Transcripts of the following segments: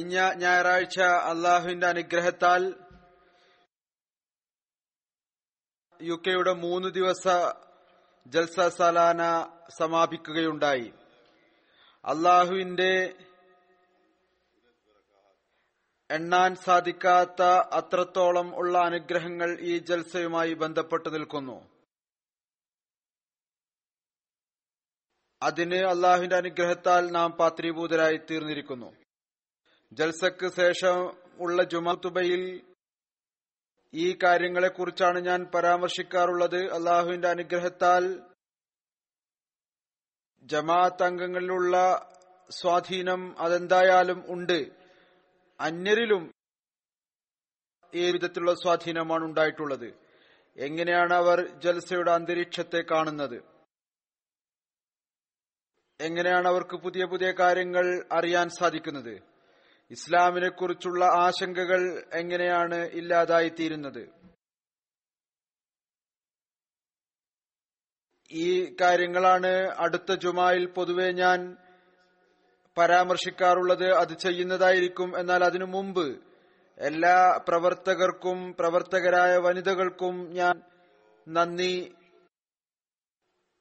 കഴിഞ്ഞ ഞായറാഴ്ച അള്ളാഹുവിന്റെ അനുഗ്രഹത്താൽ യു കെയുടെ മൂന്ന് ദിവസ ജൽസ സലാന സമാപിക്കുകയുണ്ടായി. അള്ളാഹുവിന്റെ എണ്ണാൻ സാധിക്കാത്ത അത്രത്തോളം ഉള്ള അനുഗ്രഹങ്ങൾ ഈ ജൽസയുമായി ബന്ധപ്പെട്ട് നിൽക്കുന്നു. അതിന് അള്ളാഹുവിന്റെ അനുഗ്രഹത്താൽ നാം പാത്രീഭൂതരായി തീർന്നിരിക്കുന്നു. ജൽസക്ക് ശേഷം ഉള്ള ജുമാത്തുബയിൽ ഈ കാര്യങ്ങളെക്കുറിച്ചാണ് ഞാൻ പരാമർശിക്കാറുള്ളത്. അള്ളാഹുവിന്റെ അനുഗ്രഹത്താൽ ജമാഅത്ത് അംഗങ്ങളിലുള്ള സ്വാധീനം അതെന്തായാലും ഉണ്ട്. അന്യരിലും ഈ വിധത്തിലുള്ള സ്വാധീനമാണ് ഉണ്ടായിട്ടുള്ളത്. എങ്ങനെയാണ് അവർ ജൽസയുടെ അന്തരീക്ഷത്തെ കാണുന്നത്? എങ്ങനെയാണ് അവർക്ക് പുതിയ പുതിയ കാര്യങ്ങൾ അറിയാൻ സാധിക്കുന്നത്? ഇസ്ലാമിനെ കുറിച്ചുള്ള ആശങ്കകൾ എങ്ങനെയാണ് ഇല്ലാതായിത്തീരുന്നത്? ഈ കാര്യങ്ങളാണ് അടുത്ത ജുമായിൽ പൊതുവെ ഞാൻ പരാമർശിക്കാറുള്ളത്. അത് ചെയ്യുന്നതായിരിക്കും. എന്നാൽ അതിനു മുമ്പ് എല്ലാ പ്രവർത്തകർക്കും പ്രവർത്തകരായ വനിതകൾക്കും ഞാൻ നന്ദി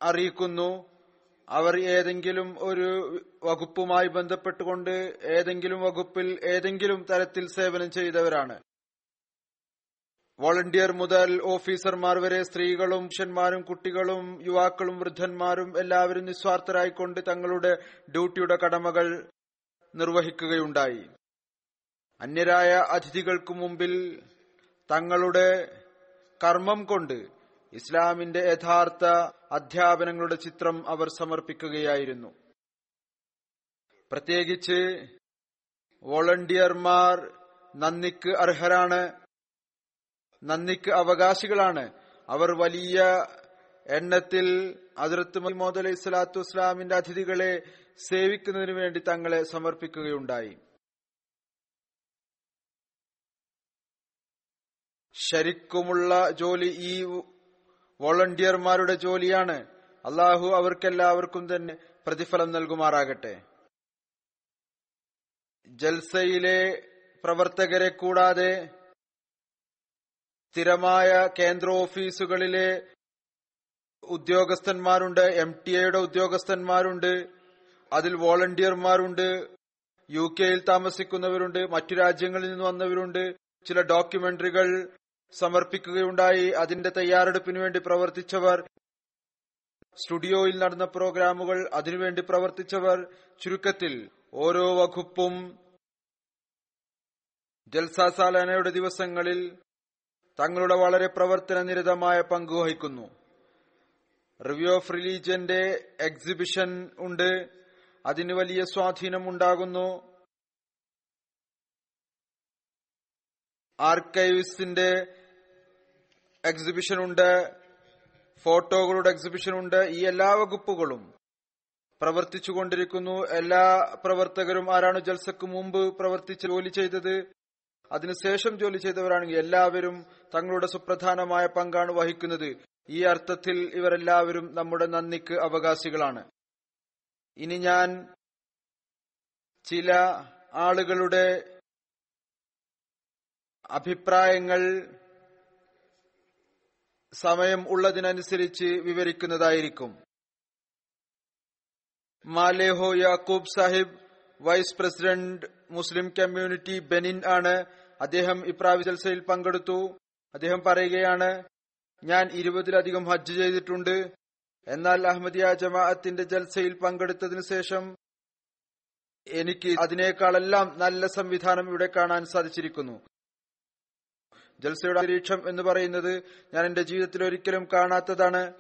അറിയിക്കുന്നു. അവർ ഏതെങ്കിലും ഒരു വകുപ്പുമായി ബന്ധപ്പെട്ടുകൊണ്ട് ഏതെങ്കിലും വകുപ്പിൽ ഏതെങ്കിലും തരത്തിൽ സേവനം ചെയ്തവരാണ്. വോളണ്ടിയർ മുതൽ ഓഫീസർമാർ വരെ സ്ത്രീകളും പുരുഷന്മാരും കുട്ടികളും യുവാക്കളും വൃദ്ധന്മാരും എല്ലാവരും നിസ്വാർത്ഥരായിക്കൊണ്ട് തങ്ങളുടെ ഡ്യൂട്ടിയുടെ കടമകൾ നിർവഹിക്കുകയുണ്ടായി. അന്യരായ അതിഥികൾക്കു മുമ്പിൽ തങ്ങളുടെ കർമ്മം കൊണ്ട് ഇസ്ലാമിന്റെ യഥാർത്ഥ അധ്യാപനങ്ങളുടെ ചിത്രം അവർ സമർപ്പിക്കുകയായിരുന്നു. പ്രത്യേകിച്ച് വോളണ്ടിയർമാർ നന്ദിക്ക് അർഹരാണ് നന്ദിക്ക് അവകാശികളാണ്. അവർ വലിയ എണ്ണത്തിൽ അതിർത്ത് മുഹമ്മദ് അലൈഹി സ്വലാത്തു വസ്സലാമിന്റെ അതിഥികളെ സേവിക്കുന്നതിനു വേണ്ടി തങ്ങളെ സമർപ്പിക്കുകയുണ്ടായി. ശരിക്കുമുള്ള ജോലി ഈ വോളണ്ടിയർമാരുടെ ജോലിയാണ്. അള്ളാഹു അവർക്കെല്ലാവർക്കും തന്നെ പ്രതിഫലം നൽകുമാറാകട്ടെ. ജൽസയിലെ പ്രവർത്തകരെ കൂടാതെ സ്ഥിരമായ കേന്ദ്ര ഓഫീസുകളിലെ ഉദ്യോഗസ്ഥന്മാരുണ്ട് എം ടി എയുടെ ഉദ്യോഗസ്ഥന്മാരുണ്ട് അതിൽ വോളണ്ടിയർമാരുണ്ട് യു കെയിൽ താമസിക്കുന്നവരുണ്ട് മറ്റു രാജ്യങ്ങളിൽ നിന്ന് വന്നവരുണ്ട് ചില ഡോക്യുമെന്ററികൾ സമർപ്പിക്കുകയുണ്ടായി. അതിന്റെ തയ്യാറെടുപ്പിനു വേണ്ടി പ്രവർത്തിച്ചവർ സ്റ്റുഡിയോയിൽ നടന്ന പ്രോഗ്രാമുകൾ അതിനുവേണ്ടി പ്രവർത്തിച്ചവർ ചുരുക്കത്തിൽ ഓരോ വകുപ്പും ജൽസാസാലനയുടെ ദിവസങ്ങളിൽ തങ്ങളുടെ വളരെ പ്രവർത്തന നിരതമായ പങ്കുവഹിക്കുന്നു റിവ്യൂ ഓഫ് റിലീജിയന്റെ എക്സിബിഷൻ ഉണ്ട്. അതിന് വലിയ സ്വാധീനം ഉണ്ടാകുന്നു. ആർക്കൈവ്സിന്റെ എക്സിബിഷൻ ഉണ്ട് ഫോട്ടോകളുടെ എക്സിബിഷൻ ഉണ്ട് ഈ എല്ലാ വകുപ്പുകളും പ്രവർത്തിച്ചുകൊണ്ടിരിക്കുന്നു. എല്ലാ പ്രവർത്തകരും ആരാണ് ജൽസക്ക് മുമ്പ് പ്രവർത്തിച്ച് ജോലി ചെയ്തത്? അതിനുശേഷം ജോലി ചെയ്തവരാണെങ്കിൽ എല്ലാവരും തങ്ങളുടെ സുപ്രധാനമായ പങ്കാണ് വഹിക്കുന്നത്. ഈ അർത്ഥത്തിൽ ഇവരെല്ലാവരും നമ്മുടെ നന്ദിക്ക് അവകാശികളാണ്. ഇനി ഞാൻ ചില ആളുകളുടെ അഭിപ്രായങ്ങൾ സമയം ഉള്ളതിനനുസരിച്ച് വിവരിക്കുന്നതായിരിക്കും. മാലേഹോ Yakub sahib vice president Muslim community Benin ആണ്. അദ്ദേഹം ഇപ്രാവശ്യ ജൽസയിൽ പങ്കെടുത്തു. അദ്ദേഹം പറയുകയാണ് ഞാൻ ഇരുപതിലധികം ഹജ്ജ് ചെയ്തിട്ടുണ്ട്. എന്നാൽ അഹമ്മദിയ ജമാഅത്തിന്റെ ജൽസയിൽ പങ്കെടുത്തതിനു ശേഷം എനിക്ക് അതിനേക്കാളെല്ലാം നല്ല സംവിധാനം ഇവിടെ കാണാൻ സാധിച്ചിരിക്കുന്നു. ജൽസയുടെ അന്തരീക്ഷം എന്ന് പറയുന്നത് ഞാൻ എന്റെ ജീവിതത്തിൽ ഒരിക്കലും കാണാത്തതാണ്.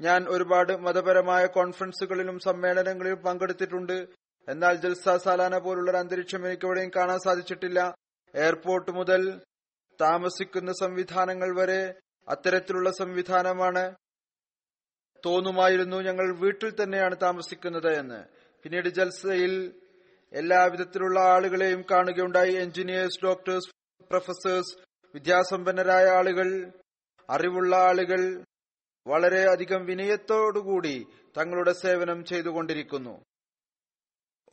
ഞാൻ ഒരുപാട് മതപരമായ കോൺഫറൻസുകളിലും സമ്മേളനങ്ങളിലും പങ്കെടുത്തിട്ടുണ്ട്. എന്നാൽ ജൽസ സാലാന പോലുള്ള ഒരു അന്തരീക്ഷം എനിക്ക് എവിടെയും കാണാൻ സാധിച്ചിട്ടില്ല. എയർപോർട്ട് മുതൽ താമസിക്കുന്ന സംവിധാനങ്ങൾ വരെ അത്തരത്തിലുള്ള സംവിധാനമാണ് തോന്നുമായിരുന്നു ഞങ്ങൾ വീട്ടിൽ തന്നെയാണ് താമസിക്കുന്നത് എന്ന്. പിന്നീട് ജൽസയിൽ എല്ലാവിധത്തിലുള്ള ആളുകളെയും കാണുകയുണ്ടായി. എഞ്ചിനീയേഴ്സ് ഡോക്ടേഴ്സ് പ്രൊഫസേഴ്സ് വിദ്യാസമ്പന്നരായ ആളുകൾ അറിവുള്ള ആളുകൾ വളരെ അധികം വിനയത്തോടുകൂടി തങ്ങളുടെ സേവനം ചെയ്തുകൊണ്ടിരിക്കുന്നു.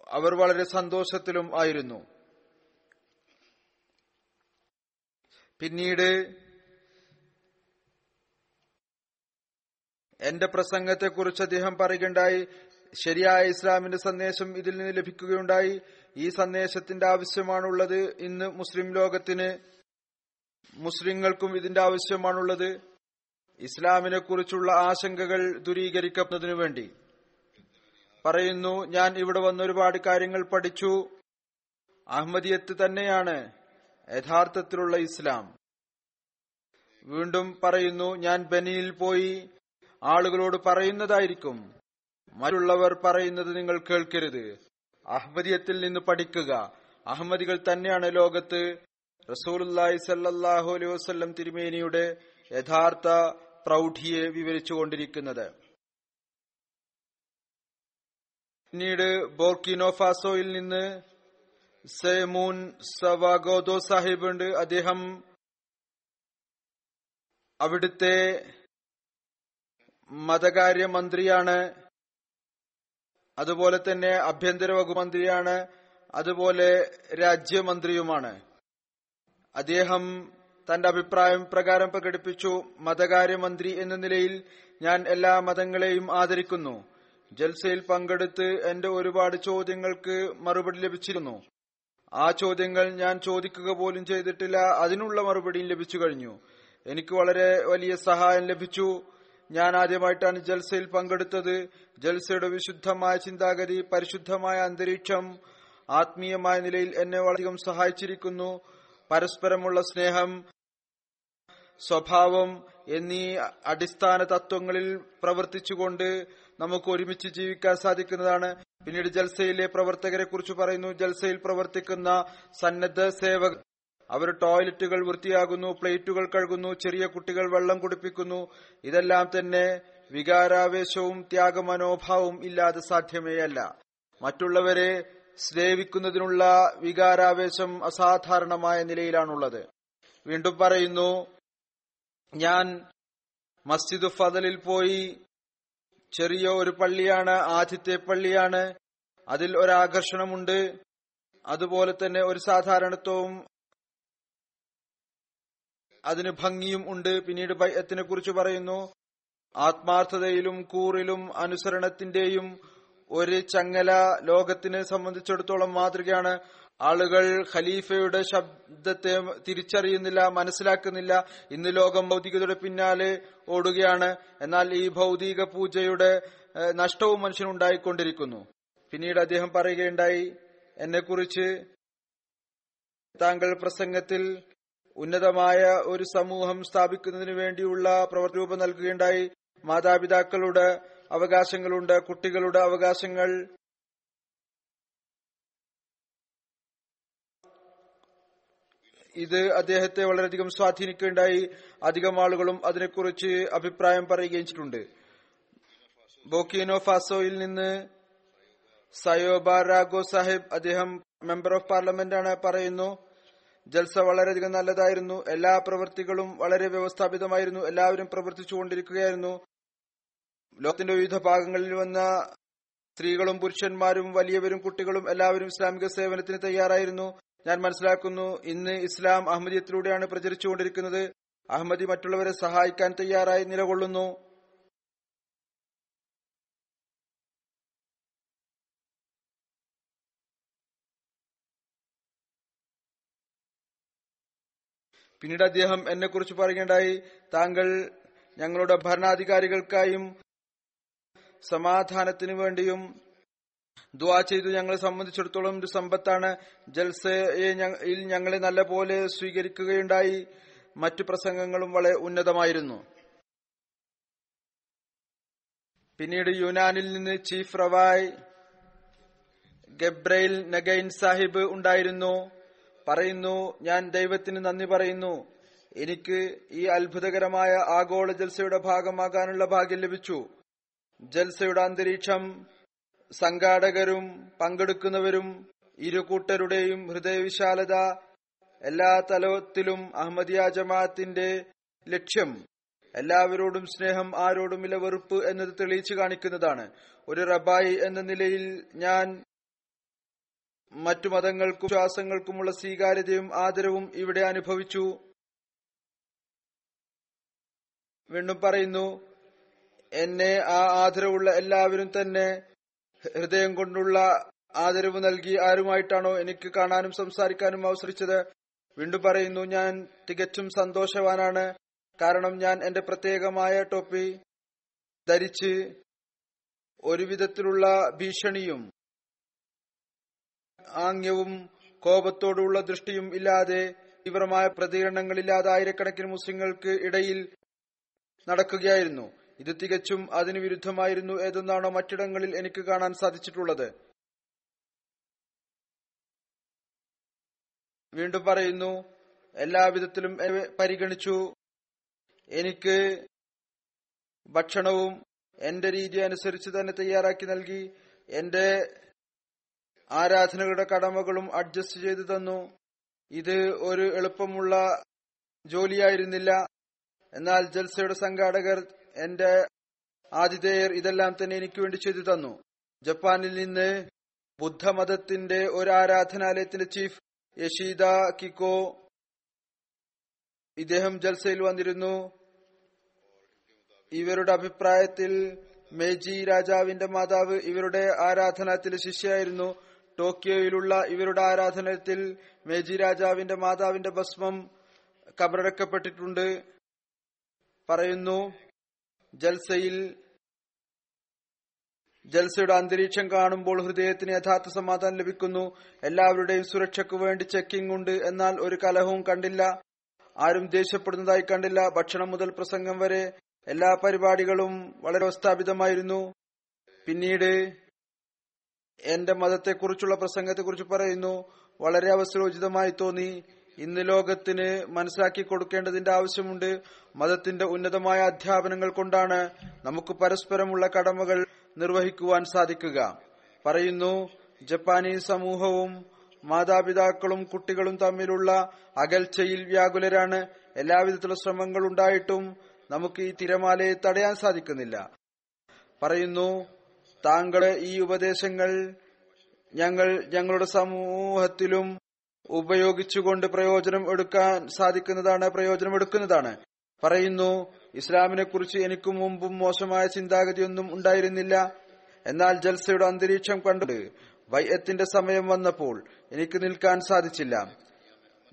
അവർ വളരെ സന്തോഷത്തിലും ആയിരുന്നു. പിന്നീട് എന്റെ പ്രസംഗത്തെക്കുറിച്ച് അദ്ദേഹം പറയുകയുണ്ടായി. ശരിയായ ഇസ്ലാമിന്റെ സന്ദേശം ഇതിൽ നിന്ന് ലഭിക്കുകയുണ്ടായി. ഈ സന്ദേശത്തിന്റെ ആവശ്യമാണുള്ളത്. ഇന്ന് മുസ്ലിം ലോകത്തിന് മുസ്ലിങ്ങൾക്കും ഇതിന്റെ ആവശ്യമാണുള്ളത്. ഇസ്ലാമിനെ കുറിച്ചുള്ള ആശങ്കകൾ ദൂരീകരിക്കുന്നതിനു വേണ്ടി. പറയുന്നു ഞാൻ ഇവിടെ വന്ന ഒരുപാട് കാര്യങ്ങൾ പഠിച്ചു. അഹമ്മദിയത്ത് തന്നെയാണ് യഥാർത്ഥത്തിലുള്ള ഇസ്ലാം. വീണ്ടും പറയുന്നു ഞാൻ ബനിയിൽ പോയി ആളുകളോട് പറയുന്നതായിരിക്കും. മറ്റുള്ളവർ പറയുന്നത് നിങ്ങൾ കേൾക്കരുത്. അഹമ്മദിയത്തിൽ നിന്ന് പഠിക്കുക. അഹമ്മദികൾ തന്നെയാണ് ലോകത്ത് റസൂലുല്ലായി സല്ലാഹു അലൈഹി വസ്ലം തിരുമേനിയുടെ യഥാർത്ഥ പ്രൗഢിയെ വിവരിച്ചുകൊണ്ടിരിക്കുന്നത്. പിന്നീട് ബോർക്കിനോഫാസോയിൽ നിന്ന് സെമൂൻ സവാഗോദോ സാഹിബ് ഉണ്ട്. അദ്ദേഹം അവിടുത്തെ മതകാര്യ മന്ത്രിയാണ് അതുപോലെ തന്നെ ആഭ്യന്തര വകുപ്പ് മന്ത്രിയാണ്. അതുപോലെ രാജ്യമന്ത്രിയുമാണ്. അദ്ദേഹം തന്റെ അഭിപ്രായം പ്രകാരം പ്രകടിപ്പിച്ചു മതകാര്യമന്ത്രി എന്ന നിലയിൽ ഞാൻ എല്ലാ മതങ്ങളെയും ആദരിക്കുന്നു. ജൽസയിൽ പങ്കെടുത്ത് എന്റെ ഒരുപാട് ചോദ്യങ്ങൾക്ക് മറുപടി ലഭിച്ചിരുന്നു. ആ ചോദ്യങ്ങൾ ഞാൻ ചോദിക്കുക പോലും ചെയ്തിട്ടില്ല അതിനുള്ള മറുപടിയും ലഭിച്ചു കഴിഞ്ഞു. എനിക്ക് വളരെ വലിയ സഹായം ലഭിച്ചു. ഞാൻ ആദ്യമായിട്ടാണ് ജൽസയിൽ പങ്കെടുത്തത്. ജൽസയുടെ വിശുദ്ധമായ ചിന്താഗതി പരിശുദ്ധമായ അന്തരീക്ഷം ആത്മീയമായ നിലയിൽ എന്നെ വളരെയധികം സഹായിച്ചിരിക്കുന്നു. പരസ്പരമുള്ള സ്നേഹം സ്വഭാവം എന്നീ അടിസ്ഥാന തത്വങ്ങളിൽ പ്രവർത്തിച്ചുകൊണ്ട് നമുക്ക് ഒരുമിച്ച് ജീവിക്കാൻ സാധിക്കുന്നതാണ്. പിന്നീട് ജൽസയിലെ പ്രവർത്തകരെ കുറിച്ച് പറയുന്നു. ജൽസയിൽ പ്രവർത്തിക്കുന്ന സന്നദ്ധ സേവകർ അവർ ടോയ്ലറ്റുകൾ വൃത്തിയാകുന്നു പ്ലേറ്റുകൾ കഴുകുന്നു ചെറിയ കുട്ടികൾ വെള്ളം കുടിപ്പിക്കുന്നു. ഇതെല്ലാം തന്നെ വികാരാവേശവും ത്യാഗമനോഭാവവും ഇല്ലാതെ സാധ്യമേയല്ല. മറ്റുള്ളവരെ സ്നേഹിക്കുന്നതിനുള്ള വികാരാവേശം അസാധാരണമായ നിലയിലാണുള്ളത്. വീണ്ടും പറയുന്നു ഞാൻ മസ്ജിദ് ഫതലിൽ പോയി ചെറിയ ഒരു പള്ളിയാണ് ആദ്യത്തെ പള്ളിയാണ്. അതിൽ ഒരാകർഷണമുണ്ട്. അതുപോലെ തന്നെ ഒരു സാധാരണത്വവും അതിന് ഭംഗിയും ഉണ്ട്. പിന്നീട് ബൈഅത്തിനെ കുറിച്ച് പറയുന്നു ആത്മാർത്ഥതയിലും കൂറിലും അനുസരണത്തിന്റെയും ഒരു ചങ്ങല ലോകത്തിനെ സംബന്ധിച്ചിടത്തോളം മാതൃകയാണ്. ആളുകൾ ഖലീഫയുടെ ശബ്ദത്തെ തിരിച്ചറിയുന്നില്ല മനസ്സിലാക്കുന്നില്ല. ഇന്ന് ലോകം ഭൗതികതയുടെ പിന്നാലെ ഓടുകയാണ്. എന്നാൽ ഈ ഭൗതിക പൂജയുടെ നഷ്ടവും മനുഷ്യനുണ്ടായിക്കൊണ്ടിരിക്കുന്നു പിന്നീട് അദ്ദേഹം പറയുകയുണ്ടായി എന്നെക്കുറിച്ച് താങ്കൾ പ്രസംഗത്തിൽ ഉന്നതമായ ഒരു സമൂഹം സ്ഥാപിക്കുന്നതിന് വേണ്ടിയുള്ള പ്രവർത്തി രൂപം നൽകുകയുണ്ടായി. മാതാപിതാക്കളുടെ അവകാശങ്ങളുണ്ട് കുട്ടികളുടെ അവകാശങ്ങൾ. ഇത് അദ്ദേഹത്തെ വളരെയധികം സ്വാധീനിക്കുകയുണ്ടായി. അധികം ആളുകളും അതിനെക്കുറിച്ച് അഭിപ്രായം പറയുകയും ചെയ്തിട്ടുണ്ട്. ബോക്കിനോ ഫാസോയിൽ നിന്ന് സയോബ റാഗോ സാഹിബ് അദ്ദേഹം മെമ്പർ ഓഫ് പാർലമെന്റ് ആണ് പറയുന്നു. ജൽസ വളരെയധികം നല്ലതായിരുന്നു. എല്ലാ പ്രവൃത്തികളും വളരെ വ്യവസ്ഥാപിതമായിരുന്നു. എല്ലാവരും പ്രവർത്തിച്ചുകൊണ്ടിരിക്കുകയായിരുന്നു. ലോകത്തിന്റെ വിവിധ ഭാഗങ്ങളിൽ വന്ന സ്ത്രീകളും പുരുഷന്മാരും വലിയവരും കുട്ടികളും എല്ലാവരും ഇസ്ലാമിക സേവനത്തിന് തയ്യാറായിരുന്നു. ഞാൻ മനസ്സിലാക്കുന്നു ഇന്ന് ഇസ്ലാം അഹമ്മദിയത്തിലൂടെയാണ് പ്രചരിച്ചുകൊണ്ടിരിക്കുന്നത്. അഹമ്മദി മറ്റുള്ളവരെ സഹായിക്കാൻ തയ്യാറായി നിലകൊള്ളുന്നു. പിന്നീട് അദ്ദേഹം എന്നെക്കുറിച്ച് പറയുകയുണ്ടായി താങ്കൾ ഞങ്ങളുടെ ഭരണാധികാരികൾക്കായും സമാധാനത്തിനു വേണ്ടിയും ദുവാ ചെയ്തു ഞങ്ങളെ സംബന്ധിച്ചിടത്തോളം ഒരു സമ്പത്താണ്. ജൽസയിൽ ഞങ്ങളെ നല്ല പോലെ സ്വീകരിക്കുകയുണ്ടായി. മറ്റു പ്രസംഗങ്ങളും വളരെ ഉന്നതമായിരുന്നു. പിന്നീട് യുനാനിൽ നിന്ന് ചീഫ് റവായ് ഗബ്രൈൽ നഗൈൻ സാഹിബ് ഉണ്ടായിരുന്നു. പറയുന്നു ഞാൻ ദൈവത്തിന് നന്ദി പറയുന്നു. എനിക്ക് ഈ അത്ഭുതകരമായ ആഗോള ജൽസയുടെ ഭാഗമാകാനുള്ള ഭാഗ്യം ലഭിച്ചു. ജൽസയുടെ അന്തരീക്ഷം സംഘാടകരും പങ്കെടുക്കുന്നവരും ഇരു കൂട്ടരുടെയും ഹൃദയവിശാലത എല്ലാ തലത്തിലും അഹമ്മദിയ ജമാഅത്തിന്റെ ലക്ഷ്യം. എല്ലാവരോടും സ്നേഹം ആരോടുമില്ല വെറുപ്പ് എന്നത് തെളിയിച്ചു കാണിക്കുന്നതാണ്. ഒരു റബായി എന്ന നിലയിൽ ഞാൻ മറ്റു മതങ്ങൾക്കും വിശ്വാസങ്ങൾക്കുമുള്ള സ്വീകാര്യതയും ആദരവും ഇവിടെ അനുഭവിച്ചു. വീണ്ടും പറയുന്നു എന്നെ ആ ആദരവുള്ള എല്ലാവരും തന്നെ ഹൃദയം കൊണ്ടുള്ള ആദരവ് നൽകി ആരുമായിട്ടാണോ എനിക്ക് കാണാനും സംസാരിക്കാനും അവസരിച്ചത്? വീണ്ടും പറയുന്നു ഞാൻ തികച്ചും സന്തോഷവാനാണ്. കാരണം ഞാൻ എന്റെ പ്രത്യേകമായ ടോപ്പി ധരിച്ച് ഒരുവിധത്തിലുള്ള ഭീഷണിയും ആംഗ്യവും കോപത്തോടുള്ള ദൃഷ്ടിയും ഇല്ലാതെ തീവ്രമായ പ്രതികരണങ്ങളില്ലാതെ ആയിരക്കണക്കിന് മുസ്ലിങ്ങൾക്ക് ഇടയിൽ നടക്കുകയായിരുന്നു. ഇത് തികച്ചും അതിന് വിരുദ്ധമായിരുന്നു ഏതെന്നാണോ മറ്റിടങ്ങളിൽ എനിക്ക് കാണാൻ സാധിച്ചിട്ടുള്ളത്. വീണ്ടും പറയുന്നു എല്ലാവിധത്തിലും പരിഗണിച്ചു. എനിക്ക് ഭക്ഷണവും എന്റെ രീതി അനുസരിച്ച് തന്നെ തയ്യാറാക്കി നൽകി. എന്റെ ആരാധനകളുടെ കടമകളും അഡ്ജസ്റ്റ് ചെയ്തു തന്നു. ഇത് ഒരു എളുപ്പമുള്ള ജോലിയായിരുന്നില്ല. എന്നാൽ ജൽസയുടെ സംഘാടകർ എന്റെ ആതിഥേയർ ഇതെല്ലാം തന്നെ എനിക്ക് വേണ്ടി ചെയ്തു തന്നു. ജപ്പാനിൽ നിന്ന് ബുദ്ധമതത്തിന്റെ ഒരു ആരാധനാലയത്തിന്റെ ചീഫ് യഷീദ കിക്കോ ഇദ്ദേഹം ജൽസയിൽ വന്നിരുന്നു. ഇവരുടെ അഭിപ്രായത്തിൽ മേജി രാജാവിന്റെ മാതാവ് ഇവരുടെ ആരാധനത്തിലെ ശിഷ്യായിരുന്നു ടോക്കിയോയിലുള്ള ഇവരുടെ ആരാധനത്തിൽ മേജി രാജാവിന്റെ മാതാവിന്റെ ഭസ്മം കബറടക്കപ്പെട്ടിട്ടുണ്ട്. പറയുന്നു ജൽസയിൽ ജൽസയുടെ അന്തരീക്ഷം കാണുമ്പോൾ ഹൃദയത്തിന് യഥാർത്ഥ സമാധാനം ലഭിക്കുന്നു. എല്ലാവരുടെയും സുരക്ഷയ്ക്ക് വേണ്ടി ചെക്കിംഗ് ഉണ്ട്. എന്നാൽ ഒരു കലഹവും കണ്ടില്ല. ആരും ദേഷ്യപ്പെടുന്നതായി കണ്ടില്ല. ഭക്ഷണം മുതൽ പ്രസംഗം വരെ എല്ലാ പരിപാടികളും വളരെ വ്യവസ്ഥാപിതമായിരുന്നു. പിന്നീട് എന്റെ മതത്തെക്കുറിച്ചുള്ള പ്രസംഗത്തെക്കുറിച്ച് പറയുന്നു. വളരെ അവസരോചിതമായി തോന്നി. ഇന്ന് ലോകത്തിന് മനസ്സിലാക്കി കൊടുക്കേണ്ടതിന്റെ ആവശ്യമുണ്ട്. മതത്തിന്റെ ഉന്നതമായ അധ്യാപനങ്ങൾ കൊണ്ടാണ് നമുക്ക് പരസ്പരമുള്ള കടമകൾ നിർവഹിക്കുവാൻ സാധിക്കുക. പറയുന്നു ജപ്പാനീസ് സമൂഹവും മാതാപിതാക്കളും കുട്ടികളും തമ്മിലുള്ള അകൽച്ചയിൽ വ്യാകുലരാണ്. എല്ലാവിധത്തിലുള്ള ശ്രമങ്ങൾ ഉണ്ടായിട്ടും നമുക്ക് ഈ തിരമാലയെ തടയാൻ സാധിക്കുന്നില്ല. പറയുന്നു താങ്കളെ ഈ ഉപദേശങ്ങൾ ഞങ്ങൾ ഞങ്ങളുടെ സമൂഹത്തിലും ഉപയോഗിച്ചുകൊണ്ട് പ്രയോജനം എടുക്കാൻ സാധിക്കുന്നതാണ് പ്രയോജനം എടുക്കുന്നതാണ്. പറയുന്നു ഇസ്ലാമിനെ കുറിച്ച് എനിക്ക് മുമ്പും മോശമായ ചിന്താഗതിയൊന്നും ഉണ്ടായിരുന്നില്ല. എന്നാൽ ജൽസയുടെ അന്തരീക്ഷം കണ്ടത് വൈയത്തിന്റെ സമയം വന്നപ്പോൾ എനിക്ക് നിൽക്കാൻ സാധിച്ചില്ല.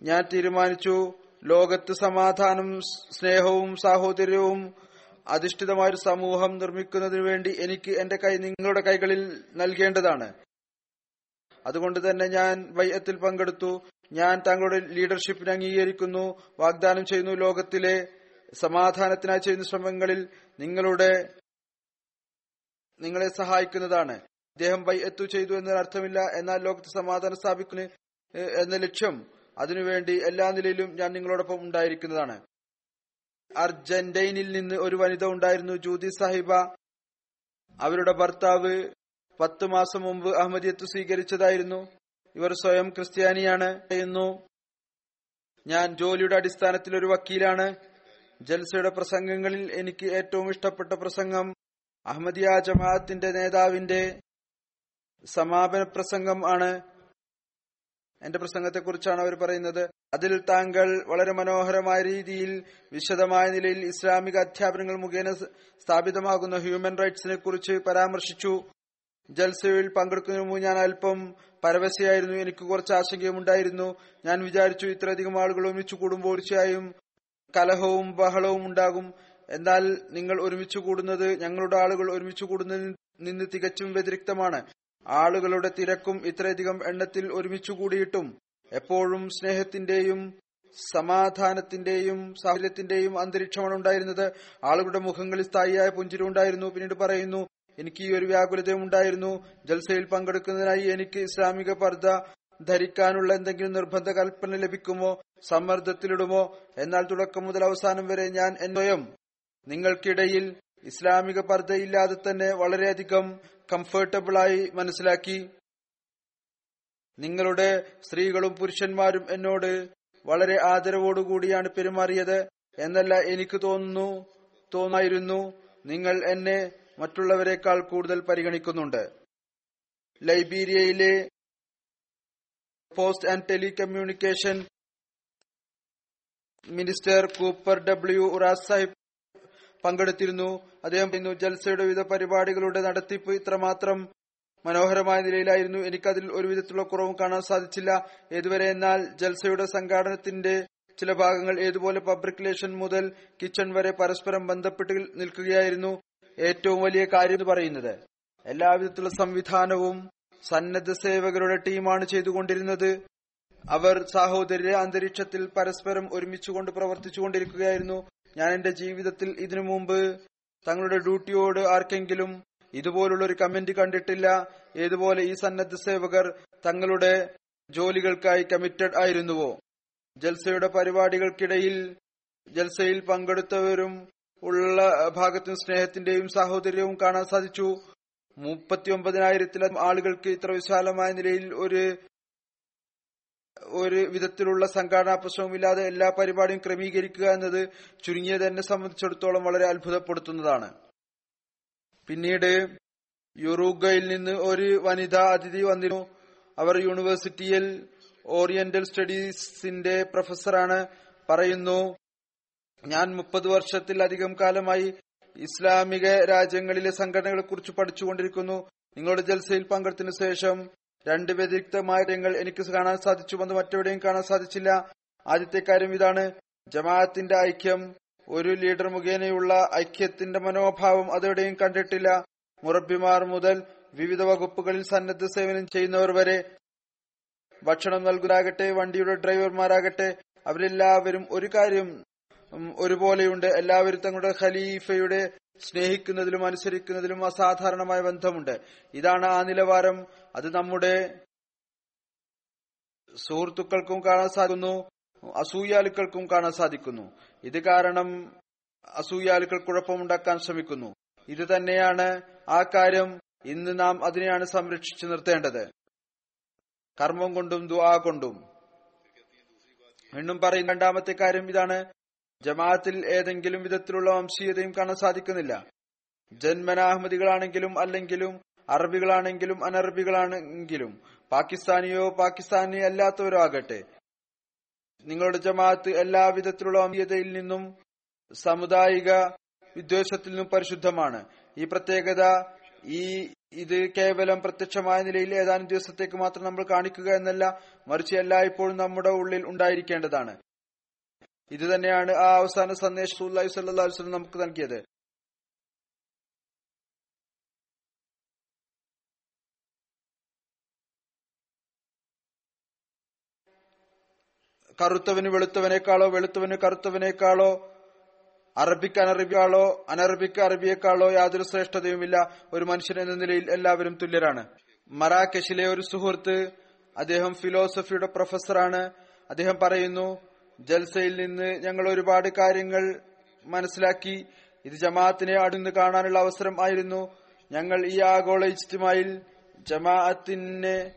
ഞാൻ തീരുമാനിച്ചു ലോകത്ത് സമാധാനം സ്നേഹവും സാഹോദര്യവും അധിഷ്ഠിതമായ ഒരു സമൂഹം നിർമ്മിക്കുന്നതിനു വേണ്ടി എനിക്ക് എന്റെ കൈ നിങ്ങളുടെ കൈകളിൽ നൽകേണ്ടതാണ്. അതുകൊണ്ട് തന്നെ ഞാൻ വൈയത്തിൽ പങ്കെടുത്തു. ഞാൻ തങ്ങളുടെ ലീഡർഷിപ്പിനെ അംഗീകരിക്കുന്നു വാഗ്ദാനം ചെയ്യുന്നു ലോകത്തിലെ സമാധാനത്തിനായി ചെയ്യുന്ന ശ്രമങ്ങളിൽ നിങ്ങളുടെ നിങ്ങളെ സഹായിക്കുന്നതാണ്. അദ്ദേഹം ബൈഅത്തു ചെയ്തു എന്നതിന് അർത്ഥമില്ല എന്നാൽ ലോകത്ത് സമാധാനം സ്ഥാപിക്കുന്ന എന്ന ലക്ഷ്യം. അതിനുവേണ്ടി എല്ലാ നിലയിലും ഞാൻ നിങ്ങളോടൊപ്പം ഉണ്ടായിരിക്കുന്നതാണ്. അർജന്റൈനിൽ നിന്ന് ഒരു വനിത ഉണ്ടായിരുന്നു ജൂതി സാഹിബ. അവരുടെ ഭർത്താവ് പത്ത് മാസം മുമ്പ് അഹമ്മദിയത്ത് സ്വീകരിച്ചതായിരുന്നു. ഇവർ സ്വയം ക്രിസ്ത്യാനിയാണ് എന്നു ഞാൻ ജോലിയുടെ അടിസ്ഥാനത്തിൽ ഒരു വക്കീലാണ്. ജൽസയുടെ പ്രസംഗങ്ങളിൽ എനിക്ക് ഏറ്റവും ഇഷ്ടപ്പെട്ട പ്രസംഗം അഹമ്മദിയ ജമാഅത്തിന്റെ നേതാവിന്റെ സമാപന പ്രസംഗം ആണ്. എന്റെ പ്രസംഗത്തെ കുറിച്ചാണ് അവർ പറയുന്നത്. അതിൽ താങ്കൾ വളരെ മനോഹരമായ രീതിയിൽ വിശദമായ നിലയിൽ ഇസ്ലാമിക അധ്യാപനങ്ങൾ മുഖേന സ്ഥാപിതമാകുന്ന ഹ്യൂമൻ റൈറ്റ്സിനെ കുറിച്ച് പരാമർശിച്ചു. ജൽസയിൽ പങ്കെടുക്കുന്നതിന് മുമ്പ് ഞാൻ അല്പം പരവശയായിരുന്നു. എനിക്ക് കുറച്ച് ആശങ്കയുമുണ്ടായിരുന്നു. ഞാൻ വിചാരിച്ചു ഇത്രയധികം ആളുകൾ ഒരുമിച്ച് കൂടുമ്പോൾ തീർച്ചയായും കലഹവും ബഹളവും ഉണ്ടാകും. എന്നാൽ നിങ്ങൾ ഒരുമിച്ച് കൂടുന്നത് ഞങ്ങളുടെ ആളുകൾ ഒരുമിച്ച് കൂടുന്നതിൽ നിന്ന് തികച്ചും വ്യതിരിക്തമാണ്. ആളുകളുടെ തിരക്കും ഇത്രയധികം എണ്ണത്തിൽ ഒരുമിച്ച് കൂടിയിട്ടും എപ്പോഴും സ്നേഹത്തിന്റെയും സമാധാനത്തിന്റെയും സാഹചര്യത്തിന്റെയും അന്തരീക്ഷമാണ് ഉണ്ടായിരുന്നത്. ആളുകളുടെ മുഖങ്ങളിൽ സ്ഥായിയായ പുഞ്ചിരി ഉണ്ടായിരുന്നു. പിന്നീട് പറയുന്നു എനിക്ക് ഈ ഒരു വ്യാകുലതയും ഉണ്ടായിരുന്നു. ജൽസയിൽ പങ്കെടുക്കുന്നതിനായി എനിക്ക് ഇസ്ലാമിക പർദ്ദ ധരിക്കാനുള്ള എന്തെങ്കിലും നിർബന്ധ കൽപ്പന ലഭിക്കുമോ? സമ്മർദ്ദത്തിലിടുമോ? എന്നാൽ തുടക്കം മുതൽ അവസാനം വരെ ഞാൻ എന്നോയം. നിങ്ങൾക്കിടയിൽ ഇസ്ലാമിക പർദ്ദയില്ലാതെ തന്നെ വളരെയധികം കംഫർട്ടബിളായി മനസ്സിലാക്കി. നിങ്ങളുടെ സ്ത്രീകളും പുരുഷന്മാരും എന്നോട് വളരെ ആദരവോടുകൂടിയാണ് പെരുമാറിയത്. എന്നല്ല എനിക്ക് തോന്നുന്നു തോന്നായിരുന്നു. നിങ്ങൾ എന്നെ മറ്റുള്ളവരെക്കാൾ കൂടുതൽ പരിഗണിക്കുന്നുണ്ട്. ലൈബീരിയയിലെ post and telecommunication minister Cooper W ഉറാസ് Sahib പങ്കെടുത്തിരുന്നു. അദ്ദേഹം പറയുന്നു ജൽസയുടെ വിവിധ പരിപാടികളുടെ നടത്തിപ്പ് ഇത്രമാത്രം മനോഹരമായ നിലയിലായിരുന്നു. എനിക്കതിൽ ഒരു വിധത്തിലുള്ള കുറവും കാണാൻ സാധിച്ചില്ല. ഏതുവരെ എന്നാൽ ജൽസയുടെ സംഘാടനത്തിന്റെ ചില ഭാഗങ്ങൾ ഏതുപോലെ പബ്ലിക് റിലേഷൻ മുതൽ കിച്ചൺ വരെ പരസ്പരം ബന്ധപ്പെട്ട് നിൽക്കുകയായിരുന്നു. ഏറ്റവും വലിയ കാര്യം എന്ന് പറയുന്നത്. എല്ലാവിധത്തിലുള്ള സംവിധാനവും സന്നദ്ധ സേവകരുടെ ടീമാണ് ചെയ്തുകൊണ്ടിരുന്നത്. അവർ സാഹോദര്യ അന്തരീക്ഷത്തിൽ പരസ്പരം ഒരുമിച്ചുകൊണ്ട് പ്രവർത്തിച്ചുകൊണ്ടിരിക്കുകയായിരുന്നു. ഞാൻ എന്റെ ജീവിതത്തിൽ ഇതിനു മുമ്പ് തങ്ങളുടെ ഡ്യൂട്ടിയോട് ആർക്കെങ്കിലും ഇതുപോലുള്ള ഒരു കമന്റ് കണ്ടിട്ടില്ല. ഏതുപോലെ ഈ സന്നദ്ധ സേവകർ തങ്ങളുടെ ജോലികൾക്കായി കമ്മിറ്റഡ് ആയിരുന്നുവോ? ജൽസയുടെ പരിപാടികൾക്കിടയിൽ ജൽസയിൽ പങ്കെടുത്തവരും ഉള്ള ഭാഗത്തും സ്നേഹത്തിന്റെയും സാഹോദര്യവും കാണാൻ സാധിച്ചു. മുപ്പത്തിയൊമ്പതിനായിരത്തിലധികം ആളുകൾക്ക് ഇത്ര വിശാലമായ നിലയിൽ ഒരു ഒരു വിധത്തിലുള്ള സംഘടനാ പ്രശ്നവുമില്ലാതെ എല്ലാ പരിപാടിയും ക്രമീകരിക്കുക എന്നത് ചുരുങ്ങിയത് എന്നെ സംബന്ധിച്ചിടത്തോളം വളരെ അത്ഭുതപ്പെടുത്തുന്നതാണ്. പിന്നീട് യുറൂഗയിൽ നിന്ന് ഒരു വനിതാ അതിഥി വന്നിരുന്നു. അവർ യൂണിവേഴ്സിറ്റിയിൽ ഓറിയന്റൽ സ്റ്റഡീസിന്റെ പ്രൊഫസറാണ്. പറയുന്നു ഞാൻ മുപ്പത് വർഷത്തിലധികം കാലമായി ഇസ്ലാമിക രാജ്യങ്ങളിലെ സംഘടനകളെ കുറിച്ച് പഠിച്ചുകൊണ്ടിരിക്കുന്നു. നിങ്ങളുടെ ജൽസയിൽ പങ്കെടുത്തതിനു ശേഷം രണ്ട് വ്യതിരിക്തമായ കാര്യങ്ങൾ എനിക്ക് കാണാൻ സാധിച്ചുവെന്ന് മറ്റെവിടെയും കാണാൻ സാധിച്ചില്ല. ആദ്യത്തെ കാര്യം ഇതാണ്. ജമാഅത്തിന്റെ ഐക്യം. ഒരു ലീഡർ മുഖേനയുള്ള ഐക്യത്തിന്റെ മനോഭാവം അതെവിടെയും കണ്ടിട്ടില്ല. മുറബിമാർ മുതൽ വിവിധ വകുപ്പുകളിൽ സന്നദ്ധ സേവനം ചെയ്യുന്നവർ വരെ ഭക്ഷണം നൽകുന്നതാകട്ടെ വണ്ടിയുടെ ഡ്രൈവർമാരാകട്ടെ അവരെല്ലാവരും ഒരു കാര്യം ഒരുപോലെയുണ്ട്. എല്ലാവരും തങ്ങളുടെ ഖലീഫയുടെ സ്നേഹിക്കുന്നതിലും അനുസരിക്കുന്നതിലും അസാധാരണമായ ബന്ധമുണ്ട്. ഇതാണ് ആ നിലവാരം. അത് നമ്മുടെ സുഹൃത്തുക്കൾക്കും കാണാൻ സാധിക്കുന്നു. അസൂയാലുക്കൾക്കും കാണാൻ സാധിക്കുന്നു. ഇത് കാരണം അസൂയാലുക്കൾ കുഴപ്പമുണ്ടാക്കാൻ ശ്രമിക്കുന്നു. ഇത് തന്നെയാണ് ആ കാര്യം ഇന്ന് നാം അതിനെയാണ് സംരക്ഷിച്ചു നിർത്തേണ്ടത്. കർമ്മം കൊണ്ടും ദുആ കൊണ്ടും. വീണ്ടും പറയും രണ്ടാമത്തെ കാര്യം ഇതാണ്. ജമാഅത്തിൽ ഏതെങ്കിലും വിധത്തിലുള്ള വംശീയതയും കാണാൻ സാധിക്കുന്നില്ല. ജന്മന അഹമ്മദികളാണെങ്കിലും അല്ലെങ്കിലും അറബികളാണെങ്കിലും അനറബികളാണെങ്കിലും പാകിസ്ഥാനിയോ പാകിസ്ഥാനി അല്ലാത്തവരോ ആകട്ടെ. നിങ്ങളുടെ ജമാഅത്ത് എല്ലാ വിധത്തിലുള്ള വംശീയതയിൽ നിന്നും സാമുദായിക വിദ്വേഷത്തിൽ നിന്നും പരിശുദ്ധമാണ്. ഈ പ്രത്യേകത ഈ ഇത് കേവലം പ്രത്യക്ഷമായ നിലയിൽ ഏതാനും ദിവസത്തേക്ക് മാത്രം നമ്മൾ കാണിക്കുക എന്നല്ല മറിച്ച് എല്ലായ്പ്പോഴും നമ്മുടെ ഉള്ളിൽ ഉണ്ടായിരിക്കേണ്ടതാണ്. ഇത് തന്നെയാണ് ആ അവസാന സന്ദേശം സുല്ലാഹി സല്ലാ വസ്ലം നമുക്ക് നൽകിയത്. കറുത്തവന് വെളുത്തവനേക്കാളോ വെളുത്തവന് കറുത്തവനേക്കാളോ അറബിക്ക് അനറബിയാളോ അനറബിക്ക് അറബിയേക്കാളോ യാതൊരു ശ്രേഷ്ഠതയുമില്ല. ഒരു മനുഷ്യൻ എന്ന നിലയിൽ എല്ലാവരും തുല്യരാണ്. മറാക്കശിലെ ഒരു സുഹൃത്ത് അദ്ദേഹം ഫിലോസഫിയുടെ പ്രൊഫസറാണ് അദ്ദേഹം പറയുന്നു ജൽസയിൽ നിന്ന് ഞങ്ങൾ ഒരുപാട് കാര്യങ്ങൾ മനസ്സിലാക്കി. ഇത് ജമാഅത്തിനെ അടുന്ന് കാണാനുള്ള അവസരം ആയിരുന്നു. ഞങ്ങൾ ഈ ആഗോള ഇജ്തിമായിൽ ജമാഅത്തിനെ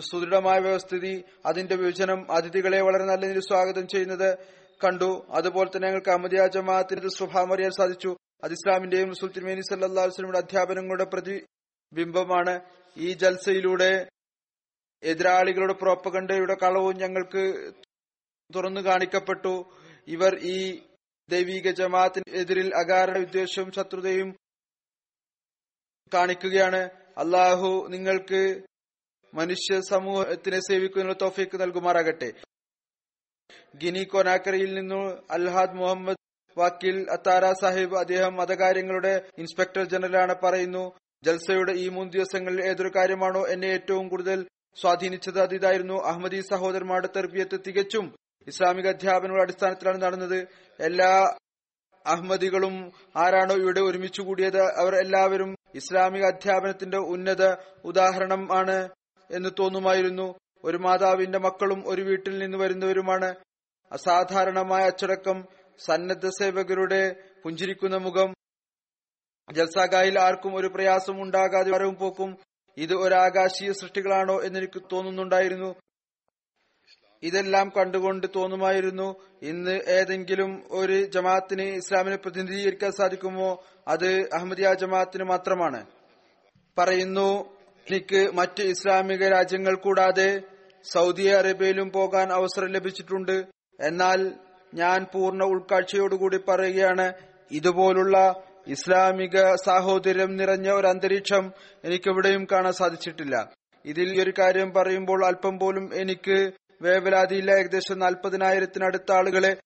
സുദൃഢമായ വ്യവസ്ഥിതി അതിന്റെ വിഭജനം അതിഥികളെ വളരെ നല്ല രീതിയിൽ സ്വാഗതം ചെയ്യുന്നത് കണ്ടു. അതുപോലെ തന്നെ ഞങ്ങൾക്ക് അമദിയ ജമാഅത്തിന്റെ സ്വഭാവം അറിയാൻ സാധിച്ചു. അത് ഇസ്ലാമിന്റെയും സുൽത്തിൻ മേനി വസ്ലമിയുടെ അധ്യാപനങ്ങളുടെ പ്രതിബിംബമാണ്. ഈ ജൽസയിലൂടെ എതിരാളികളുടെ പ്രോപ്പകണ്ടയുടെ കളവും ഞങ്ങൾക്ക് തുറന്നു കാണിക്കപ്പെട്ടു. ഇവർ ഈ ദൈവിക ജമാഅത്തിന് എതിരിൽ അകാരണ വിദ്വേഷവും ശത്രുതയും കാണിക്കുകയാണ്. അള്ളാഹു നിങ്ങൾക്ക് മനുഷ്യ സമൂഹത്തിനെ സേവിക്കുന്നതിനുള്ള തോഫിക്ക് നൽകുമാറാകട്ടെ. ഗിനി കൊനാക്കരയിൽ നിന്നു അൽഹാദ് മുഹമ്മദ് വാക്കിൽ അത്താര സാഹിബ് അദ്ദേഹം മതകാര്യങ്ങളുടെ ഇൻസ്പെക്ടർ ജനറലാണ് പറയുന്നു. ജൽസയുടെ ഈ മൂന്ന് ദിവസങ്ങളിൽ ഏതൊരു കാര്യമാണോ എന്നെ ഏറ്റവും കൂടുതൽ സ്വാധീനിച്ചത് അത് ഇതായിരുന്നു അഹമ്മദി സഹോദരന്മാരുടെ തെർബിയത്ത് തികച്ചും ഇസ്ലാമിക അധ്യാപനങ്ങളുടെ അടിസ്ഥാനത്തിലാണ് നടന്നത്. എല്ലാ അഹമ്മദികളും ആരാണോ ഇവിടെ ഒരുമിച്ചു കൂടിയത് അവർ എല്ലാവരും ഇസ്ലാമിക അധ്യാപനത്തിന്റെ ഉന്നത ഉദാഹരണം ആണ് എന്ന് തോന്നുമായിരുന്നു. ഒരു മാതാവിന്റെ മക്കളും ഒരു വീട്ടിൽ നിന്ന് വരുന്നവരുമാണ്. അസാധാരണമായ അച്ചടക്കം സന്നദ്ധ സേവകരുടെ പുഞ്ചിരിക്കുന്ന മുഖം ജൽസാഗായിൽ ആർക്കും ഒരു പ്രയാസം ഉണ്ടാകാതെ വരവും പോക്കും ഇത് ആകാശീയ സൃഷ്ടികളാണോ എന്നെനിക്ക് തോന്നുന്നുണ്ടായിരുന്നു. ഇതെല്ലാം കണ്ടുകൊണ്ട് തോന്നുമായിരുന്നു ഇന്ന് ഏതെങ്കിലും ഒരു ജമാഅത്തിന് ഇസ്ലാമിനെ പ്രതിനിധീകരിക്കാൻ സാധിക്കുമോ? അത് അഹമ്മദിയ ജമാഅത്തിന് മാത്രമാണ്. പറയുന്നു എനിക്ക് മറ്റ് ഇസ്ലാമിക രാജ്യങ്ങൾ കൂടാതെ സൗദി അറേബ്യയിലും പോകാൻ അവസരം ലഭിച്ചിട്ടുണ്ട്. എന്നാൽ ഞാൻ പൂർണ ഉൾക്കാഴ്ചയോടുകൂടി പറയുകയാണ് ഇതുപോലുള്ള ഇസ്ലാമിക സാഹോദര്യം നിറഞ്ഞ ഒരു അന്തരീക്ഷം എനിക്കെവിടെയും കാണാൻ സാധിച്ചിട്ടില്ല. ഇതിൽ ഒരു കാര്യം പറയുമ്പോൾ അല്പം പോലും എനിക്ക് വേവലാതിയില്ല. ഏകദേശം നാൽപ്പതിനായിരത്തിനടുത്ത ആളുകളെ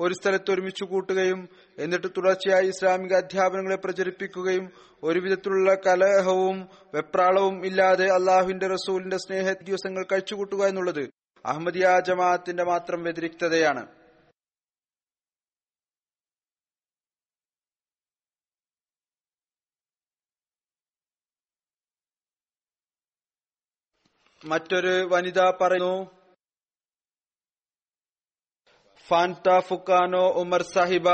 ഒരു സ്ഥലത്ത് ഒരുമിച്ച് കൂട്ടുകയും എന്നിട്ട് തുടർച്ചയായി ഇസ്ലാമിക അധ്യാപനങ്ങളെ പ്രചരിപ്പിക്കുകയും ഒരുവിധത്തിലുള്ള കലഹവും വെപ്രാളവും ഇല്ലാതെ അള്ളാഹുവിന്റെ റസൂലിന്റെ സ്നേഹ ദിവസങ്ങൾ കഴിച്ചുകൂട്ടുക എന്നുള്ളത് അഹമ്മദിയ ജമാഅത്തിന്റെ മാത്രം വ്യതിരിക്തതയാണ്. മറ്റൊരു വനിത പറയുന്നു ഫാൻത ഫുക്കാനോ ഉമർ സാഹിബ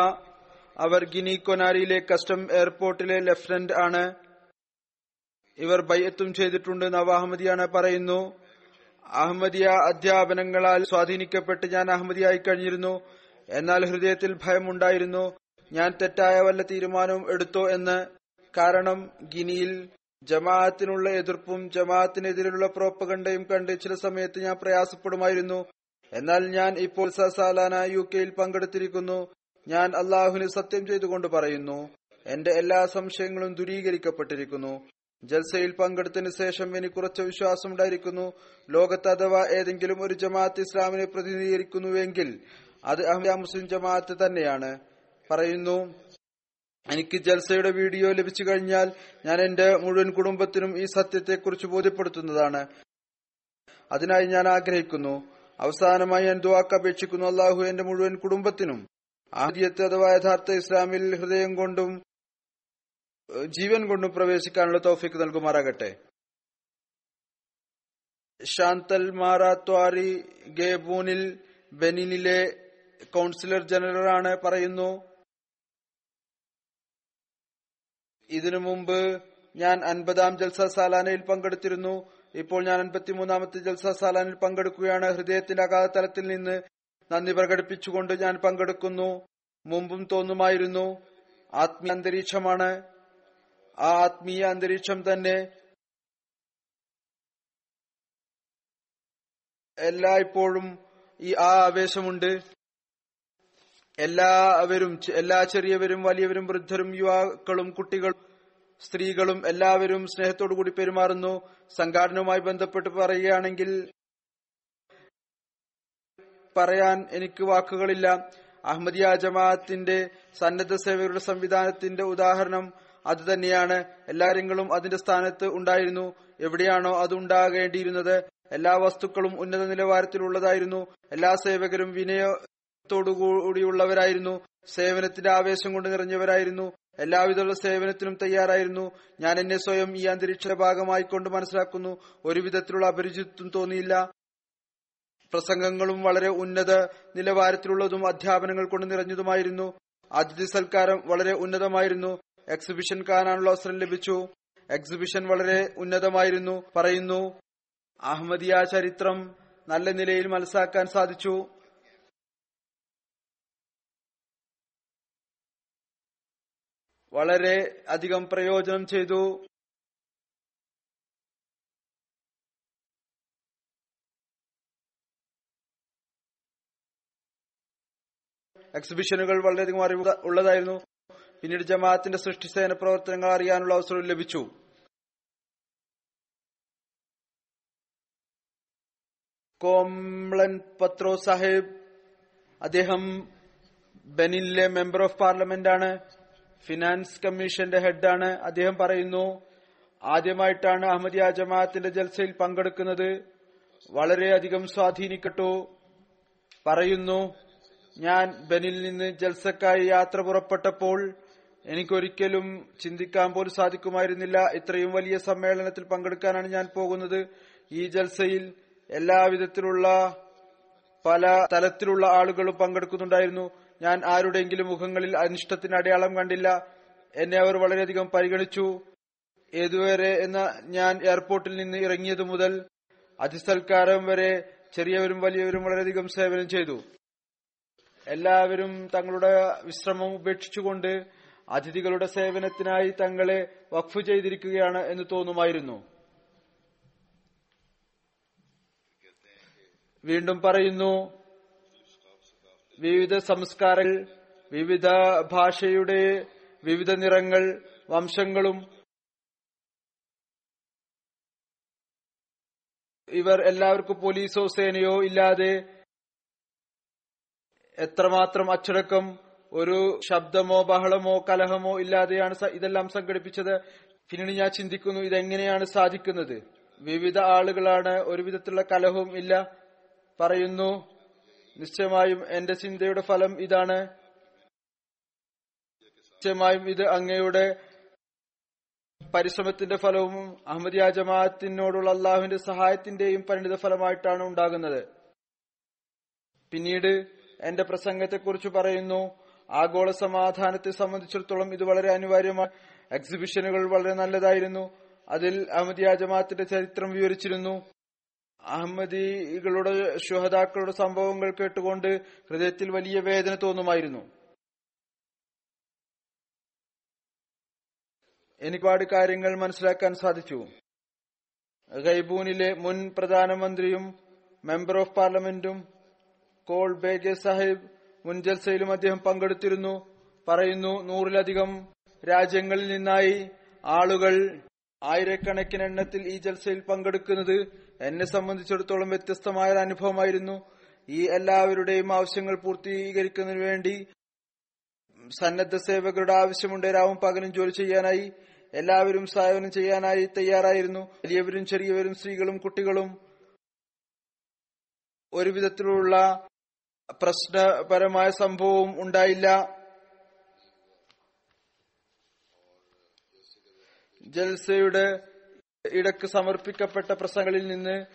അവർ ഗിനി കൊനാരിയിലെ കസ്റ്റം എയർപോർട്ടിലെ ലഫ്റ്റനന്റ് ആണ്. ഇവർ ബയ്യത്തും ചെയ്തിട്ടുണ്ട് നവാഹമ്മദിയാണ് പറയുന്നു. അഹമ്മദിയ അധ്യാപനങ്ങളാൽ സ്വാധീനിക്കപ്പെട്ട് ഞാൻ അഹമ്മദിയായി കഴിഞ്ഞിരുന്നു. എന്നാൽ ഹൃദയത്തിൽ ഭയമുണ്ടായിരുന്നു. ഞാൻ തെറ്റായ വല്ല തീരുമാനവും എടുത്തോ എന്ന്. കാരണം ഗിനിയിൽ ജമാഅത്തിനുള്ള എതിർപ്പും ജമാഅത്തിനെതിരെയുള്ള പ്രോപ്പകണ്ടയും കണ്ട് ചില സമയത്ത് ഞാൻ പ്രയാസപ്പെടുമായിരുന്നു. എന്നാൽ ഞാൻ ഇപ്പോൾ സസാലാന യു കെയിൽ പങ്കെടുത്തിരിക്കുന്നു. ഞാൻ അള്ളാഹുവിന് സത്യം ചെയ്തുകൊണ്ട് പറയുന്നു. എന്റെ എല്ലാ സംശയങ്ങളും ദുരീകരിക്കപ്പെട്ടിരിക്കുന്നു. ജൽസയിൽ പങ്കെടുത്തതിനു ശേഷം എനിക്ക് കുറച്ച് വിശ്വാസം ഉണ്ടായിരിക്കുന്നു. ലോകത്ത് അഥവാ ഏതെങ്കിലും ഒരു ജമാഅത്ത് ഇസ്ലാമിനെ പ്രതിനിധീകരിക്കുന്നുവെങ്കിൽ അത് അഹമ്മദ മുസ്ലിം ജമാഅത്ത് തന്നെയാണ്. പറയുന്നു എനിക്ക് ജൽസയുടെ വീഡിയോ ലഭിച്ചു കഴിഞ്ഞാൽ ഞാൻ എന്റെ മുഴുവൻ കുടുംബത്തിനും ഈ സത്യത്തെക്കുറിച്ച് ബോധ്യപ്പെടുത്തുന്നതാണ്. അതിനായി ഞാൻ ആഗ്രഹിക്കുന്നു. അവസാനമായി ഞാൻ ദുവാക്ക് അപേക്ഷിക്കുന്നു അള്ളാഹു എന്റെ മുഴുവൻ കുടുംബത്തിനും. ആദ്യത്തെ അഥവാ യഥാർത്ഥ ഇസ്ലാമിൽ ഹൃദയം കൊണ്ടും ജീവൻ കൊണ്ടും പ്രവേശിക്കാനുള്ള തോഫിക്ക് നൽകുമാറാകട്ടെ. ശാന്തൽ മാറാത്വാരി ഗേബൂനിൽ ബെനിനിലെ കൗൺസിലർ ജനറലാണ് പറയുന്നു ഇതിനു മുമ്പ് ഞാൻ അൻപതാം ജൽസ സാലാനയിൽ പങ്കെടുത്തിരുന്നു. ഇപ്പോൾ ഞാൻ അൻപത്തിമൂന്നാമത്തെ ജൽസ സാലാനിൽ പങ്കെടുക്കുകയാണ്. ഹൃദയത്തിന്റെ അകാതലത്തിൽ നിന്ന് നന്ദി പ്രകടിപ്പിച്ചുകൊണ്ട് ഞാൻ പങ്കെടുക്കുന്നു. മുമ്പും തോന്നുമായിരുന്നു. ആത്മീയ അന്തരീക്ഷമാണ്. ആ ആത്മീയ അന്തരീക്ഷം തന്നെ എല്ലായ്പ്പോഴും ഈ ആ ആവേശമുണ്ട്. എല്ലാവരും എല്ലാ ചെറിയവരും വലിയവരും വൃദ്ധരും യുവാക്കളും കുട്ടികളും സ്ത്രീകളും എല്ലാവരും സ്നേഹത്തോടു കൂടി പെരുമാറുന്നു. സംഘാടനവുമായി ബന്ധപ്പെട്ട് പറയുകയാണെങ്കിൽ പറയാൻ എനിക്ക് വാക്കുകളില്ല. അഹമ്മദിയ ജമാഅത്തിന്റെ സന്നദ്ധ സേവകരുടെ സംവിധാനത്തിന്റെ ഉദാഹരണം അത് തന്നെയാണ് എല്ലാ അതിന്റെ സ്ഥാനത്ത് ഉണ്ടായിരുന്നു. എവിടെയാണോ അത് ഉണ്ടാകേണ്ടിയിരുന്നത്. എല്ലാ വസ്തുക്കളും ഉന്നത നിലവാരത്തിലുള്ളതായിരുന്നു. എല്ലാ സേവകരും വിനയത്തോടുകൂടിയുള്ളവരായിരുന്നു സേവനത്തിന്റെ ആവേശം കൊണ്ട് നിറഞ്ഞവരായിരുന്നു. എല്ലാവിധമുള്ള സേവനത്തിനും തയ്യാറായിരുന്നു. ഞാൻ എന്നെ സ്വയം ഈ അന്തരീക്ഷ ഭാഗമായി കൊണ്ട് മനസ്സിലാക്കുന്നു. ഒരുവിധത്തിലുള്ള അപരിചിത്വം തോന്നിയില്ല. പ്രസംഗങ്ങളും വളരെ ഉന്നത നിലവാരത്തിലുള്ളതും അധ്യാപനങ്ങൾ കൊണ്ട് നിറഞ്ഞതുമായിരുന്നു. അതിഥി സൽക്കാരം വളരെ ഉന്നതമായിരുന്നു. എക്സിബിഷൻ കാണാനുള്ള അവസരം ലഭിച്ചു. എക്സിബിഷൻ വളരെ ഉന്നതമായിരുന്നു. പറയുന്നു അഹമ്മദിയ ചരിത്രം നല്ല നിലയിൽ മനസ്സാക്കാൻ സാധിച്ചു. വളരെ അധികം പ്രയോജനം ചെയ്തു. എക്സിബിഷനുകൾ വളരെയധികം അറിവ് ഉള്ളതായിരുന്നു. പിന്നീട് ജമാഅത്തിന്റെ സൃഷ്ടി സേന പ്രവർത്തനങ്ങൾ അറിയാനുള്ള അവസരം ലഭിച്ചു. കോംളൻ പത്രോ സാഹിബ് അദ്ദേഹം ബെനിലെ മെമ്പർ ഓഫ് പാർലമെന്റ് ആണ് ഫിനാൻസ് കമ്മീഷന്റെ ഹെഡാണ് അദ്ദേഹം പറയുന്നു. ആദ്യമായിട്ടാണ് അഹമ്മദിയ ജമാഅത്തിന്റെ ജൽസയിൽ പങ്കെടുക്കുന്നത്. വളരെയധികം സ്വാധീനിക്കട്ടു. പറയുന്നു ഞാൻ ബനിൽ നിന്ന് ജൽസക്കായി യാത്ര പുറപ്പെട്ടപ്പോൾ എനിക്കൊരിക്കലും ചിന്തിക്കാൻ പോലും സാധിക്കുമായിരുന്നില്ല. ഇത്രയും വലിയ സമ്മേളനത്തിൽ പങ്കെടുക്കാനാണ് ഞാൻ പോകുന്നത്. ഈ ജൽസയിൽ എല്ലാവിധത്തിലുള്ള പല തലത്തിലുള്ള ആളുകളും പങ്കെടുക്കുന്നുണ്ടായിരുന്നു. ഞാൻ ആരുടെയെങ്കിലും മുഖങ്ങളിൽ അനിഷ്ടത്തിന് അടയാളം കണ്ടില്ല. എന്നെ അവർ വളരെയധികം പരിഗണിച്ചു. ഏതുവരെ എന്ന ഞാൻ എയർപോർട്ടിൽ നിന്ന് ഇറങ്ങിയതു മുതൽ അതിസൽക്കാരം വരെ ചെറിയവരും വലിയവരും വളരെയധികം സേവനം ചെയ്തു. എല്ലാവരും തങ്ങളുടെ വിശ്രമം ഉപേക്ഷിച്ചുകൊണ്ട് അതിഥികളുടെ സേവനത്തിനായി തങ്ങളെ വഖഫ് ചെയ്തിരിക്കുകയാണ് എന്ന് തോന്നുമായിരുന്നു. വീണ്ടും പറയുന്നു വിവിധ സംസ്കാരങ്ങൾ വിവിധ ഭാഷയുടെ വിവിധ നിറങ്ങൾ വംശങ്ങളും ഇവർ എല്ലാവർക്കും പോലീസോ സേനയോ ഇല്ലാതെ എത്രമാത്രം അച്ചടക്കം ഒരു ശബ്ദമോ ബഹളമോ കലഹമോ ഇല്ലാതെയാണ് ഇതെല്ലാം സംഘടിപ്പിച്ചത്. പിന്നീട് ഞാൻ ചിന്തിക്കുന്നു ഇതെങ്ങനെയാണ് സാധിക്കുന്നത്? വിവിധ ആളുകളാണ് ഒരു വിധത്തിലുള്ള കലഹവും ഇല്ല. പറയുന്നു നിശ്ചയമായും എന്റെ ചിന്തയുടെ ഫലം ഇതാണ്. നിശ്ചയമായും ഇത് അങ്ങയുടെ പരിശ്രമത്തിന്റെ ഫലവും അഹമ്മദിയ ജമാഅത്തിനോടുള്ള അള്ളാഹുവിന്റെ സഹായത്തിന്റെയും പരിണിത ഫലമായിട്ടാണ് ഉണ്ടാകുന്നത്. പിന്നീട് എന്റെ പ്രസംഗത്തെക്കുറിച്ച് പറയുന്നു ആഗോള സമാധാനത്തെ സംബന്ധിച്ചിടത്തോളം ഇത് വളരെ അനിവാര്യമാണ് എക്സിബിഷനുകൾ വളരെ നല്ലതായിരുന്നു. അതിൽ അഹമ്മദിയ ജമാഅത്തിന്റെ ചരിത്രം വിവരിച്ചിരുന്നു. അഹമ്മദികളുടെ ശുഹതാക്കളുടെ സംഭവങ്ങൾ കേട്ടുകൊണ്ട് ഹൃദയത്തിൽ വലിയ വേദന തോന്നുമായിരുന്നു. എനിക്ക് ഒരുപാട് കാര്യങ്ങൾ മനസ്സിലാക്കാൻ സാധിച്ചു. ഗൈബൂനിലെ മുൻ പ്രധാനമന്ത്രിയും മെമ്പർ ഓഫ് പാർലമെന്റും കോൾ ബേഗെ സാഹിബ് മുൻ ജൽസയിലും അദ്ദേഹം പങ്കെടുത്തിരുന്നു. പറയുന്നു നൂറിലധികം രാജ്യങ്ങളിൽ നിന്നായി ആളുകൾ ആയിരക്കണക്കിന് എണ്ണത്തിൽ ഈ ജൽസയിൽ പങ്കെടുക്കുന്നത് എന്നെ സംബന്ധിച്ചിടത്തോളം വ്യത്യസ്തമായ ഒരു അനുഭവമായിരുന്നു. ഈ എല്ലാവരുടെയും ആവശ്യങ്ങൾ പൂർത്തീകരിക്കുന്നതിന് വേണ്ടി സന്നദ്ധ സേവകരുടെ ആവശ്യമുണ്ട്. രാവും പകലും ജോലി ചെയ്യാനായി എല്ലാവരും സേവനം ചെയ്യാനായി തയ്യാറായിരുന്നു. വലിയവരും ചെറിയവരും സ്ത്രീകളും കുട്ടികളും ഒരുവിധത്തിലുള്ള പ്രശ്നപരമായ സംഭവവും ഉണ്ടായില്ല. ജൽസയുടെ ഇടയ്ക്ക് സമർപ്പിക്കപ്പെട്ട പ്രസംഗങ്ങളിൽ നിന്ന്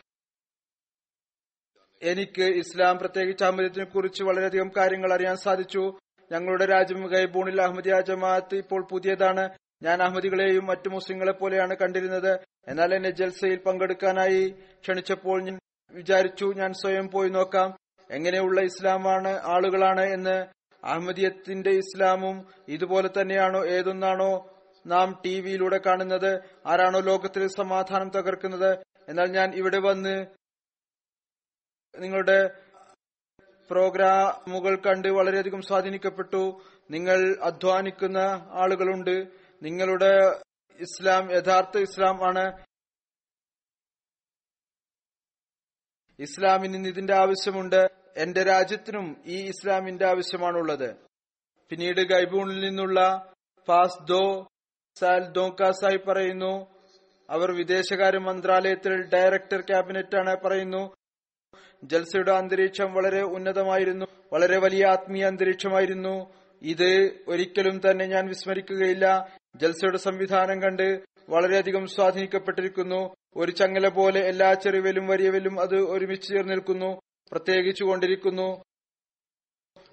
എനിക്ക് ഇസ്ലാം പ്രത്യേകിച്ച് അഹമ്മദത്തിനെ കുറിച്ച് വളരെയധികം കാര്യങ്ങൾ അറിയാൻ സാധിച്ചു. ഞങ്ങളുടെ രാജ്യം ഗൈബൂണിൽ അഹമ്മദിയ ജമാഅത്ത് ഇപ്പോൾ പുതിയതാണ്. ഞാൻ അഹമ്മദികളെയും മറ്റു മുസ്ലിങ്ങളെ പോലെയാണ് കണ്ടിരുന്നത്. എന്നാൽ എന്നെ ജൽസയിൽ പങ്കെടുക്കാനായി ക്ഷണിച്ചപ്പോൾ ഞാൻ വിചാരിച്ചു ഞാൻ സ്വയം പോയി നോക്കാം. എങ്ങനെയുള്ള ഇസ്ലാമാണ് ആളുകളാണ് എന്ന്. അഹമ്മദിയത്തിന്റെ ഇസ്ലാമും ഇതുപോലെ തന്നെയാണോ ഏതൊന്നാണോ നാം ടി വിയിലൂടെ കാണുന്നത് ആരാണോ ലോകത്തിൽ സമാധാനം തകർക്കുന്നത്. എന്നാൽ ഞാൻ ഇവിടെ വന്ന് നിങ്ങളുടെ പ്രോഗ്രാമുകൾ കണ്ട് വളരെയധികം സ്വാധീനിക്കപ്പെട്ടു. നിങ്ങൾ അധ്വാനിക്കുന്ന ആളുകളുണ്ട്. നിങ്ങളുടെ ഇസ്ലാം യഥാർത്ഥ ഇസ്ലാം ആണ്. ഇസ്ലാമിന് ഇതിന്റെ ആവശ്യമുണ്ട്. എന്റെ രാജ്യത്തിനും ഈ ഇസ്ലാമിന്റെ ആവശ്യമാണുള്ളത്. പിന്നീട് ഗൈബൂണിൽ നിന്നുള്ള ഫാസ്ദോ സാൽ ദോങ്കാസായി പറയുന്നു. അവർ വിദേശകാര്യ മന്ത്രാലയത്തിൽ ഡയറക്ടർ ക്യാബിനറ്റ് ആണ് പറയുന്നു. ജൽസയുടെ അന്തരീക്ഷം വളരെ ഉന്നതമായിരുന്നു. വളരെ വലിയ ആത്മീയ അന്തരീക്ഷമായിരുന്നു. ഇത് ഒരിക്കലും തന്നെ ഞാൻ വിസ്മരിക്കുകയില്ല. ജൽസയുടെ സംവിധാനം കണ്ട് വളരെയധികം സ്വാധീനിക്കപ്പെട്ടിരിക്കുന്നു. ഒരു ചങ്ങല പോലെ എല്ലാ ചെറിയവലും വലിയവലും അത് ഒരുമിച്ച് ചേർന്നിരിക്കുന്നു പ്രത്യേകിച്ചു കൊണ്ടിരിക്കുന്നു.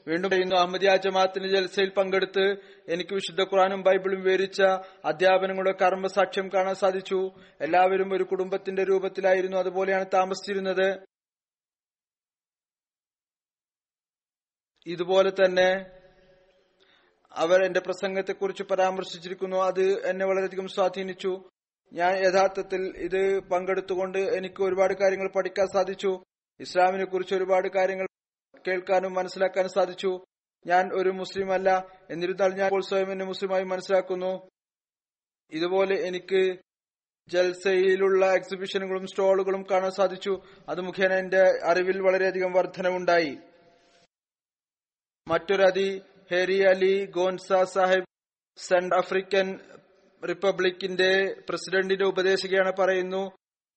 വീണ്ടും പറയുന്നു അഹമ്മദിയ ജമാഅത്തിന്റെ ജൽസയിൽ പങ്കെടുത്ത് എനിക്ക് വിശുദ്ധ ഖുറാനും ബൈബിളും വിവരിച്ച അധ്യാപനങ്ങളുടെ കർമ്മസാക്ഷ്യം കാണാൻ സാധിച്ചു. എല്ലാവരും ഒരു കുടുംബത്തിന്റെ രൂപത്തിലായിരുന്നു അതുപോലെയാണ് താമസിച്ചിരുന്നത്. ഇതുപോലെ തന്നെ അവർ എന്റെ പ്രസംഗത്തെക്കുറിച്ച് പരാമർശിച്ചിരിക്കുന്നു. അത് എന്നെ വളരെയധികം സ്വാധീനിച്ചു. ഞാൻ യഥാർത്ഥത്തിൽ ഇത് പങ്കെടുത്തുകൊണ്ട് എനിക്ക് ഒരുപാട് കാര്യങ്ങൾ പഠിക്കാൻ സാധിച്ചു. ഇസ്ലാമിനെ കുറിച്ച് ഒരുപാട് കാര്യങ്ങൾ കേൾക്കാനും മനസ്സിലാക്കാനും സാധിച്ചു. ഞാൻ ഒരു മുസ്ലിം അല്ല എന്നിരുന്നാൽ ഞാൻ ഇപ്പോൾ സ്വയം എന്നെ മുസ്ലിമായി മനസ്സിലാക്കുന്നു. ഇതുപോലെ എനിക്ക് ജൽസയിലുള്ള എക്സിബിഷനുകളും സ്റ്റോളുകളും കാണാൻ സാധിച്ചു. അത് മുഖേന എന്റെ അറിവിൽ വളരെയധികം വർധനവുണ്ടായി. മറ്റൊരതി ഹെരി അലി ഗോൻസ സാഹിബ് സെന്റ് ആഫ്രിക്കൻ റിപ്പബ്ലിക്കിന്റെ പ്രസിഡന്റിന്റെ ഉപദേശകയാണ് പറയുന്നു.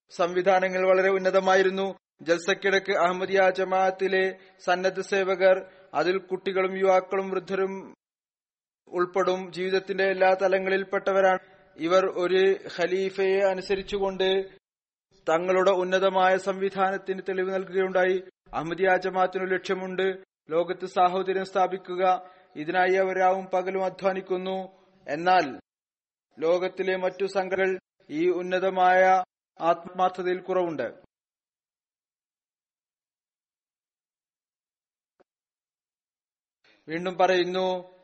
സംവിധാനങ്ങൾ വളരെ ഉന്നതമായിരുന്നു. ജൽസക്കിടക്ക് അഹമ്മദിയ ജമാഅത്തിലെ സന്നദ്ധ സേവകർ അതിൽ കുട്ടികളും യുവാക്കളും വൃദ്ധരും ഉൾപ്പെടും. ജീവിതത്തിന്റെ എല്ലാ തലങ്ങളിൽപ്പെട്ടവരാണ്. ഇവർ ഒരു ഖലീഫയെ അനുസരിച്ചുകൊണ്ട് തങ്ങളുടെ ഉന്നതമായ സംവിധാനത്തിന് തെളിവ് നൽകുകയുണ്ടായി. അഹമ്മദിയ ജമാഅത്തിനു ലക്ഷ്യമുണ്ട്. ലോകത്ത് സാഹോദര്യം സ്ഥാപിക്കുക. ഇതിനായി അവരാവും പകലും അധ്വാനിക്കുന്നു. എന്നാൽ ലോകത്തിലെ മറ്റു സംഘങ്ങൾ ഈ ഉന്നതമായ ആത്മാർത്ഥതയിൽ കുറവുണ്ട്. വീണ്ടും പറയുന്നു.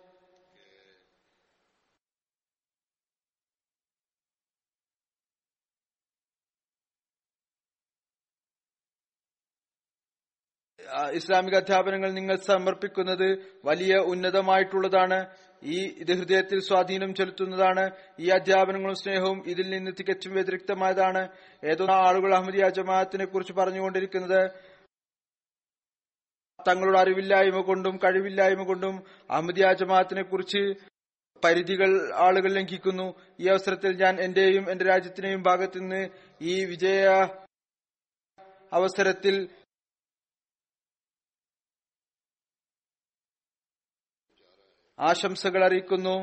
ഇസ്ലാമിക അധ്യാപനങ്ങൾ നിങ്ങൾ സമർപ്പിക്കുന്നത് വലിയ ഉന്നതമായിട്ടുള്ളതാണ്. ഈ ഇത് ഹൃദയത്തിൽ സ്വാധീനം ചെലുത്തുന്നതാണ്. ഈ അധ്യാപനങ്ങളും സ്നേഹവും ഇതിൽ നിന്ന് തികച്ചും വ്യതിരിക്തമായതാണ്. ഏതോ ആളുകൾ അഹമ്മദിയ ജമാഅത്തിനെ കുറിച്ച് പറഞ്ഞുകൊണ്ടിരിക്കുന്നത്. തങ്ങളുടെ അറിവില്ലായ്മ കൊണ്ടും കഴിവില്ലായ്മ കൊണ്ടും അഹമ്മദിയ ജമാഅത്തിനെ കുറിച്ച് പരിധികൾ ആളുകൾ ലംഘിക്കുന്നു. ഈ അവസരത്തിൽ ഞാൻ എന്റെയും എന്റെ രാജ്യത്തിന്റെയും ഭാഗത്തു നിന്ന് ഈ വിജയ അവസരത്തിൽ ആശംസകൾ അറിയിക്കുന്നു.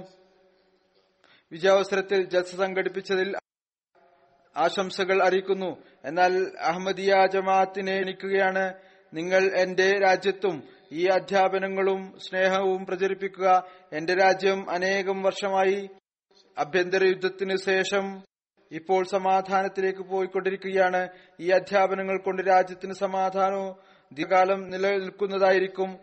വിജയാവസരത്തിൽ ജൽസ സംഘടിപ്പിച്ചതിൽ ആശംസകൾ അറിയിക്കുന്നു. എന്നാൽ അഹമ്മദിയ ജമാഅത്തിനെ എണിക്കുകയാണ് നിങ്ങൾ എന്റെ രാജ്യത്തും ഈ അധ്യാപനങ്ങളും സ്നേഹവും പ്രചരിപ്പിക്കുക. എന്റെ രാജ്യം അനേകം വർഷമായി ആഭ്യന്തര യുദ്ധത്തിന് ശേഷം ഇപ്പോൾ സമാധാനത്തിലേക്ക് പോയിക്കൊണ്ടിരിക്കുകയാണ്. ഈ അധ്യാപനങ്ങൾ കൊണ്ട് രാജ്യത്തിന് സമാധാനവും ദീർഘകാലം നിലനിൽക്കുന്നതായിരിക്കും.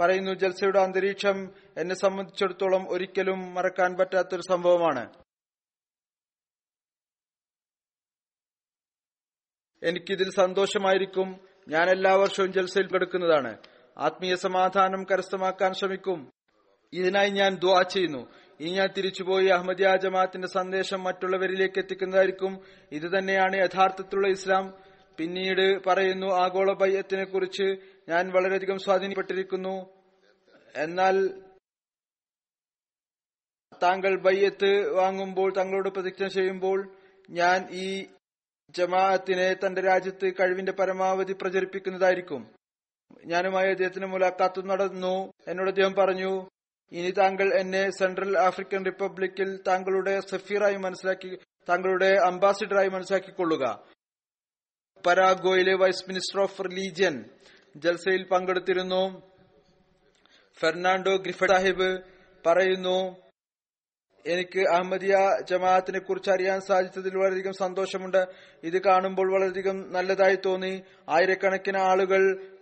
പറയുന്നു ജൽസയുടെ അന്തരീക്ഷം എന്നെ സംബന്ധിച്ചിടത്തോളം ഒരിക്കലും മറക്കാൻ പറ്റാത്തൊരു സംഭവമാണ്. എനിക്കിതിൽ സന്തോഷമായിരിക്കും. ഞാൻ എല്ലാ വർഷവും ജൽസയിൽ പങ്കെടുക്കുന്നതാണ് ആത്മീയ സമാധാനം കരസ്ഥമാക്കാൻ ശ്രമിക്കും. ഇതിനായി ഞാൻ ദ്വാ ചെയ്യുന്നു. ഇനി ഞാൻ തിരിച്ചുപോയി അഹമ്മദിയ ജമാഅത്തിന്റെ സന്ദേശം മറ്റുള്ളവരിലേക്ക് എത്തിക്കുന്നതായിരിക്കും. ഇത് തന്നെയാണ് യഥാർത്ഥത്തിലുള്ള ഇസ്ലാം. പിന്നീട് പറയുന്നു ആഗോള ഭയത്തിനെ കുറിച്ച് ഞാൻ വളരെയധികം സ്വാധീനപ്പെട്ടിരിക്കുന്നു എന്നാൽ താങ്കൾ ബയ്യത്ത് വാങ്ങുമ്പോൾ തങ്ങളോട് പ്രതിജ്ഞ ചെയ്യുമ്പോൾ ഞാൻ ഈ ജമാഅത്തിനെ തന്റെ രാജ്യത്ത് കഴിവിന്റെ പരമാവധി പ്രചരിപ്പിക്കുന്നതായിരിക്കും. ഞാനുമായി അദ്ദേഹത്തിന് മുലാഖാത്ത് നടന്നു. എന്നോട് അദ്ദേഹം പറഞ്ഞു ഇനി താങ്കൾ എന്നെ സെൻട്രൽ ആഫ്രിക്കൻ റിപ്പബ്ലിക്കിൽ താങ്കളുടെ സഫീറായി മനസ്സിലാക്കി താങ്കളുടെ അംബാസിഡറായി മനസ്സിലാക്കിക്കൊള്ളുക. പരാഗോയിലെ വൈസ് മിനിസ്റ്റർ ഓഫ് റിലീജിയൻ ജൽസയിൽ പങ്കെടുത്തിരുന്നു. ഫെർണാണ്ടോ ഗ്രിഫ് സാഹിബ് പറയുന്നു എനിക്ക് അഹമ്മദിയ ജമാഅത്തിനെ കുറിച്ച് അറിയാൻ സാധിച്ചതിൽ വളരെയധികം സന്തോഷമുണ്ട്. ഇത് കാണുമ്പോൾ വളരെയധികം നല്ലതായി തോന്നി. ആയിരക്കണക്കിന് ആളുകൾ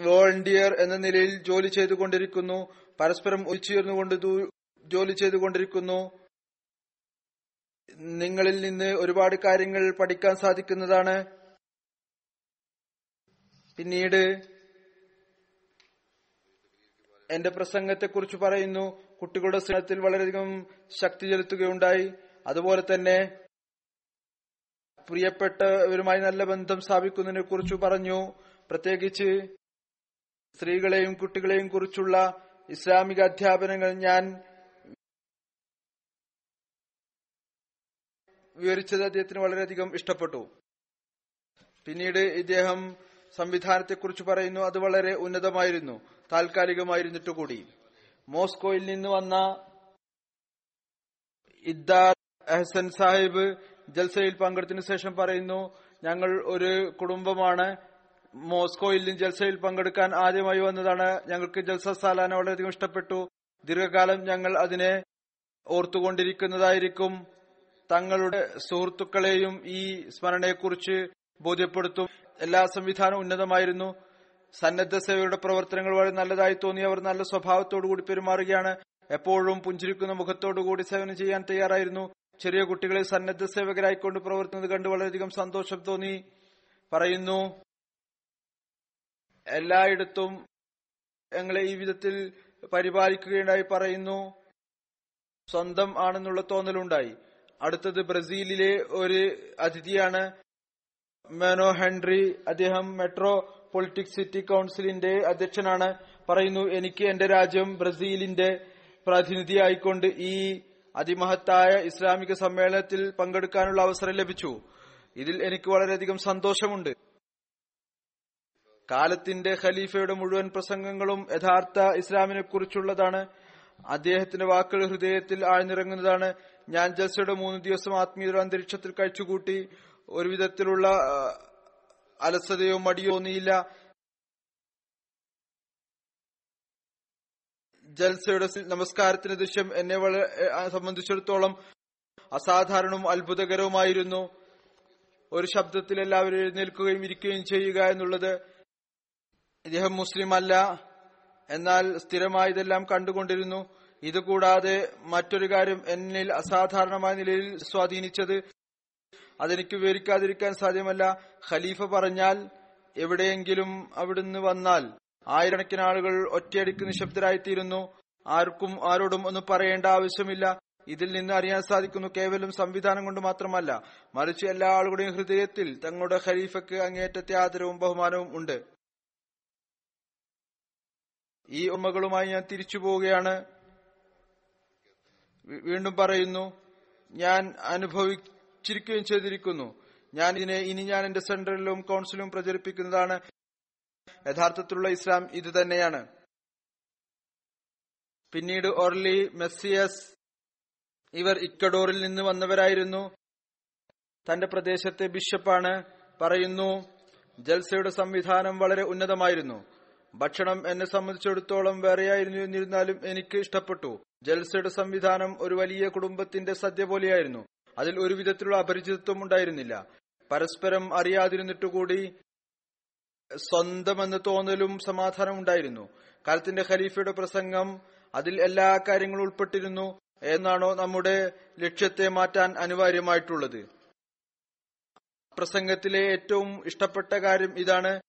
വോളണ്ടിയർ എന്ന നിലയിൽ ജോലി ചെയ്തുകൊണ്ടിരിക്കുന്നു. പരസ്പരം ഒഴിച്ചുചേർന്നുകൊണ്ട് ജോലി ചെയ്തുകൊണ്ടിരിക്കുന്നു. നിങ്ങളിൽ നിന്ന് ഒരുപാട് കാര്യങ്ങൾ പഠിക്കാൻ സാധിക്കുന്നതാണ്. പിന്നീട് എന്റെ പ്രസംഗത്തെക്കുറിച്ച് പറയുന്നു. കുട്ടികളുടെ സ്നേഹത്തിൽ വളരെയധികം ശക്തി ചെലുത്തുകയുണ്ടായി. അതുപോലെ തന്നെ പ്രിയപ്പെട്ടവരുമായി നല്ല ബന്ധം സ്ഥാപിക്കുന്നതിനെ കുറിച്ച് പറഞ്ഞു. പ്രത്യേകിച്ച് സ്ത്രീകളെയും കുട്ടികളെയും കുറിച്ചുള്ള ഇസ്ലാമിക അധ്യാപനങ്ങൾ ഞാൻ വിവരിച്ചത് അദ്ദേഹത്തിന് വളരെയധികം ഇഷ്ടപ്പെട്ടു. പിന്നീട് ഇദ്ദേഹം സംവിധാനത്തെക്കുറിച്ച് പറയുന്നു. അത് വളരെ ഉന്നതമായിരുന്നു. താൽക്കാലികമായിരുന്നിട്ട് കൂടി മോസ്കോയിൽ നിന്ന് വന്ന ഇദ്ദാർ അഹസൻ സാഹിബ് ജൽസയിൽ പങ്കെടുത്തതിനു ശേഷം പറയുന്നു ഞങ്ങൾ ഒരു കുടുംബമാണ്. മോസ്കോയിൽ നിന്ന് ജൽസയിൽ പങ്കെടുക്കാൻ ആദ്യമായി വന്നതാണ്. ഞങ്ങൾക്ക് ജൽസ സാലാന വളരെയധികം ഇഷ്ടപ്പെട്ടു. ദീർഘകാലം ഞങ്ങൾ അതിനെ ഓർത്തുകൊണ്ടിരിക്കുന്നതായിരിക്കും. തങ്ങളുടെ സുഹൃത്തുക്കളെയും ഈ സ്മരണയെക്കുറിച്ച് ബോധ്യപ്പെടുത്തും. എല്ലാ സംവിധാനവും ഉന്നതമായിരുന്നു. സന്നദ്ധ സേവയുടെ പ്രവർത്തനങ്ങൾ വളരെ നല്ലതായി തോന്നി. അവർ നല്ല സ്വഭാവത്തോടു കൂടി പെരുമാറുകയാണ്. എപ്പോഴും പുഞ്ചിരിക്കുന്ന മുഖത്തോടു കൂടി സേവനം ചെയ്യാൻ തയ്യാറായിരുന്നു. ചെറിയ കുട്ടികളെ സന്നദ്ധ സേവകരായിക്കൊണ്ട് പ്രവർത്തനത് കണ്ട് വളരെയധികം സന്തോഷം തോന്നി. പറയുന്നു എല്ലായിടത്തും ഞങ്ങളെ ഈ വിധത്തിൽ പരിപാലിക്കുകയുണ്ടായി പറയുന്നു. സ്വന്തം ആണെന്നുള്ള തോന്നലുണ്ടായി. അടുത്തത് ബ്രസീലിലെ ഒരു അതിഥിയാണ് മെനോ ഹെൻറി. അദ്ദേഹം മെട്രോ പൊളിറ്റിക്സ് സിറ്റി കൌൺസിലിന്റെ അധ്യക്ഷനാണ്. പറയുന്നു എനിക്ക് എന്റെ രാജ്യം ബ്രസീലിന്റെ പ്രതിനിധിയായിക്കൊണ്ട് ഈ അതിമഹത്തായ ഇസ്ലാമിക സമ്മേളനത്തിൽ പങ്കെടുക്കാനുള്ള അവസരം ലഭിച്ചു. ഇതിൽ എനിക്ക് വളരെയധികം സന്തോഷമുണ്ട്. കാലത്തിന്റെ ഖലീഫയുടെ മുഴുവൻ പ്രസംഗങ്ങളും യഥാർത്ഥ ഇസ്ലാമിനെ കുറിച്ചുള്ളതാണ് അദ്ദേഹത്തിന്റെ വാക്കുകൾ ഹൃദയത്തിൽ ആഴ്ന്നിറങ്ങുന്നതാണ്. ഞാൻ ജൽസയുടെ മൂന്ന് ദിവസം ആത്മീയ അന്തരീക്ഷത്തിൽ കഴിച്ചുകൂട്ടി. ഒരു വിധത്തിലുള്ള ആ, അലസതയോ മടിയോ തോന്നിയില്ല ജൽസയുടെ നമസ്കാരത്തിന് ദൃശ്യം എന്നെ സംബന്ധിച്ചിടത്തോളം അസാധാരണവും അത്ഭുതകരവുമായിരുന്നു. ഒരു ശബ്ദത്തിൽ എല്ലാവരും എഴുന്നേൽക്കുകയും ഇരിക്കുകയും ചെയ്യുക എന്നുള്ളത് ഇദ്ദേഹം മുസ്ലിം അല്ല എന്നാൽ സ്ഥിരമായി ഇതെല്ലാം കണ്ടുകൊണ്ടിരുന്നു. ഇതുകൂടാതെ മറ്റൊരു കാര്യം എന്നിൽ അസാധാരണമായ നിലയിൽ സ്വാധീനിച്ചത് അതെനിക്ക് വിവരിക്കാതിരിക്കാൻ സാധ്യമല്ല. ഖലീഫ പറഞ്ഞാൽ എവിടെയെങ്കിലും അവിടുന്ന് വന്നാൽ ആയിരക്കണക്കിന് ആളുകൾ ഒറ്റയടിക്ക് നിശബ്ദരായിത്തീരുന്നു. ആർക്കും ആരോടും ഒന്നും പറയേണ്ട ആവശ്യമില്ല. ഇതിൽ നിന്ന് അറിയാൻ സാധിക്കുന്നു കേവലം സംവിധാനം കൊണ്ട് മാത്രമല്ല. മറിച്ച് എല്ലാ ആളുകളുടെയും ഹൃദയത്തിൽ തങ്ങളുടെ ഖലീഫയ്ക്ക് അങ്ങേറ്റത്തെ ആദരവും ബഹുമാനവും ഉണ്ട്. ഈ ഉമ്മകളുമായി ഞാൻ തിരിച്ചു പോവുകയാണ്. വീണ്ടും പറയുന്നു ഞാൻ അനുഭവിച്ചിരിക്കുകയും ചെയ്തിരിക്കുന്നു. ഞാൻ ഇതിനെ ഇനി ഞാൻ എന്റെ സെന്ററിലും കൗൺസിലും പ്രചരിപ്പിക്കുന്നതാണ്. യഥാർത്ഥത്തിലുള്ള ഇസ്ലാം ഇത് തന്നെയാണ്. പിന്നീട് ഓർലി മെസ്സിയസ് ഇവർ ഇക്കഡോറിൽ നിന്ന് വന്നവരായിരുന്നു. തന്റെ പ്രദേശത്തെ ബിഷപ്പാണ്. പറയുന്നു ജൽസയുടെ സംവിധാനം വളരെ ഉന്നതമായിരുന്നു. ഭക്ഷണം എന്നെ സംബന്ധിച്ചിടത്തോളം വേറെയായിരുന്നു എന്നിരുന്നാലും എനിക്ക് ഇഷ്ടപ്പെട്ടു. ജൽസയുടെ സംവിധാനം ഒരു വലിയ കുടുംബത്തിന്റെ സദ്യ പോലെയായിരുന്നു. അതിൽ ഒരു വിധത്തിലുള്ള അപരിചിതത്വം ഉണ്ടായിരുന്നില്ല. പരസ്പരം അറിയാതിരുന്നിട്ടുകൂടി സ്വന്തമെന്ന് തോന്നലും സമാധാനം ഉണ്ടായിരുന്നു. കാലത്തിന്റെ ഖലീഫയുടെ പ്രസംഗം അതിൽ എല്ലാ കാര്യങ്ങളും ഉൾപ്പെട്ടിരുന്നു എന്നാണോ നമ്മുടെ ലക്ഷ്യത്തെ മാറ്റാൻ അനിവാര്യമായിട്ടുള്ളത്. പ്രസംഗത്തിലെ ഏറ്റവും ഇഷ്ടപ്പെട്ട കാര്യം ഇതാണ്.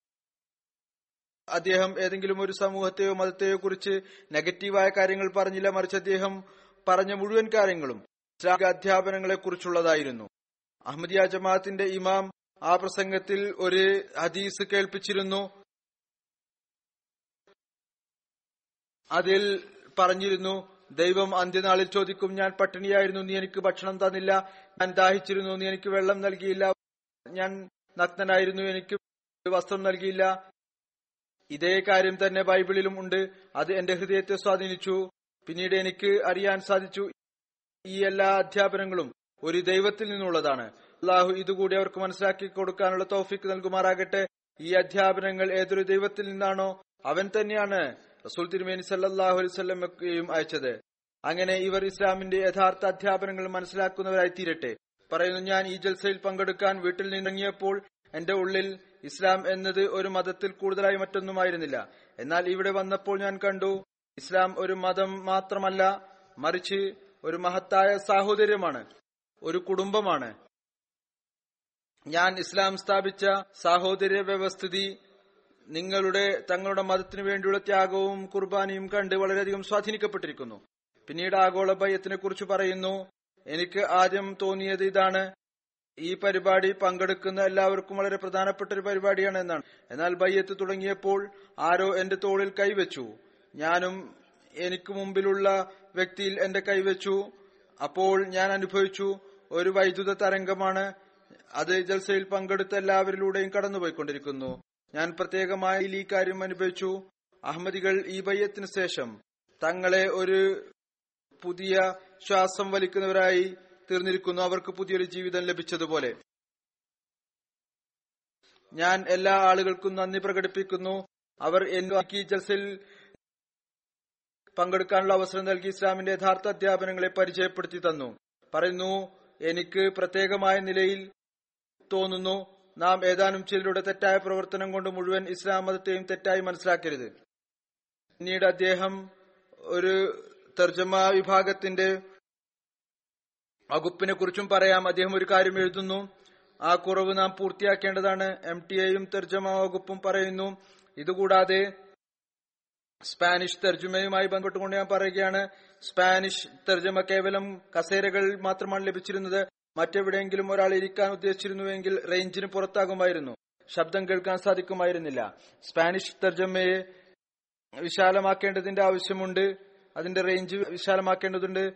അദ്ദേഹം ഏതെങ്കിലും ഒരു സമൂഹത്തെയോ മതത്തെയോ കുറിച്ച് നെഗറ്റീവായ കാര്യങ്ങൾ പറഞ്ഞില്ല മറിച്ച് അദ്ദേഹം പറഞ്ഞ മുഴുവൻ കാര്യങ്ങളും. ഇസ്ലാമിക അധ്യാപനങ്ങളെ കുറിച്ചുള്ളതായിരുന്നു അഹമ്മദിയ ജമാഅത്തിന്റെ ഇമാം ആ പ്രസംഗത്തിൽ ഒരു ഹദീസ് കേൾപ്പിച്ചിരുന്നു. അതിൽ പറഞ്ഞിരുന്നു ദൈവം അന്ത്യനാളിൽ ചോദിക്കും ഞാൻ പട്ടിണിയായിരുന്നു നീ എനിക്ക് ഭക്ഷണം തന്നില്ല ഞാൻ ദാഹിച്ചിരുന്നു നീ എനിക്ക് വെള്ളം നൽകിയില്ല ഞാൻ നഗ്നനായിരുന്നു എനിക്ക് വസ്ത്രം നൽകിയില്ല. ഇതേ കാര്യം തന്നെ ബൈബിളിലും ഉണ്ട്. അത് എന്റെ ഹൃദയത്തെ സ്വാധീനിച്ചു. പിന്നീട് എനിക്ക് അറിയാൻ സാധിച്ചു. ഈ എല്ലാ അധ്യാപനങ്ങളും ഒരു ദൈവത്തിൽ നിന്നുള്ളതാണ്. അള്ളാഹു ഇതുകൂടി അവർക്ക് മനസ്സിലാക്കി കൊടുക്കാനുള്ള തോഫിക്ക് നൽകുമാറാകട്ടെ. ഈ അധ്യാപനങ്ങൾ ഏതൊരു ദൈവത്തിൽ നിന്നാണോ അവൻ തന്നെയാണ് റസൂൽ തിരുമേനി സല്ലാഹു അലൈവല്ലമയും അയച്ചത്. അങ്ങനെ ഇവർ ഇസ്ലാമിന്റെ യഥാർത്ഥ അധ്യാപനങ്ങൾ മനസ്സിലാക്കുന്നവരായി തീരട്ടെ. പറയുന്നു ഞാൻ ഈ ജൽസയിൽ പങ്കെടുക്കാൻ വീട്ടിൽ നിന്നിറങ്ങിയപ്പോൾ എന്റെ ഉള്ളിൽ ഇസ്ലാം എന്നത് ഒരു മതത്തിൽ കൂടുതലായി മറ്റൊന്നുമായിരുന്നില്ല. എന്നാൽ ഇവിടെ വന്നപ്പോൾ ഞാൻ കണ്ടു ഇസ്ലാം ഒരു മതം മാത്രമല്ല മറിച്ച് ഒരു മഹത്തായ സാഹോദര്യമാണ് ഒരു കുടുംബമാണ്. ഞാൻ ഇസ്ലാം സ്ഥാപിച്ച സാഹോദര്യ വ്യവസ്ഥിതി നിങ്ങളുടെ തങ്ങളുടെ മതത്തിനു വേണ്ടിയുള്ള ത്യാഗവും കുർബാനയും കണ്ട് വളരെയധികം സ്വാധീനിക്കപ്പെട്ടിരിക്കുന്നു. പിന്നീട് ആഗോള ഭയത്തിനെ കുറിച്ച് പറയുന്നു എനിക്ക് ആദ്യം തോന്നിയത് ഇതാണ് ഈ പരിപാടി പങ്കെടുക്കുന്ന എല്ലാവർക്കും വളരെ പ്രധാനപ്പെട്ട ഒരു പരിപാടിയാണ് എന്നാണ്. എന്നാൽ ബയ്യത്ത് തുടങ്ങിയപ്പോൾ ആരോ എന്റെ തോളിൽ കൈവച്ചു. ഞാനും എനിക്ക് മുമ്പിലുള്ള വ്യക്തിയിൽ എന്റെ കൈവച്ചു. അപ്പോൾ ഞാൻ അനുഭവിച്ചു ഒരു വൈദ്യുത തരംഗമാണ്. അത് ജൽസയിൽ പങ്കെടുത്ത എല്ലാവരിലൂടെയും കടന്നുപോയിക്കൊണ്ടിരിക്കുന്നു. ഞാൻ പ്രത്യേകമായി ഈ കാര്യം അനുഭവിച്ചു. അഹമ്മദികൾ ഈ ബയ്യത്തിന് ശേഷം തങ്ങളെ ഒരു പുതിയ ശ്വാസം വലിക്കുന്നവരായി തീർന്നിരിക്കുന്നു. അവർക്ക് പുതിയൊരു ജീവിതം ലഭിച്ചതുപോലെ. ഞാൻ എല്ലാ ആളുകൾക്കും നന്ദി പ്രകടിപ്പിക്കുന്നു. അവർ എനിക്ക് ഈ ജൽസിൽ പങ്കെടുക്കാനുള്ള അവസരം നൽകി ഇസ്ലാമിന്റെ യഥാർത്ഥ അധ്യാപനങ്ങളെ പരിചയപ്പെടുത്തി തന്നു. പറയുന്നു എനിക്ക് പ്രത്യേകമായ നിലയിൽ തോന്നുന്നു നാം ഏതാനും ചിലരുടെ തെറ്റായ പ്രവർത്തനം കൊണ്ട് മുഴുവൻ ഇസ്ലാം മതത്തെയും തെറ്റായി മനസ്സിലാക്കരുത്. പിന്നീട് അദ്ദേഹം ഒരു തർജമ വിഭാഗത്തിന്റെ വകുപ്പിനെ കുറിച്ചും പറയാം. അദ്ദേഹം ഒരു കാര്യം എഴുതുന്നു ആ കുറവ് നാം പൂർത്തിയാക്കേണ്ടതാണ്. എം ടി എയും തർജമ വകുപ്പും പറയുന്നു ഇതുകൂടാതെ സ്പാനിഷ് തർജമയുമായി ബന്ധപ്പെട്ടുകൊണ്ട് ഞാൻ പറയുകയാണ് സ്പാനിഷ് തർജമ കേവലം കസേരകൾ മാത്രമാണ് ലഭിച്ചിരുന്നത്. മറ്റെവിടെയെങ്കിലും ഒരാൾ ഇരിക്കാൻ ഉദ്ദേശിച്ചിരുന്നുവെങ്കിൽ റേഞ്ചിന് പുറത്താകുമായിരുന്നു. ശബ്ദം കേൾക്കാൻ സാധിക്കുമായിരുന്നില്ല. സ്പാനിഷ് തർജമയെ വിശാലമാക്കേണ്ടതിന്റെ ആവശ്യമുണ്ട്. അതിന്റെ റേഞ്ച് വിശാലമാക്കേണ്ടതുണ്ട്.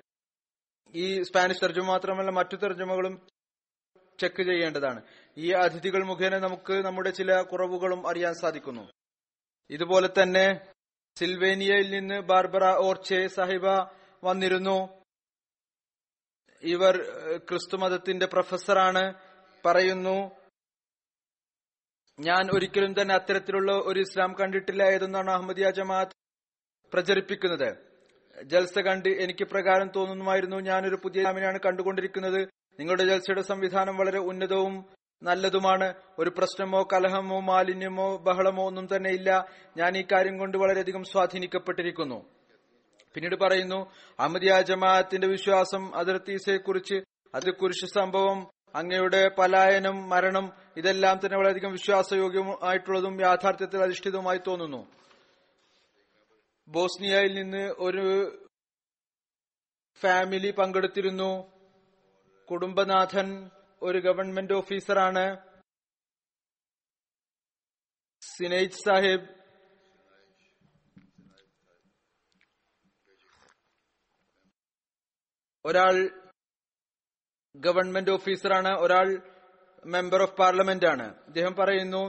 ഈ സ്പാനിഷ് തർജമ മാത്രമല്ല മറ്റു തർജമകളും ചെക്ക് ചെയ്യേണ്ടതാണ്. ഈ അതിഥികൾ മുഖേന നമുക്ക് നമ്മുടെ ചില കുറവുകളും അറിയാൻ സാധിക്കുന്നു. ഇതുപോലെ തന്നെ സിൽവേനിയയിൽ നിന്ന് ബാർബറ ഓർച്ചെ സാഹിബ വന്നിരുന്നു. ഇവർ ക്രിസ്തുമതത്തിന്റെ പ്രൊഫസറാണ് പറയുന്നു. ഞാൻ ഒരിക്കലും തന്നെ അത്തരത്തിലുള്ള ഒരു ഇസ്ലാം കണ്ടിട്ടില്ല ഏതെന്നാണ് അഹമ്മദിയ ജമാഅത്ത് പ്രചരിപ്പിക്കുന്നത്. ജൽസ കണ്ട് എനിക്ക് പ്രകാരം തോന്നുന്നുമായിരുന്നു ഞാനൊരു പുതിയ ഇസ്ലാമിനെയാണ് കണ്ടുകൊണ്ടിരിക്കുന്നത്. നിങ്ങളുടെ ജൽസയുടെ സംവിധാനം വളരെ ഉന്നതവും നല്ലതുമാണ്. ഒരു പ്രശ്നമോ കലഹമോ മാലിന്യമോ ബഹളമോ ഒന്നും തന്നെ ഇല്ല. ഞാൻ ഈ കാര്യം കൊണ്ട് വളരെയധികം സ്വാധീനിക്കപ്പെട്ടിരിക്കുന്നു. പിന്നീട് പറയുന്നു അഹമ്മദിയ ജമാഅത്തിന്റെ വിശ്വാസം അതിർത്തീസയെ കുറിച്ച് അത് കുരിശ് സംഭവം അങ്ങയുടെ പലായനം മരണം ഇതെല്ലാം തന്നെ വളരെയധികം വിശ്വാസയോഗ്യമായിട്ടുള്ളതും യാഥാർത്ഥ്യത്തിൽ അധിഷ്ഠിതവുമായി തോന്നുന്നു. ബോസ്നിയയിൽ നിന്ന് ഒരു ഫാമിലി പങ്കെടുത്തിരുന്നു. കുടുംബനാഥൻ ഒരു ഗവൺമെന്റ് ഓഫീസറാണ് സിനൈജ് സാഹിബ്. ഒരാൾ ഗവൺമെന്റ് ഓഫീസറാണ് ഒരാൾ മെമ്പർ ഓഫ് പാർലമെന്റ് ആണ് അദ്ദേഹം പറയുന്നു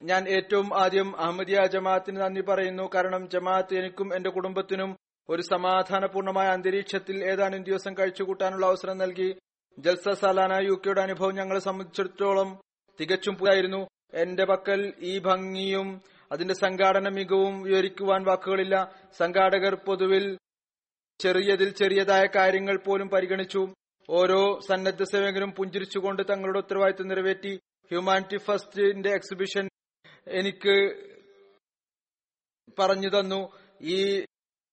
ഞാൻ ഏറ്റവും ആദ്യം അഹമ്മദിയ ജമാഅത്തിന് നന്ദി പറയുന്നു. കാരണം ജമാഅത്ത് എനിക്കും എന്റെ കുടുംബത്തിനും ഒരു സമാധാനപൂർണമായ അന്തരീക്ഷത്തിൽ ഏതാനും ദിവസം കഴിച്ചുകൂട്ടാനുള്ള അവസരം നൽകി. ജൽസ സാലാന യു കെയുടെ അനുഭവം ഞങ്ങളെ സംബന്ധിച്ചിടത്തോളം തികച്ചും പുതിയായിരുന്നു എന്റെ പക്കൽ ഈ ഭംഗിയും അതിന്റെ സംഘാടന മികവും വിവരിക്കുവാൻ വാക്കുകളില്ല. സംഘാടകർ പൊതുവിൽ ചെറിയതിൽ ചെറിയതായ കാര്യങ്ങൾ പോലും പരിഗണിച്ചു. ഓരോ സന്നദ്ധ സേവകരും പുഞ്ചിരിച്ചുകൊണ്ട് തങ്ങളുടെ ഉത്തരവാദിത്വം നിറവേറ്റി. ഹ്യൂമാനിറ്റി ഫസ്റ്റിന്റെ എക്സിബിഷൻ എനിക്ക് പറഞ്ഞു തന്നു. ഈ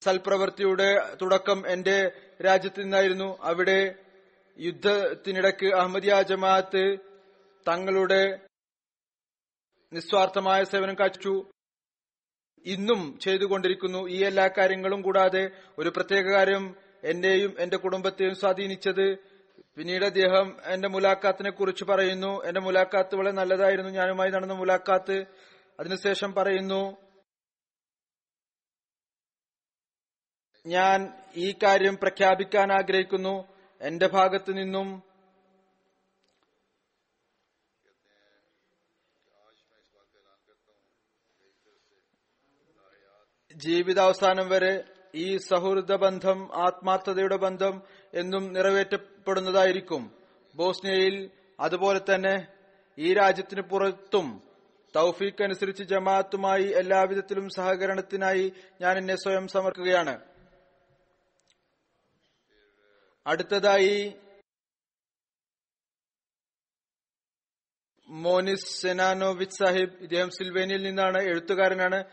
സൽപ്രവൃത്തിയുടെ തുടക്കം എന്റെ രാജ്യത്ത് നിന്നായിരുന്നു. അവിടെ യുദ്ധത്തിനിടയ്ക്ക് അഹമ്മദിയ ജമാഅത്ത് തങ്ങളുടെ നിസ്വാർത്ഥമായ സേവനം കാച്ചു ഇന്നും ചെയ്തുകൊണ്ടിരിക്കുന്നു. ഈ എല്ലാ കാര്യങ്ങളും കൂടാതെ ഒരു പ്രത്യേക കാര്യം എന്റെയും എന്റെ കുടുംബത്തെയും സ്വാധീനിച്ചത്. പിന്നീട് അദ്ദേഹം എന്റെ മുലാഖാത്തിനെ കുറിച്ച് പറയുന്നു. എന്റെ മുലാഖാത്ത് വളരെ നല്ലതായിരുന്നു. ഞാനുമായി നടന്ന മുലാഖാത്ത്. അതിനുശേഷം പറയുന്നു ഞാൻ ഈ കാര്യം പ്രഖ്യാപിക്കാൻ ആഗ്രഹിക്കുന്നു. എന്റെ ഭാഗത്തു നിന്നും ജീവിതാവസാനം വരെ ഈ സൗഹൃദ ബന്ധം ആത്മാർത്ഥതയുടെ ബന്ധം എന്നും നിറവേറ്റപ്പെടുന്നതായിരിക്കും. ബോസ്നിയയിൽ അതുപോലെ തന്നെ ഈ രാജ്യത്തിന് പുറത്തും തൗഫീഖ് അനുസരിച്ച് ജമാഅത്തുമായി എല്ലാവിധത്തിലും സഹകരണത്തിനായി ഞാൻ എന്നെ സ്വയം സമർക്കുകയാണ്. അടുത്തതായി മോനിസ് സെനാനോവിച്ച് സാഹിബ് ഇദ്ദേഹം സിൽവേനിയിൽ നിന്നാണ് എഴുത്തുകാരനാണ്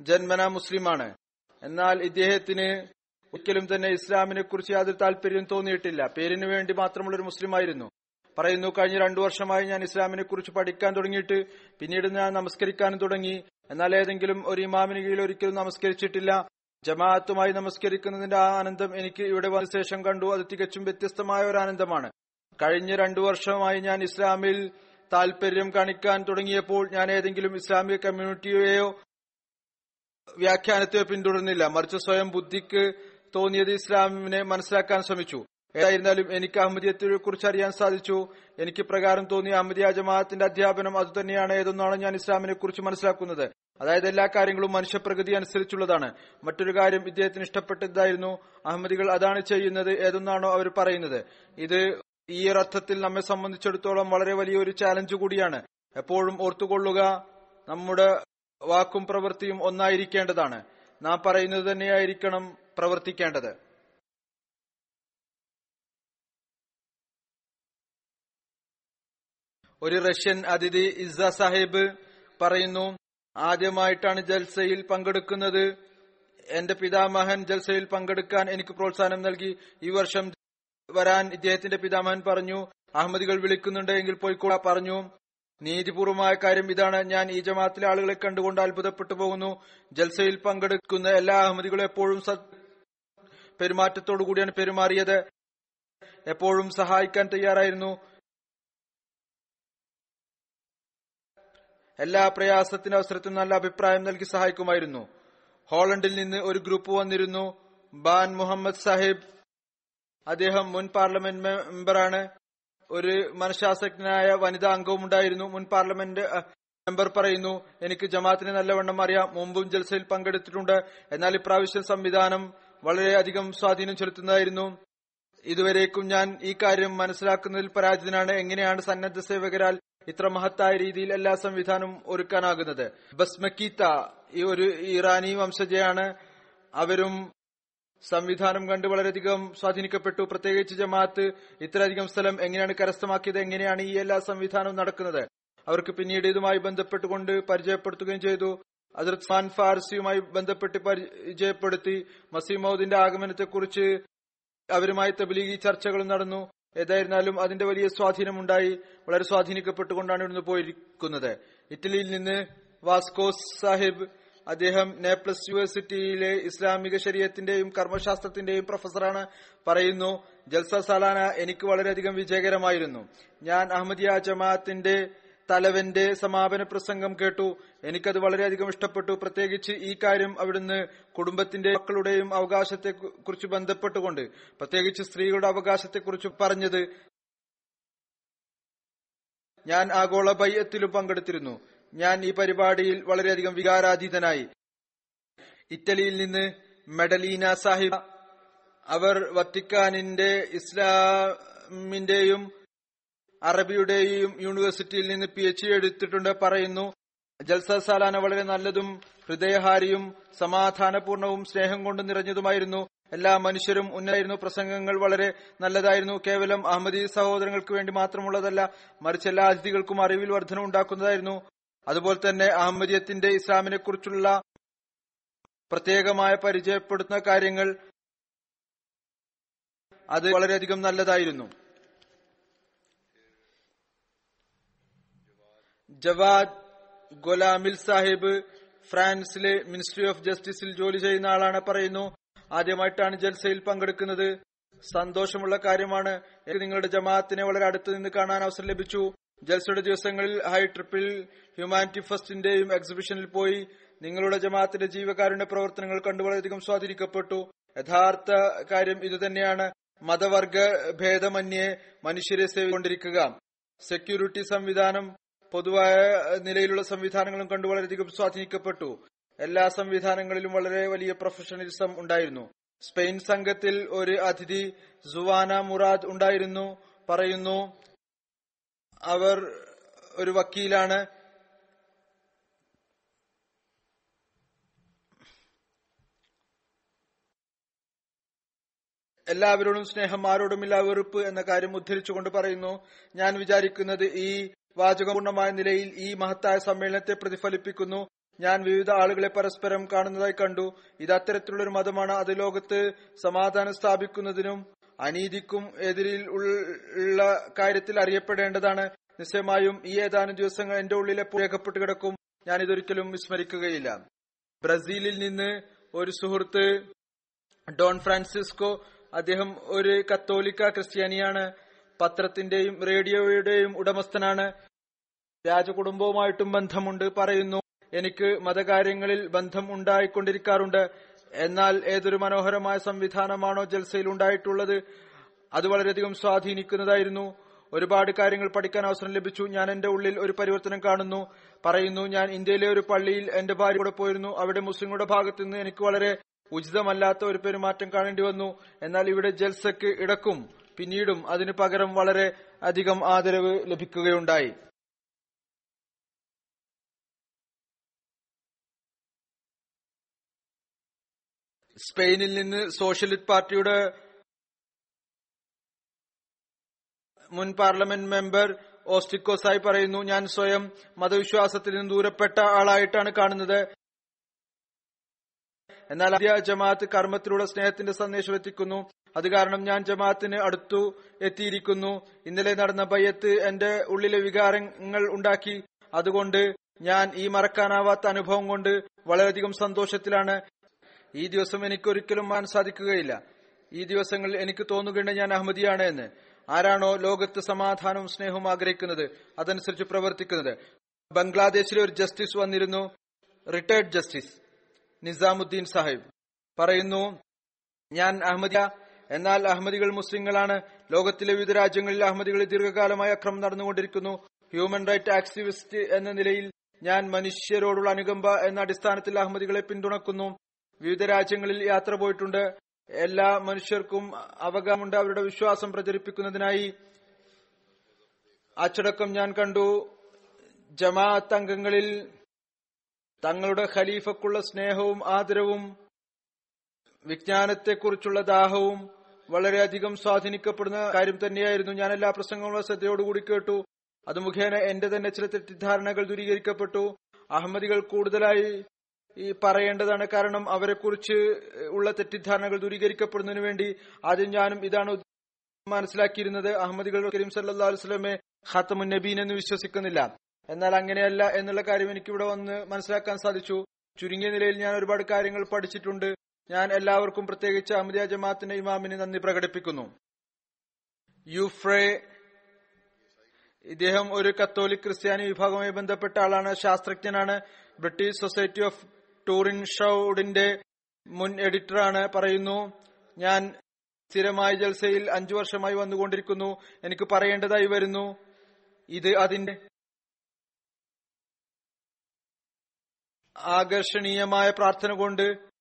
ജന്മന മുസ്ലിമാണ്. എന്നാൽ ഇദ്ദേഹത്തിന് ഒരിക്കലും തന്നെ ഇസ്ലാമിനെ കുറിച്ച് യാതൊരു താല്പര്യം തോന്നിയിട്ടില്ല. പേരിന് വേണ്ടി മാത്രമുള്ള ഒരു മുസ്ലിമായിരുന്നു. പറയുന്നു കഴിഞ്ഞ രണ്ടു വർഷമായി ഞാൻ ഇസ്ലാമിനെ കുറിച്ച് പഠിക്കാൻ തുടങ്ങിയിട്ട് പിന്നീട് ഞാൻ നമസ്കരിക്കാനും തുടങ്ങി. എന്നാൽ ഏതെങ്കിലും ഒരു ഇമാമിന് കീഴിൽ ഒരിക്കലും നമസ്കരിച്ചിട്ടില്ല. ജമാഅത്തുമായി നമസ്കരിക്കുന്നതിന്റെ ആ ആനന്ദം എനിക്ക് ഇവിടെ വന്ന ശേഷം കണ്ടു. അത് തികച്ചും വ്യത്യസ്തമായ ഒരു ആനന്ദമാണ്. കഴിഞ്ഞ രണ്ടു വർഷമായി ഞാൻ ഇസ്ലാമിൽ താൽപര്യം കാണിക്കാൻ തുടങ്ങിയപ്പോൾ ഞാൻ ഏതെങ്കിലും ഇസ്ലാമിക കമ്മ്യൂണിറ്റിയെയോ വ്യാഖ്യാനത്തെയോ പിന്തുടർന്നില്ല. മറിച്ച് സ്വയം ബുദ്ധിക്ക് തോന്നിയത് ഇസ്ലാമിനെ മനസ്സിലാക്കാൻ ശ്രമിച്ചു. ഏതായിരുന്നാലും എനിക്ക് അഹമ്മദിയത്തെ കുറിച്ച് അറിയാൻ സാധിച്ചു. എനിക്ക് പ്രകാരം തോന്നിയ അഹമ്മദിയ ജമാഅത്തിന്റെ അധ്യാപനം അതുതന്നെയാണ്. ഏതൊന്നാണ് ഞാൻ ഇസ്ലാമിനെ കുറിച്ച് മനസ്സിലാക്കുന്നത്. അതായത് എല്ലാ കാര്യങ്ങളും മനുഷ്യപ്രകൃതി അനുസരിച്ചുള്ളതാണ്. മറ്റൊരു കാര്യം ഇദ്ദേഹത്തിന് ഇഷ്ടപ്പെട്ടതായിരുന്നു. അഹമ്മദികൾ അതാണ് ചെയ്യുന്നത് ഏതൊന്നാണോ അവർ പറയുന്നത്. ഇത് ഈ ഒരർത്ഥത്തിൽ നമ്മെ സംബന്ധിച്ചിടത്തോളം വളരെ വലിയൊരു ചാലഞ്ച് കൂടിയാണ്. എപ്പോഴും ഓർത്തുകൊള്ളുക നമ്മുടെ വാക്കും പ്രവൃത്തിയും ഒന്നായിരിക്കേണ്ടതാണ്. നാം പറയുന്നത് തന്നെയായിരിക്കണം പ്രവർത്തിക്കേണ്ടത്. ഒരു റഷ്യൻ അതിഥി ഇസ സാഹിബ് പറയുന്നു ആദ്യമായിട്ടാണ് ജൽസയിൽ പങ്കെടുക്കുന്നത്. എന്റെ പിതാമഹൻ ജൽസയിൽ പങ്കെടുക്കാൻ എനിക്ക് പ്രോത്സാഹനം നൽകി. ഈ വർഷം വരാൻ ഇദ്ദേഹത്തിന്റെ പിതാമഹൻ പറഞ്ഞു അഹമ്മദികൾ വിളിക്കുന്നുണ്ട് എങ്കിൽ പോയിക്കൂടാ പറഞ്ഞു. നീതിപൂർവമായ കാര്യം ഇതാണ്. ഞാൻ ഈ ജമാഅത്തിലെ ആളുകളെ കണ്ടുകൊണ്ട് അത്ഭുതപ്പെട്ടു പോകുന്നു. ജൽസയിൽ പങ്കെടുക്കുന്ന എല്ലാ അഹമ്മദികളും എപ്പോഴും പെരുമാറ്റത്തോടു കൂടിയാണ് പെരുമാറിയത്. എപ്പോഴും സഹായിക്കാൻ തയ്യാറായിരുന്നു. എല്ലാ പ്രയാസത്തിന്റെ അവസരത്തിൽ നല്ല അഭിപ്രായം നൽകി സഹായിക്കുമായിരുന്നു. ഹോളണ്ടിൽ നിന്ന് ഒരു ഗ്രൂപ്പ് വന്നിരുന്നു. ബാൻ മുഹമ്മദ് സാഹിബ്. അദ്ദേഹം മുൻ പാർലമെന്റ് മെമ്പറാണ് ഒരു മനഃശാസ്ത്രജ്ഞനായ വനിതാ അംഗവും ഉണ്ടായിരുന്നു. മുൻ പാർലമെന്റ് മെമ്പർ പറയുന്നു എനിക്ക് ജമാഅത്തിനെ നല്ലവണ്ണം അറിയാം. മുമ്പും ജൽസയിൽ പങ്കെടുത്തിട്ടുണ്ട്. എന്നാൽ ഇപ്രാവശ്യം സംവിധാനം വളരെയധികം സ്വാധീനം ചെലുത്തുന്നതായിരുന്നു. ഇതുവരേക്കും ഞാൻ ഈ കാര്യം മനസ്സിലാക്കുന്നതിൽ പരാജിതനാണ്. എങ്ങനെയാണ് സന്നദ്ധ സേവകരാൽ ഇത്ര മഹത്തായ രീതിയിൽ എല്ലാ സംവിധാനവും ഒരുക്കാനാകുന്നത്. ബസ്മക്കീത്ത ഈ ഒരു ഇറാനി വംശജയാണ്. അവരും സംവിധാനം കണ്ട് വളരെയധികം സ്വാധീനിക്കപ്പെട്ടു. പ്രത്യേകിച്ച് ജമാഅത്ത് ഇത്രയധികം സ്ഥലം എങ്ങനെയാണ് കരസ്ഥമാക്കിയത് എങ്ങനെയാണ് ഈ എല്ലാ സംവിധാനവും നടക്കുന്നത്? അവർക്ക് പിന്നീട് ഇതുമായി ബന്ധപ്പെട്ടുകൊണ്ട് പരിചയപ്പെടുത്തുകയും ചെയ്തു. അതിർത്ത് ഖാൻ ഫാർസിയുമായി ബന്ധപ്പെട്ട് പരിചയപ്പെടുത്തി. മസീമൌദിന്റെ ആഗമനത്തെക്കുറിച്ച് അവരുമായി തബ്ലീഗി ചർച്ചകളും നടന്നു. ഏതായിരുന്നാലും അതിന്റെ വലിയ സ്വാധീനമുണ്ടായി. വളരെ സ്വാധീനിക്കപ്പെട്ടുകൊണ്ടാണ് ഇവിടുന്ന് പോയിരിക്കുന്നത്. ഇറ്റലിയിൽ നിന്ന് വാസ്കോസ് സാഹിബ് അദ്ദേഹം നേപ്ലസ് യൂണിവേഴ്സിറ്റിയിലെ ഇസ്ലാമിക ശരീരത്തിന്റെയും കർമ്മശാസ്ത്രത്തിന്റെയും പ്രൊഫസറാണ് പറയുന്നു. ജൽസ സാലാന എനിക്ക് വളരെയധികം വിജയകരമായിരുന്നു. ഞാൻ അഹമ്മദിയ ജമാഅത്തിന്റെ തലവന്റെ സമാപന പ്രസംഗം കേട്ടു. എനിക്കത് വളരെയധികം ഇഷ്ടപ്പെട്ടു. പ്രത്യേകിച്ച് ഈ കാര്യം അവിടുന്ന് കുടുംബത്തിന്റെ മക്കളുടെയും അവകാശത്തെ കുറിച്ച് ബന്ധപ്പെട്ടുകൊണ്ട് പ്രത്യേകിച്ച് സ്ത്രീകളുടെ അവകാശത്തെക്കുറിച്ച് പറഞ്ഞത് ഞാൻ ആഗോള ബയ്യത്തിലും പങ്കെടുത്തിരുന്നു. ഞാൻ ഈ പരിപാടിയിൽ വളരെയധികം വികാരാതീതനായി. ഇറ്റലിയിൽ നിന്ന് മെഡലീന സാഹിബ് അവർ വത്തിക്കാനിന്റെ ഇസ്ലാമിന്റെയും അറബിയുടെയും യൂണിവേഴ്സിറ്റിയിൽ നിന്ന് പി എച്ച് ഡി എടുത്തിട്ടുണ്ട് പറയുന്നു ജൽസ സാലാന വളരെ നല്ലതും ഹൃദയഹാരിയും സമാധാനപൂർണവും സ്നേഹം കൊണ്ട് നിറഞ്ഞതുമായിരുന്നു. എല്ലാ മനുഷ്യരും ഉന്നതായിരുന്നു പ്രസംഗങ്ങൾ വളരെ നല്ലതായിരുന്നു. കേവലം അഹമ്മദി സഹോദരങ്ങൾക്ക് വേണ്ടി മാത്രമുള്ളതല്ല മറിച്ച് എല്ലാ അതിഥികൾക്കും അറിവിൽ വർധന ഉണ്ടാക്കുന്നതായിരുന്നു. അതുപോലെ തന്നെ അഹമ്മദിയത്തിന്റെ ഇസ്ലാമിനെ കുറിച്ചുള്ള പ്രത്യേകമായ പരിചയപ്പെടുത്തുന്ന കാര്യങ്ങൾ അത് വളരെയധികം നല്ലതായിരുന്നു. ജവാദ് ഗൊലാമിൽ സാഹിബ് ഫ്രാൻസിലെ മിനിസ്ട്രി ഓഫ് ജസ്റ്റിസിൽ ജോലി ചെയ്യുന്ന ആളാണ് പറയുന്നു. ആദ്യമായിട്ടാണ് ജൽസയിൽ പങ്കെടുക്കുന്നത്. സന്തോഷമുള്ള കാര്യമാണ്. നിങ്ങളുടെ ജമാഅത്തിനെ വളരെ അടുത്ത് നിന്ന് കാണാൻ അവസരം ലഭിച്ചു. ജൽസയുടെ ദിവസങ്ങളിൽ ഹൈ ട്രിപ്പിൽ ഹ്യൂമാനിറ്റി ഫസ്റ്റിന്റെയും എക്സിബിഷനിൽ പോയി നിങ്ങളുടെ ജമാഅത്തിന്റെ ജീവകാരുണ്യ പ്രവർത്തനങ്ങൾ കണ്ടു വളരെയധികം സ്വാധീനിക്കപ്പെട്ടു. യഥാർത്ഥ കാര്യം ഇതുതന്നെയാണ് മതവർഗ ഭേദമന്യേ മനുഷ്യരെ സേവിക്കൊണ്ടിരിക്കുക സെക്യൂരിറ്റി സംവിധാനം പൊതുവായ നിലയിലുള്ള സംവിധാനങ്ങളും കണ്ടു വളരെയധികം സ്വാധീനിക്കപ്പെട്ടു. എല്ലാ സംവിധാനങ്ങളിലും വളരെ വലിയ പ്രൊഫഷണലിസം ഉണ്ടായിരുന്നു. സ്പെയിൻ സംഘത്തിൽ ഒരു അതിഥി സുവാന മുറാദ് ഉണ്ടായിരുന്നു. പറയുന്നു അവർ ഒരു വക്കീലാണ്. എല്ലാവരോടും സ്നേഹം ആരോടുമില്ല വെറുപ്പ് എന്ന കാര്യം ഉദ്ധരിച്ചുകൊണ്ട് പറയുന്നു ഞാൻ വിചാരിക്കുന്നത് ഈ വാചകപൂർണമായ നിലയിൽ ഈ മഹത്തായ സമ്മേളനത്തെ പ്രതിഫലിപ്പിക്കുന്നു. ഞാൻ വിവിധ ആളുകളെ പരസ്പരം കാണുന്നതായി കണ്ടു. ഇത് അത്തരത്തിലുള്ളൊരു മതമാണ്. അത് ലോകത്ത് സമാധാനം സ്ഥാപിക്കുന്നതിനും അനീതിക്കും എതിരിൽ ഉള്ള കാര്യത്തിൽ അറിയപ്പെടേണ്ടതാണ്. നിശ്ചയമായും ഈ ഏതാനും ദിവസങ്ങൾ എന്റെ ഉള്ളിലെ രേഖപ്പെട്ട് കിടക്കും. ഞാൻ ഇതൊരിക്കലും വിസ്മരിക്കുകയില്ല. ബ്രസീലിൽ നിന്ന് ഒരു സുഹൃത്ത് ഡോൺ ഫ്രാൻസിസ്കോ അദ്ദേഹം ഒരു കത്തോലിക്ക ക്രിസ്ത്യാനിയാണ്. പത്രത്തിന്റെയും റേഡിയോയുടെയും ഉടമസ്ഥനാണ്. രാജകുടുംബവുമായിട്ടും ബന്ധമുണ്ട് പറയുന്നു. എനിക്ക് മതകാര്യങ്ങളിൽ ബന്ധം ഉണ്ടായിക്കൊണ്ടിരിക്കാറുണ്ട്. എന്നാൽ ഏതൊരു മനോഹരമായ സംവിധാനമാണോ ജൽസയിൽ ഉണ്ടായിട്ടുള്ളത്? അത് വളരെയധികം സ്വാധീനിക്കുന്നതായിരുന്നു. ഒരുപാട് കാര്യങ്ങൾ പഠിക്കാൻ അവസരം ലഭിച്ചു. ഞാൻ എന്റെ ഉള്ളിൽ ഒരു പരിവർത്തനം കാണുന്നു. പറയുന്നു ഞാൻ ഇന്ത്യയിലെ ഒരു പള്ളിയിൽ എന്റെ ഭാര്യ കൂടെ പോയിരുന്നു. അവിടെ മുസ്ലിങ്ങളുടെ ഭാഗത്തു നിന്ന് എനിക്ക് വളരെ ഉചിതമല്ലാത്ത ഒരു പെരുമാറ്റം കാണേണ്ടി വന്നു. എന്നാൽ ഇവിടെ ജൽസക്ക് ഇടക്കും. പിന്നീടും അതിനു പകരം വളരെ അധികം ആദരവ് ലഭിക്കുകയുണ്ടായി. സ്പെയിനിൽ നിന്ന് സോഷ്യലിസ്റ്റ് പാർട്ടിയുടെ മുൻ പാർലമെന്റ് മെമ്പർ ഓസ്റ്റിക്കോസായി പറയുന്നു ഞാൻ സ്വയം മതവിശ്വാസത്തിൽ നിന്ന് ദൂരപ്പെട്ട ആളായിട്ടാണ് കാണുന്നത്. എന്നാൽ ജമാഅത്ത് കർമ്മത്തിലൂടെ സ്നേഹത്തിന്റെ സന്ദേശം എത്തിക്കുന്നു. അത് കാരണം ഞാൻ ജമാഅത്തിന് അടുത്തു എത്തിയിരിക്കുന്നു. ഇന്നലെ നടന്ന ബയ്യത്ത് എന്റെ ഉള്ളിലെ വികാരങ്ങൾ ഉണ്ടാക്കി. അതുകൊണ്ട് ഞാൻ ഈ മറക്കാനാവാത്ത അനുഭവം കൊണ്ട് വളരെയധികം സന്തോഷത്തിലാണ്. ഈ ദിവസം എനിക്ക് ഒരിക്കലും മാൻ സാധിക്കുകയില്ല. ഈ ദിവസങ്ങളിൽ എനിക്ക് തോന്നുകയാണ് ഞാൻ അഹമ്മദിയാണ് എന്ന് ആരാണോ ലോകത്ത് സമാധാനവും സ്നേഹവും ആഗ്രഹിക്കുന്നത് അതനുസരിച്ച് പ്രവർത്തിക്കുന്നത്. ബംഗ്ലാദേശിലെ ഒരു ജസ്റ്റിസ് വന്നിരുന്നു റിട്ടയർഡ് ജസ്റ്റിസ് നിസാമുദ്ദീൻ സാഹിബ്. പറയുന്നു ഞാൻ അഹമ്മദിയ എന്നാൽ അഹമ്മദികൾ മുസ്ലിങ്ങളാണ്. ലോകത്തിലെ വിവിധ രാജ്യങ്ങളിൽ അഹമ്മദികളിൽ ദീർഘകാലമായി അക്രമം നടന്നുകൊണ്ടിരിക്കുന്നു. ഹ്യൂമൻ റൈറ്റ് ആക്ടിവിസ്റ്റ് എന്ന നിലയിൽ ഞാൻ മനുഷ്യരോടുള്ള അനുകമ്പ എന്ന അടിസ്ഥാനത്തിൽ അഹമ്മദികളെ പിന്തുണക്കുന്നു. വിവിധ രാജ്യങ്ങളിൽ യാത്ര പോയിട്ടുണ്ട്. എല്ലാ മനുഷ്യർക്കും അവഗമുണ്ട് അവരുടെ വിശ്വാസം പ്രചരിപ്പിക്കുന്നതിനായി അച്ചടക്കം ഞാൻ കണ്ടു. ജമാഅത്ത് അംഗങ്ങളിൽ തങ്ങളുടെ ഖലീഫക്കുള്ള സ്നേഹവും ആദരവും വിജ്ഞാനത്തെക്കുറിച്ചുള്ള ദാഹവും വളരെയധികം സ്വാധീനിക്കപ്പെടുന്ന കാര്യം തന്നെയായിരുന്നു ഞാൻ എല്ലാ പ്രസംഗങ്ങളും ശ്രദ്ധയോടുകൂടി കേട്ടു. അത് മുഖേന എന്റെ തന്നെ ചില തെറ്റിദ്ധാരണകൾ ദൂരീകരിക്കപ്പെട്ടു. അഹമ്മദികൾ കൂടുതലായി ഈ പറയേണ്ടതാണ് കാരണം അവരെക്കുറിച്ച് ഉള്ള തെറ്റിദ്ധാരണകൾ ദൂരീകരിക്കപ്പെടുന്നതിന് വേണ്ടി ആദ്യം ഞാനും ഇതാണ് മനസ്സിലാക്കിയിരുന്നത്. അഹമ്മദികൾ കരീം സല്ലാ വസ്ലമെ ഖാത്തമുൻ നബീൻ എന്ന് വിശ്വസിക്കുന്നില്ല. എന്നാൽ അങ്ങനെയല്ല എന്നുള്ള കാര്യം എനിക്കിവിടെ വന്ന് മനസ്സിലാക്കാൻ സാധിച്ചു. ചുരുങ്ങിയ നിലയിൽ ഞാൻ ഒരുപാട് കാര്യങ്ങൾ പഠിച്ചിട്ടുണ്ട്. ഞാൻ എല്ലാവർക്കും പ്രത്യേകിച്ച് അമിതിയ ജമാഅത്തിന്റെ ഇമാമിന് നന്ദി പ്രകടിപ്പിക്കുന്നു. യുഫ്രേ ഇദ്ദേഹം ഒരു കത്തോലിക് ക്രിസ്ത്യാനി വിഭാഗവുമായി ബന്ധപ്പെട്ട ആളാണ്. ശാസ്ത്രജ്ഞനാണ്. ബ്രിട്ടീഷ് സൊസൈറ്റി ഓഫ് ടൂറിൻ ഷൌഡിന്റെ മുൻ എഡിറ്ററാണ്. പറയുന്നു ഞാൻ സ്ഥിരമായി ജൽസയിൽ അഞ്ചു വർഷമായി വന്നുകൊണ്ടിരിക്കുന്നു. എനിക്ക് പറയേണ്ടതായി വരുന്നു. ഇത് അതിന്റെ ആകർഷണീയമായ പ്രാർത്ഥന കൊണ്ട്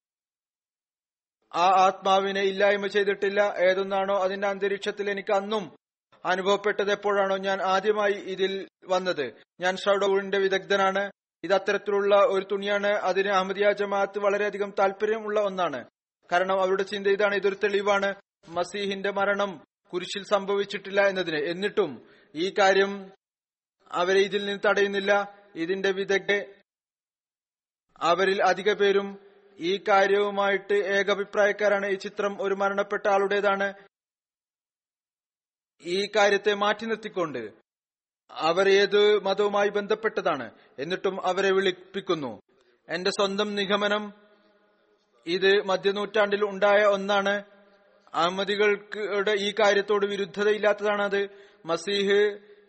ആ ആത്മാവിനെ ഇല്ലായ്മ ചെയ്തിട്ടില്ല. ഏതൊന്നാണോ അതിന്റെ അന്തരീക്ഷത്തിൽ എനിക്ക് അന്നും അനുഭവപ്പെട്ടത് എപ്പോഴാണോ ഞാൻ ആദ്യമായി ഇതിൽ വന്നത്. ഞാൻ ഷൗഡൌളിന്റെ വിദഗ്ധനാണ്. ഇത് അത്തരത്തിലുള്ള ഒരു തുണിയാണ്. അതിന് അഹമ്മദിയ ജമാഅത്ത് വളരെയധികം താല്പര്യമുള്ള ഒന്നാണ്. കാരണം അവരുടെ ചിന്ത ഇതാണ്. ഇതൊരു തെളിവാണ്. മസീഹിന്റെ മരണം കുരിശിൽ സംഭവിച്ചിട്ടില്ല എന്നതിന്. എന്നിട്ടും ഈ കാര്യം അവരെ ഇതിൽ നിന്ന് തടയുന്നില്ല. ഇതിന്റെ വിദഗ്ധ അവരിൽ അധിക പേരും ഈ കാര്യവുമായിട്ട് ഏകാഭിപ്രായക്കാരാണ് ഈ ചിത്രം ഒരു മരണപ്പെട്ട ആളുടേതാണ്. ഈ കാര്യത്തെ മാറ്റി നിർത്തിക്കൊണ്ട് അവർ ഏത് മതവുമായി ബന്ധപ്പെട്ടതാണ് എന്നിട്ടും അവരെ വിളിപ്പിക്കുന്നു. എന്റെ സ്വന്തം നിഗമനം ഇത് മധ്യനൂറ്റാണ്ടിൽ ഉണ്ടായ ഒന്നാണ്. അഹമ്മദികൾക്ക് ഈ കാര്യത്തോട് വിരുദ്ധതയില്ലാത്തതാണ് അത് മസീഹ്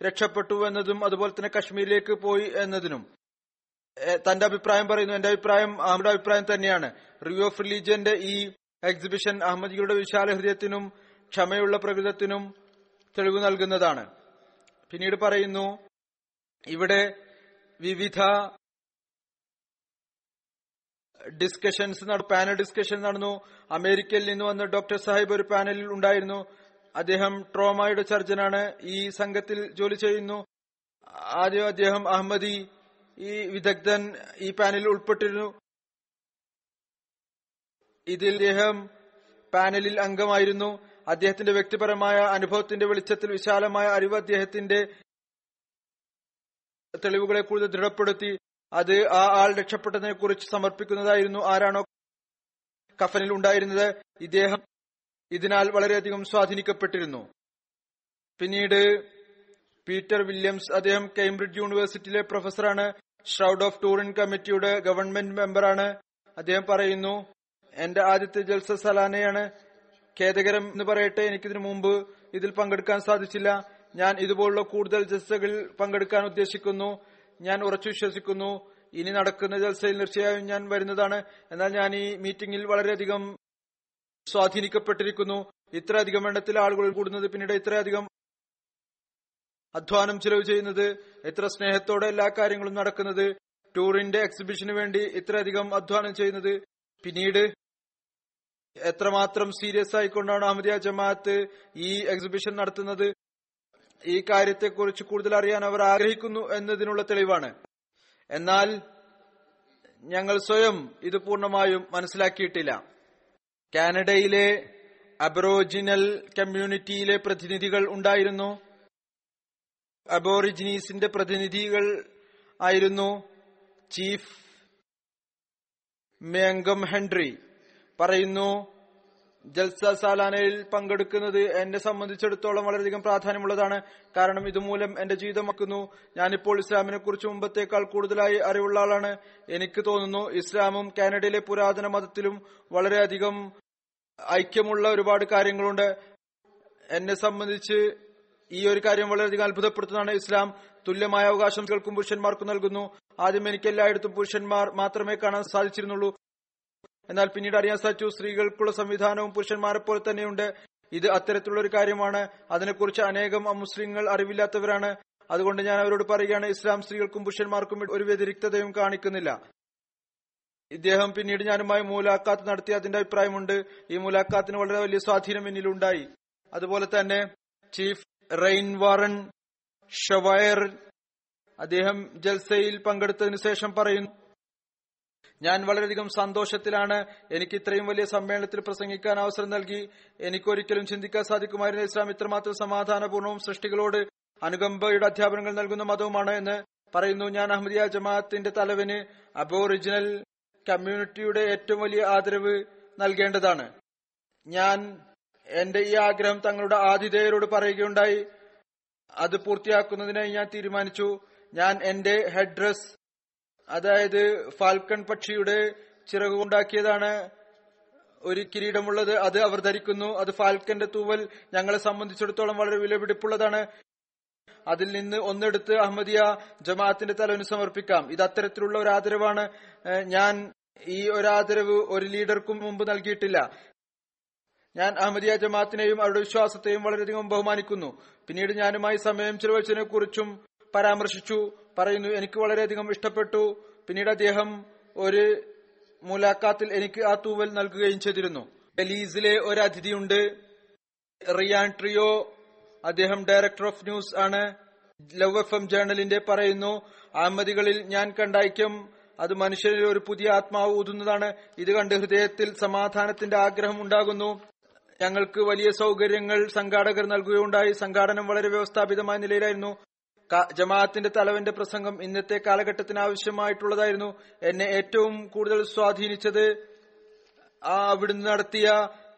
രക്ഷപ്പെട്ടു എന്നതും അതുപോലെ തന്നെ കശ്മീരിലേക്ക് പോയി എന്നതിനും. തന്റെ അഭിപ്രായം പറയുന്നു. എന്റെ അഭിപ്രായം അഹമ്മദ് അഭിപ്രായം തന്നെയാണ്. റിവ്യൂ ഓഫ് റിലീജിയന്റെ ഈ എക്സിബിഷൻ അഹമ്മദിയുടെ വിശാല ഹൃദയത്തിനും ക്ഷമയുള്ള പ്രകൃതത്തിനും തെളിവ് നൽകുന്നതാണ്. പിന്നീട് പറയുന്നു ഇവിടെ വിവിധ ഡിസ്കഷൻസ് പാനൽ ഡിസ്കഷൻ നടന്നു. അമേരിക്കയിൽ നിന്ന് വന്ന ഡോക്ടർ സാഹിബ് ഒരു പാനലിൽ ഉണ്ടായിരുന്നു. അദ്ദേഹം ട്രോമയുടെ സർജനാണ്. ഈ സംഘത്തിൽ ജോലി ചെയ്യുന്നു. ആദ്യം അദ്ദേഹം അഹമ്മദി ഈ വിദഗ്ധൻ ഈ പാനലിൽ ഉൾപ്പെട്ടിരുന്നു. ഇതിൽ അദ്ദേഹം പാനലിൽ അംഗമായിരുന്നു. അദ്ദേഹത്തിന്റെ വ്യക്തിപരമായ അനുഭവത്തിന്റെ വെളിച്ചത്തിൽ വിശാലമായ അറിവ് അദ്ദേഹത്തിന്റെ തെളിവുകളെ കൂടുതൽ ദൃഢപ്പെടുത്തി. അത് ആ ആൾ രക്ഷപ്പെട്ടതിനെ കുറിച്ച് സമർപ്പിക്കുന്നതായിരുന്നു ആരാണോ കഫനിൽ ഉണ്ടായിരുന്നത്. ഇദ്ദേഹം ഇതിനാൽ വളരെയധികം സ്വാധീനിക്കപ്പെട്ടിരുന്നു. പിന്നീട് പീറ്റർ വില്യംസ് അദ്ദേഹം കേംബ്രിഡ്ജ് യൂണിവേഴ്സിറ്റിയിലെ പ്രൊഫസറാണ്. ഷ്രൗഡ് ഓഫ് ടൂറിൻ കമ്മിറ്റിയുടെ ഗവൺമെന്റ് മെമ്പറാണ് അദ്ദേഹം പറയുന്നു എന്റെ ആദ്യത്തെ ജൽസ സലാനയാണ്. ഖേദകരം എന്ന് പറയട്ടെ എനിക്കിതിനു മുമ്പ് ഇതിൽ പങ്കെടുക്കാൻ സാധിച്ചില്ല. ഞാൻ ഇതുപോലുള്ള കൂടുതൽ ജൽസകളിൽ പങ്കെടുക്കാൻ ഉദ്ദേശിക്കുന്നു. ഞാൻ ഉറച്ചു വിശ്വസിക്കുന്നു. ഇനി നടക്കുന്ന ജൽസയിൽ തീർച്ചയായും ഞാൻ വരുന്നതാണ്. എന്നാൽ ഞാൻ ഈ മീറ്റിംഗിൽ വളരെയധികം സ്വാധീനിക്കപ്പെട്ടിരിക്കുന്നു. ഇത്രയധികം എണ്ണത്തിൽ ആളുകൾ കൂടുന്നത് പിന്നീട് ഇത്രയധികം അധ്വാനം ചെലവ് ചെയ്യുന്നത് എത്ര സ്നേഹത്തോടെ എല്ലാ കാര്യങ്ങളും നടക്കുന്നത് ടൂറിന്റെ എക്സിബിഷന് വേണ്ടി ഇത്രയധികം അധ്വാനം ചെയ്യുന്നത് പിന്നീട് എത്രമാത്രം സീരിയസ് ആയിക്കൊണ്ടാണ് അഹമ്മദിയ ജമാഅത്ത് ഈ എക്സിബിഷൻ നടത്തുന്നത് ഈ കാര്യത്തെക്കുറിച്ച് കൂടുതൽ അറിയാൻ അവർ ആഗ്രഹിക്കുന്നു എന്നതിനുള്ള തെളിവാണ്. എന്നാൽ ഞങ്ങൾ സ്വയം ഇത് പൂർണമായും മനസ്സിലാക്കിയിട്ടില്ല. കാനഡയിലെ അബറോജിനൽ കമ്മ്യൂണിറ്റിയിലെ പ്രതിനിധികൾ ഉണ്ടായിരുന്നു. അബോറിജിനീസിന്റെ പ്രതിനിധികൾ ആയിരുന്നു ചീഫ് മേങ്കം ഹെൻറി. പറയുന്നു ജൽസ സാലാനയിൽ പങ്കെടുക്കുന്നത് എന്നെ സംബന്ധിച്ചിടത്തോളം വളരെയധികം പ്രാധാന്യമുള്ളതാണ്. കാരണം ഇതുമൂലം എന്റെ ജീവിതമാക്കുന്നു. ഞാനിപ്പോൾ ഇസ്ലാമിനെ കുറിച്ച് മുമ്പത്തേക്കാൾ കൂടുതലായി അറിവുള്ള ആളാണ്. എനിക്ക് തോന്നുന്നു ഇസ്ലാമും കാനഡയിലെ പുരാതന മതത്തിലും വളരെയധികം ഐക്യമുള്ള ഒരുപാട് കാര്യങ്ങളുണ്ട്. എന്നെ സംബന്ധിച്ച് ഈ ഒരു കാര്യം വളരെയധികം അത്ഭുതപ്പെടുത്തുന്നതാണ് ഇസ്ലാം. തുല്യമായ അവകാശം കേൾക്കും പുരുഷന്മാർക്ക് നൽകുന്നു. ആദ്യം എനിക്ക് എല്ലായിടത്തും പുരുഷന്മാർ മാത്രമേ കാണാൻ സാധിച്ചിരുന്നുള്ളൂ. എന്നാൽ പിന്നീട് അറിയാൻ സാധിച്ചു സ്ത്രീകൾക്കുള്ള സംവിധാനവും പുരുഷന്മാരെ പോലെ തന്നെയുണ്ട്. ഇത് അത്തരത്തിലുള്ള ഒരു കാര്യമാണ്. അതിനെക്കുറിച്ച് അനേകം മുസ്ലിങ്ങൾ അറിവില്ലാത്തവരാണ്. അതുകൊണ്ട് ഞാൻ അവരോട് പറയുകയാണ് ഇസ്ലാം സ്ത്രീകൾക്കും പുരുഷന്മാർക്കും ഒരു വ്യതിരിക്തതയും കാണിക്കുന്നില്ല. ഇദ്ദേഹം പിന്നീട് ഞാനുമായി മൂലാക്കാത്ത് നടത്തി അതിന്റെ അഭിപ്രായമുണ്ട്. ഈ മൂലാക്കാത്തിന് വളരെ വലിയ സ്വാധീനം എന്നിലുണ്ടായി. അതുപോലെ തന്നെ ചീഫ് റെയിൻ വാറൻ ഷവയർ അദ്ദേഹം ജൽസയിൽ പങ്കെടുത്തതിനു ശേഷം പറയുന്നു ഞാൻ വളരെയധികം സന്തോഷത്തിലാണ്. എനിക്ക് ഇത്രയും വലിയ സമ്മേളനത്തിൽ പ്രസംഗിക്കാൻ അവസരം നൽകി. എനിക്കൊരിക്കലും ചിന്തിക്കാൻ സാധിക്കുമായിരുന്നു ഇസ്ലാം ഇത്രമാത്രം സമാധാനപൂർണവും സൃഷ്ടികളോട് അനുകമ്പയുടെ അധ്യാപനങ്ങൾ നൽകുന്ന മതവുമാണ് എന്ന് പറയുന്നു. ഞാൻ അഹമ്മദിയ ജമാഅത്തിന്റെ തലവന് അബോറിജിനൽ കമ്മ്യൂണിറ്റിയുടെ ഏറ്റവും വലിയ ആദരവ് നൽകേണ്ടതാണ്. ഞാൻ എന്റെ ഈ ആഗ്രഹം തങ്ങളുടെ ആതിഥേയരോട് പറയുകയുണ്ടായി. അത് പൂർത്തിയാക്കുന്നതിനായി ഞാൻ തീരുമാനിച്ചു. ഞാൻ എന്റെ ഹെഡ് ഡ്രസ് അതായത് ഫാൽക്കൺ പക്ഷിയുടെ ചിറകുണ്ടാക്കിയതാണ് ഒരു കിരീടമുള്ളത്. അത് അവർ ധരിക്കുന്നു. അത് ഫാൽക്കന്റെ തൂവൽ ഞങ്ങളെ സംബന്ധിച്ചിടത്തോളം വളരെ വിലപിടിപ്പുള്ളതാണ്. അതിൽ നിന്ന് ഒന്നെടുത്ത് അഹമ്മദിയ ജമാഅത്തിന്റെ തലവിന് സമർപ്പിക്കാം. ഇത് അത്തരത്തിലുള്ള ഒരു ആദരവാണ് ഞാൻ ഈ ഒരു ആദരവ് ഒരു ലീഡർക്കും മുമ്പ് നൽകിയിട്ടില്ല. ഞാൻ അഹമ്മദിയ ജമാഅത്തിനെയും അവരുടെ വിശ്വാസത്തെയും വളരെയധികം ബഹുമാനിക്കുന്നു. പിന്നീട് ഞാനുമായി സമയം ചെലവഴിച്ചതിനെ കുറിച്ചും പരാമർശിച്ചു. പറയുന്നു എനിക്ക് വളരെയധികം ഇഷ്ടപ്പെട്ടു. പിന്നീട് അദ്ദേഹം ഒരു മുലാഖാത്തിൽ എനിക്ക് ആ തൂവൽ നൽകുകയും ചെയ്തിരുന്നു. ബലീസിലെ ഒരു അതിഥിയുണ്ട്. റിയാൻ ട്രിയോ അദ്ദേഹം ഡയറക്ടർ ഓഫ് ന്യൂസ് ആണ്. ലവ് എഫ് എം ജേണലിന്റെ പറയുന്നു അഹമ്മദികളിൽ ഞാൻ കണ്ട അത് മനുഷ്യരിൽ ഒരു പുതിയ ആത്മാവ് ഊതുന്നതാണ്. ഇത് കണ്ട് ഹൃദയത്തിൽ സമാധാനത്തിന്റെ ആഗ്രഹം ഉണ്ടാകുന്നു. ഞങ്ങൾക്ക് വലിയ സൗകര്യങ്ങൾ സംഘാടകർ നൽകുകയുണ്ടായി. സംഘാടനം വളരെ വ്യവസ്ഥാപിതമായ നിലയിലായിരുന്നു. ജമാഅത്തിന്റെ തലവന്റെ പ്രസംഗം ഇന്നത്തെ കാലഘട്ടത്തിന് ആവശ്യമായിട്ടുള്ളതായിരുന്നു. എന്നെ ഏറ്റവും കൂടുതൽ സ്വാധീനിച്ചത് അവിടുന്ന് നടത്തിയ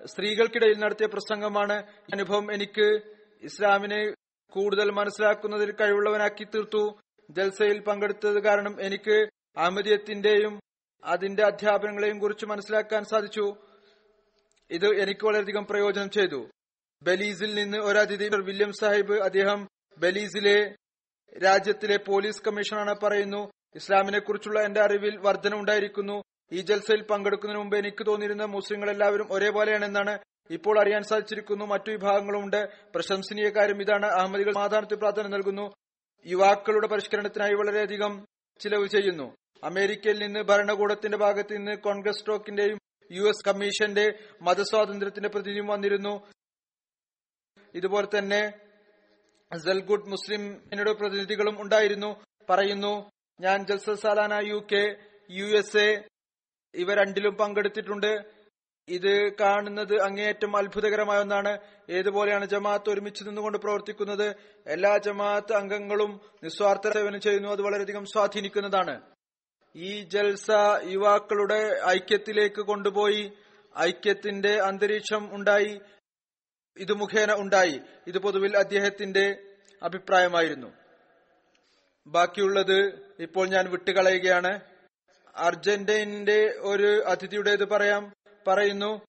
സ്ത്രീകൾക്കിടയിൽ നടത്തിയ പ്രസംഗമാണ്. അനുഭവം എനിക്ക് ഇസ്ലാമിനെ കൂടുതൽ മനസ്സിലാക്കുന്നതിൽ കഴിവുള്ളവനാക്കി തീർത്തു. ജൽസയിൽ പങ്കെടുത്തത് കാരണം എനിക്ക് അഹമ്മദിയത്തിന്റെയും അതിന്റെ അധ്യാപനങ്ങളെയും കുറിച്ച് മനസ്സിലാക്കാൻ സാധിച്ചു. ഇത് എനിക്ക് വളരെയധികം പ്രയോജനം ചെയ്തു. ബലീസിൽ നിന്ന് ഒരു അതിഥി വില്യം സാഹിബ് അദ്ദേഹം ബലീസിലെ രാജ്യത്തിലെ പോലീസ് കമ്മീഷണറാണ് പറയുന്നു. ഇസ്ലാമിനെ കുറിച്ചുള്ള എന്റെ അറിവിൽ വർധന ഉണ്ടായിരിക്കുന്നു. ഈ ജൽസയിൽ പങ്കെടുക്കുന്നതിന് മുമ്പ് എനിക്ക് തോന്നിയിരുന്ന മുസ്ലിങ്ങൾ എല്ലാവരും ഒരേപോലെയാണെന്നാണ് ഇപ്പോൾ അറിയാൻ സാധിച്ചിരിക്കുന്നു. മറ്റു വിഭാഗങ്ങളുമുണ്ട് പ്രശംസനീയ കാര്യം ഇതാണ്. അഹമ്മദികൾ സമാധാനത്തിൽ പ്രാധാന്യം നൽകുന്നു. യുവാക്കളുടെ പരിഷ്കരണത്തിനായി വളരെയധികം ചിലവ് ചെയ്യുന്നു. അമേരിക്കയിൽ നിന്ന് ഭരണകൂടത്തിന്റെ ഭാഗത്ത് നിന്ന് കോൺഗ്രസ് സ്റ്റോക്കിന്റെയും യു എസ് കമ്മീഷന്റെ മതസ്വാതന്ത്ര്യത്തിന്റെ പ്രതിനിധിയും വന്നിരുന്നു. ഇതുപോലെ തന്നെ സൽഗുഡ് മുസ്ലിം എന്നോട് പ്രതിനിധികളും ഉണ്ടായിരുന്നു. പറയുന്നു ഞാൻ Jalsa Salana U K U S A ഇവ രണ്ടിലും പങ്കെടുത്തിട്ടുണ്ട്. ഇത് കാണുന്നത് അങ്ങേയറ്റം അത്ഭുതകരമായ ഒന്നാണ്. ഏതുപോലെയാണ് ജമാഅത്ത് ഒരുമിച്ച് നിന്നുകൊണ്ട് പ്രവർത്തിക്കുന്നത്? എല്ലാ ജമാഅത്ത് അംഗങ്ങളും നിസ്വാർത്ഥ സേവനം ചെയ്യുന്നു. അത് വളരെയധികം സ്വാധീനിക്കുന്നതാണ്. ഈ ജൽസ യുവാക്കളുടെ ഐക്യത്തിലേക്ക് കൊണ്ടുപോയി. ഐക്യത്തിന്റെ അന്തരീക്ഷം ഉണ്ടായി. ഇത് മുഖേന ഉണ്ടായി. ഇത് പൊതുവിൽ അദ്ദേഹത്തിന്റെ അഭിപ്രായമായിരുന്നു. ബാക്കിയുള്ളത് ഇപ്പോൾ ഞാൻ വിട്ടുകളയുകയാണ്. അർജന്റീനന്റെ ഒരു അതിഥിയുടേത് പറയാം. പറയുന്നു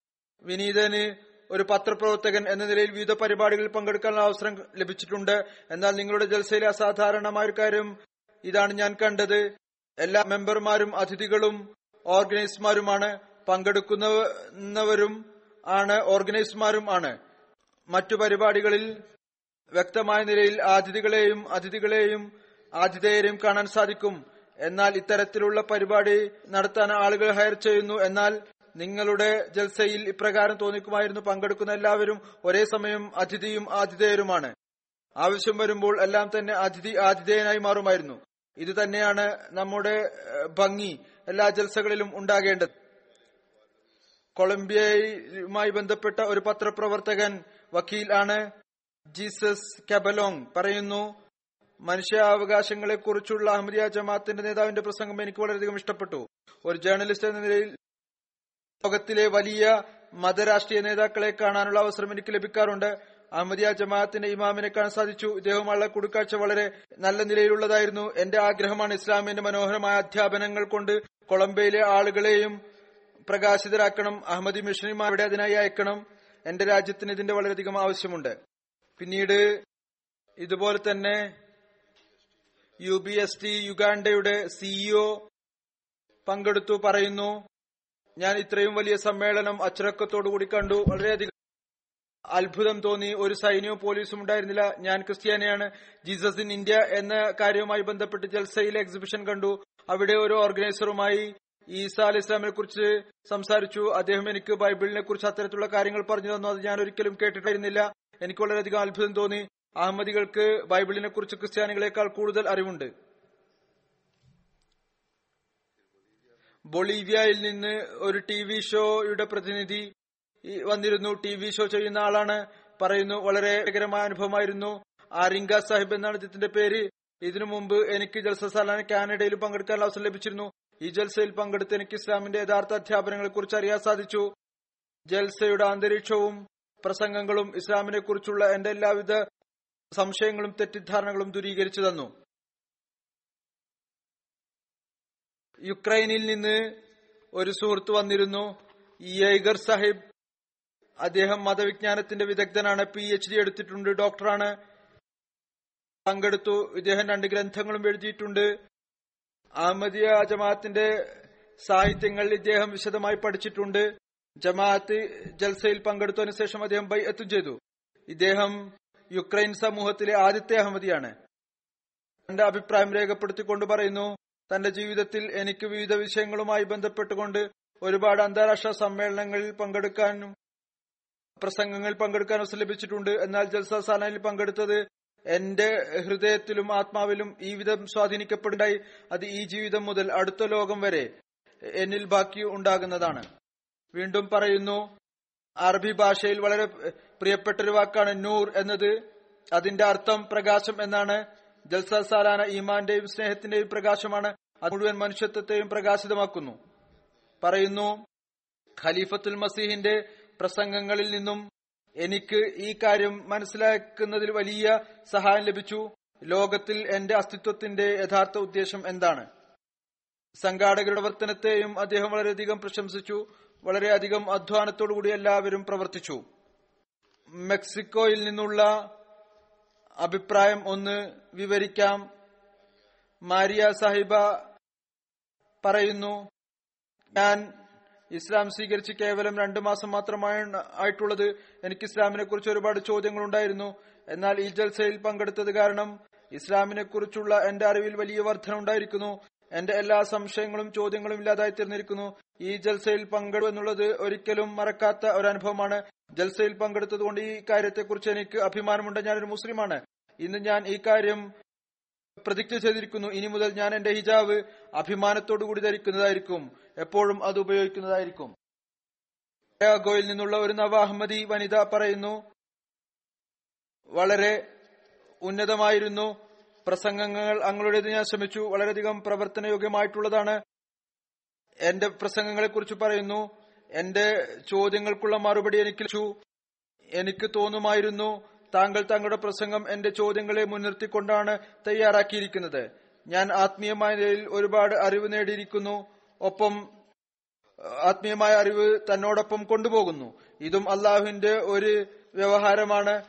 വിനീതന് ഒരു പത്രപ്രവർത്തകൻ എന്ന നിലയിൽ വിവിധ പരിപാടികളിൽ പങ്കെടുക്കാനുള്ള അവസരം ലഭിച്ചിട്ടുണ്ട്. എന്നാൽ നിങ്ങളുടെ ജൽസയിലെ അസാധാരണമായ ഒരു കാര്യം ഇതാണ് ഞാൻ കണ്ടത്. എല്ലാ മെമ്പർമാരും അതിഥികളും ഓർഗനൈസർമാരുമാണ് പങ്കെടുക്കുന്നവരും ആണ് ഓർഗനൈസർമാരും ആണ്. മറ്റു പരിപാടികളിൽ വ്യക്തമായ നിലയിൽ അതിഥികളെയും അതിഥികളെയും ആതിഥേയരെയും കാണാൻ സാധിക്കും. എന്നാൽ ഇത്തരത്തിലുള്ള പരിപാടി നടത്താൻ ആളുകൾ ഹയർ ചെയ്യുന്നു. എന്നാൽ നിങ്ങളുടെ ജൽസയിൽ ഇപ്രകാരം തോന്നിക്കുമായിരുന്നു. പങ്കെടുക്കുന്ന എല്ലാവരും ഒരേ സമയം അതിഥിയും ആതിഥേയരുമാണ്. ആവശ്യം വരുമ്പോൾ എല്ലാം തന്നെ അതിഥി ആതിഥേയനായി മാറുമായിരുന്നു. ഇത് തന്നെയാണ് നമ്മുടെ ഭംഗി എല്ലാ ജൽസകളിലും ഉണ്ടാകേണ്ടത്. കൊളംബിയയുമായി ബന്ധപ്പെട്ട ഒരു പത്രപ്രവർത്തകൻ വക്കീൽ ആണ് ജീസസ് കബലോങ്. പറയുന്നു മനുഷ്യാവകാശങ്ങളെ കുറിച്ചുള്ള അഹമ്മദിയ ജമാഅത്തിന്റെ നേതാവിന്റെ പ്രസംഗം എനിക്ക് വളരെയധികം ഇഷ്ടപ്പെട്ടു. ഒരു ജേർണലിസ്റ്റ് എന്ന നിലയിൽ ലോകത്തിലെ വലിയ മതരാഷ്ട്രീയ നേതാക്കളെ കാണാനുള്ള അവസരം എനിക്ക് ലഭിക്കാറുണ്ട്. അഹമ്മദിയ ജമാഅത്തിന്റെ ഇമാമിനെ കാണാൻ സാധിച്ചു. ഇദ്ദേഹവുമായുള്ള കൂടിക്കാഴ്ച വളരെ നല്ല നിലയിലുള്ളതായിരുന്നു. എന്റെ ആഗ്രഹമാണ് ഇസ്ലാമിന്റെ മനോഹരമായ അധ്യാപനങ്ങൾ കൊണ്ട് കൊളംബിയയിലെ ആളുകളെയും പ്രകാശിതരാക്കണം. അഹമ്മദി മിഷനുമാരുടെ അതിനായി അയക്കണം. എന്റെ രാജ്യത്തിന് ഇതിന്റെ വളരെയധികം ആവശ്യമുണ്ട്. പിന്നീട് ഇതുപോലെ തന്നെ യു ബി എസ് ടി യുഗാണ്ടയുടെ സിഇഒ പങ്കെടുത്തു പറയുന്നു. ഞാൻ ഇത്രയും വലിയ സമ്മേളനം അച്ചടക്കത്തോടുകൂടി കണ്ടു. വളരെയധികം അത്ഭുതം തോന്നി. ഒരു സൈന്യവും പോലീസും ഉണ്ടായിരുന്നില്ല. ഞാൻ ക്രിസ്ത്യാനിയാണ്. ജീസസ് ഇൻ ഇന്ത്യ എന്ന കാര്യവുമായി ബന്ധപ്പെട്ട് ജൽസയിലെ എക്സിബിഷൻ കണ്ടു. അവിടെ ഒരു ഓർഗനൈസറുമായി ഈസ അലി ഇസ്ലാമിനെ കുറിച്ച് സംസാരിച്ചു. അദ്ദേഹം എനിക്ക് ബൈബിളിനെ കുറിച്ച് അത്തരത്തിലുള്ള കാര്യങ്ങൾ പറഞ്ഞു തന്നു. അത് ഞാൻ ഒരിക്കലും കേട്ടിട്ടായിരുന്നില്ല എനിക്ക് വളരെയധികം അത്ഭുതം തോന്നി. അഹമ്മദികൾക്ക് ബൈബിളിനെ കുറിച്ച് ക്രിസ്ത്യാനികളെക്കാൾ കൂടുതൽ അറിവുണ്ട്. ബൊളീവിയയിൽ നിന്ന് ഒരു ടി വി ഷോയുടെ പ്രതിനിധി ഈ വന്നിരുന്നു ടി വി ഷോ ചെയ്യുന്ന ആളാണ്. പറയുന്നു വളരെ രസകരമായ അനുഭവമായിരുന്നു. ആരിങ്ക സാഹിബ് എന്നാണ് ഇദ്ദേഹത്തിന്റെ പേര്. ഇതിനു മുമ്പ് എനിക്ക് ജൽസ സാലാന കാനഡയിൽ പങ്കെടുക്കാൻ അവസരം ലഭിച്ചിരുന്നു. ഈ ജൽസയിൽ പങ്കെടുത്ത് എനിക്ക് ഇസ്ലാമിന്റെ യഥാർത്ഥ അധ്യാപനങ്ങളെ കുറിച്ച് അറിയാൻ സാധിച്ചു. ജൽസയുടെ അന്തരീക്ഷവും പ്രസംഗങ്ങളും ഇസ്ലാമിനെ കുറിച്ചുള്ള എന്റെ എല്ലാവിധ സംശയങ്ങളും തെറ്റിദ്ധാരണകളും ദൂരീകരിച്ചു തന്നു. യുക്രൈനിൽ നിന്ന് ഒരു സുഹൃത്ത് വന്നിരുന്നു. യേഗർ സാഹിബ് അദ്ദേഹം മതവിജ്ഞാനത്തിന്റെ വിദഗ്ധനാണ് പി എച്ച് ഡി എടുത്തിട്ടുണ്ട് ഡോക്ടറാണ്. പങ്കെടുത്തു ഇദ്ദേഹം രണ്ട് ഗ്രന്ഥങ്ങളും എഴുതിയിട്ടുണ്ട്. അഹമ്മദിയ ജമാഅത്തിന്റെ സാഹിത്യങ്ങൾ ഇദ്ദേഹം വിശദമായി പഠിച്ചിട്ടുണ്ട്. ജമാഅത്ത് ജൽസയിൽ പങ്കെടുത്തതിനു ശേഷം അദ്ദേഹം ബൈ എത്തും ചെയ്തു. ഇദ്ദേഹം യുക്രൈൻ സമൂഹത്തിലെ ആദ്യത്തെ അഹമ്മദിയാണ്. തന്റെ അഭിപ്രായം രേഖപ്പെടുത്തിക്കൊണ്ട് പറയുന്നു തന്റെ ജീവിതത്തിൽ എനിക്ക് വിവിധ വിഷയങ്ങളുമായി ബന്ധപ്പെട്ടുകൊണ്ട് ഒരുപാട് അന്താരാഷ്ട്ര സമ്മേളനങ്ങളിൽ പങ്കെടുക്കാനും പ്രസംഗങ്ങളിൽ പങ്കെടുക്കാൻ അവസരം ലഭിച്ചിട്ടുണ്ട് എന്നാൽ ജൽസ പങ്കെടുത്തത് എന്റെ ഹൃദയത്തിലും ആത്മാവിലും ഈ വിധം സ്വാധീനിക്കപ്പെടുണ്ടായി അത് ഈ ജീവിതം മുതൽ അടുത്ത ലോകം വരെ എന്നിൽ ബാക്കി ഉണ്ടാകുന്നതാണ്. വീണ്ടും പറയുന്നു അറബി ഭാഷയിൽ വളരെ പ്രിയപ്പെട്ട ഒരു വാക്കാണ് നൂർ എന്നത്. അതിന്റെ അർത്ഥം പ്രകാശം എന്നാണ്. ജൽസ സാലാന ഈമാന്റെയും സ്നേഹത്തിന്റെയും പ്രകാശമാണ്. അത് മുഴുവൻ മനുഷ്യത്വത്തെയും പ്രകാശിതമാക്കുന്നു. പറയുന്നു ഖലീഫത്തുൽ മസീഹിന്റെ പ്രസംഗങ്ങളിൽ നിന്നും എനിക്ക് ഈ കാര്യം മനസ്സിലാക്കുന്നതിൽ വലിയ സഹായം ലഭിച്ചു. ലോകത്തിൽ എന്റെ അസ്തിത്വത്തിന്റെ യഥാർത്ഥ ഉദ്ദേശം എന്താണ്? സംഘാടകരുടെ വർത്തനത്തെയും അദ്ദേഹം വളരെയധികം പ്രശംസിച്ചു. വളരെയധികം അധ്വാനത്തോടുകൂടി എല്ലാവരും പ്രവർത്തിച്ചു. മെക്സിക്കോയിൽ നിന്നുള്ള അഭിപ്രായം ഒന്ന് വിവരിക്കാം. മാരിയ സാഹിബ പറയുന്നു ഞാൻ ഇസ്ലാം സ്വീകരിച്ച് കേവലം രണ്ടു മാസം മാത്രമാണ് ആയിട്ടുള്ളത്. എനിക്ക് ഇസ്ലാമിനെ കുറിച്ച് ഒരുപാട് ചോദ്യങ്ങൾ ഉണ്ടായിരുന്നു എന്നാൽ ഈ ജൽസയിൽ പങ്കെടുത്തത് കാരണം ഇസ്ലാമിനെ കുറിച്ചുള്ള എന്റെ അറിവിൽ വലിയ വർധന ഉണ്ടായിരിക്കുന്നു. എന്റെ എല്ലാ സംശയങ്ങളും ചോദ്യങ്ങളും ഇല്ലാതായി തീർന്നിരിക്കുന്നു. ഈ ജൽസയിൽ പങ്കെടു എന്നുള്ളത് ഒരിക്കലും മറക്കാത്ത ഒരു അനുഭവമാണ്. ജൽസയിൽ പങ്കെടുത്തതുകൊണ്ട് ഈ കാര്യത്തെക്കുറിച്ച് എനിക്ക് അഭിമാനമുണ്ട്. ഞാനൊരു മുസ്ലിമാണ്. ഇന്ന് ഞാൻ ഈ കാര്യം പ്രതിജ്ഞ ചെയ്തിരിക്കുന്നു. ഇനി മുതൽ ഞാൻ എന്റെ ഹിജാബ് അഭിമാനത്തോടു കൂടി ധരിക്കുന്നതായിരിക്കും. എപ്പോഴും അത് ഉപയോഗിക്കുന്നതായിരിക്കും. ഗോയിൽ നിന്നുള്ള ഒരു നവ അഹമ്മദി വനിത പറയുന്നു വളരെ ഉന്നതമായിരുന്നു. പ്രസംഗങ്ങൾ അങ്ങളുടേത് ഞാൻ ശ്രമിച്ചു. വളരെയധികം പ്രവർത്തനയോഗ്യമായിട്ടുള്ളതാണ്. എന്റെ പ്രസംഗങ്ങളെ കുറിച്ച് പറയുന്നു എന്റെ ചോദ്യങ്ങൾക്കുള്ള മറുപടി എനിക്ക് എനിക്ക് തോന്നുമായിരുന്നു താങ്കൾ താങ്കളുടെ പ്രസംഗം എന്റെ ചോദ്യങ്ങളെ മുൻനിർത്തിക്കൊണ്ടാണ് തയ്യാറാക്കിയിരിക്കുന്നത്. ഞാൻ ആത്മീയമായ നിലയിൽ ഒരുപാട് അറിവ് നേടിയിരിക്കുന്നു. ഒപ്പം ആത്മീയമായ അറിവ് തന്നോടൊപ്പം കൊണ്ടുപോകുന്നു. ഇതും അള്ളാഹുവിന്റെ ഒരു വ്യവഹാരമാണ്.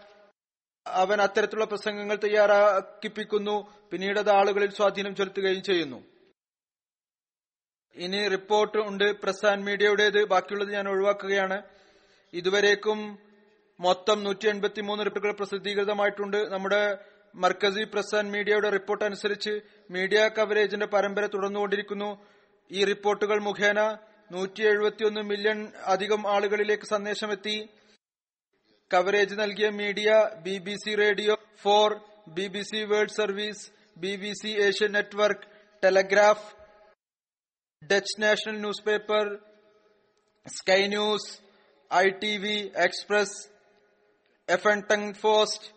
അവൻ അത്തരത്തിലുള്ള പ്രസംഗങ്ങൾ തയ്യാറാക്കിപ്പിക്കുന്നു. പിന്നീട് അത് ആളുകളിൽ സ്വാധീനം ചെലുത്തുകയും ചെയ്യുന്നു. ഇനി റിപ്പോർട്ട് ഉണ്ട്. പ്രസാൻ മീഡിയയുടേത്. ബാക്കിയുള്ളത് ഞാൻ ഒഴിവാക്കുകയാണ്. ഇതുവരേക്കും മൊത്തം നൂറ്റി എൺപത്തി മൂന്ന് റിപ്പോർട്ടുകൾ പ്രസിദ്ധീകൃതമായിട്ടുണ്ട്. നമ്മുടെ മർക്കസി പ്രസ് ആൻഡ് മീഡിയയുടെ റിപ്പോർട്ട് അനുസരിച്ച് മീഡിയ കവറേജിന്റെ പരമ്പര തുടർന്നുകൊണ്ടിരിക്കുന്നു. ഈ റിപ്പോർട്ടുകൾ മുഖേന നൂറ്റി എഴുപത്തിയൊന്ന് മില്യൺ അധികം ആളുകളിലേക്ക് സന്ദേശമെത്തി. കവറേജ് നൽകിയ media B B C radio four B B C world service B B C Asian network Telegraph Dutch national newspaper Sky News I T V Express F Frost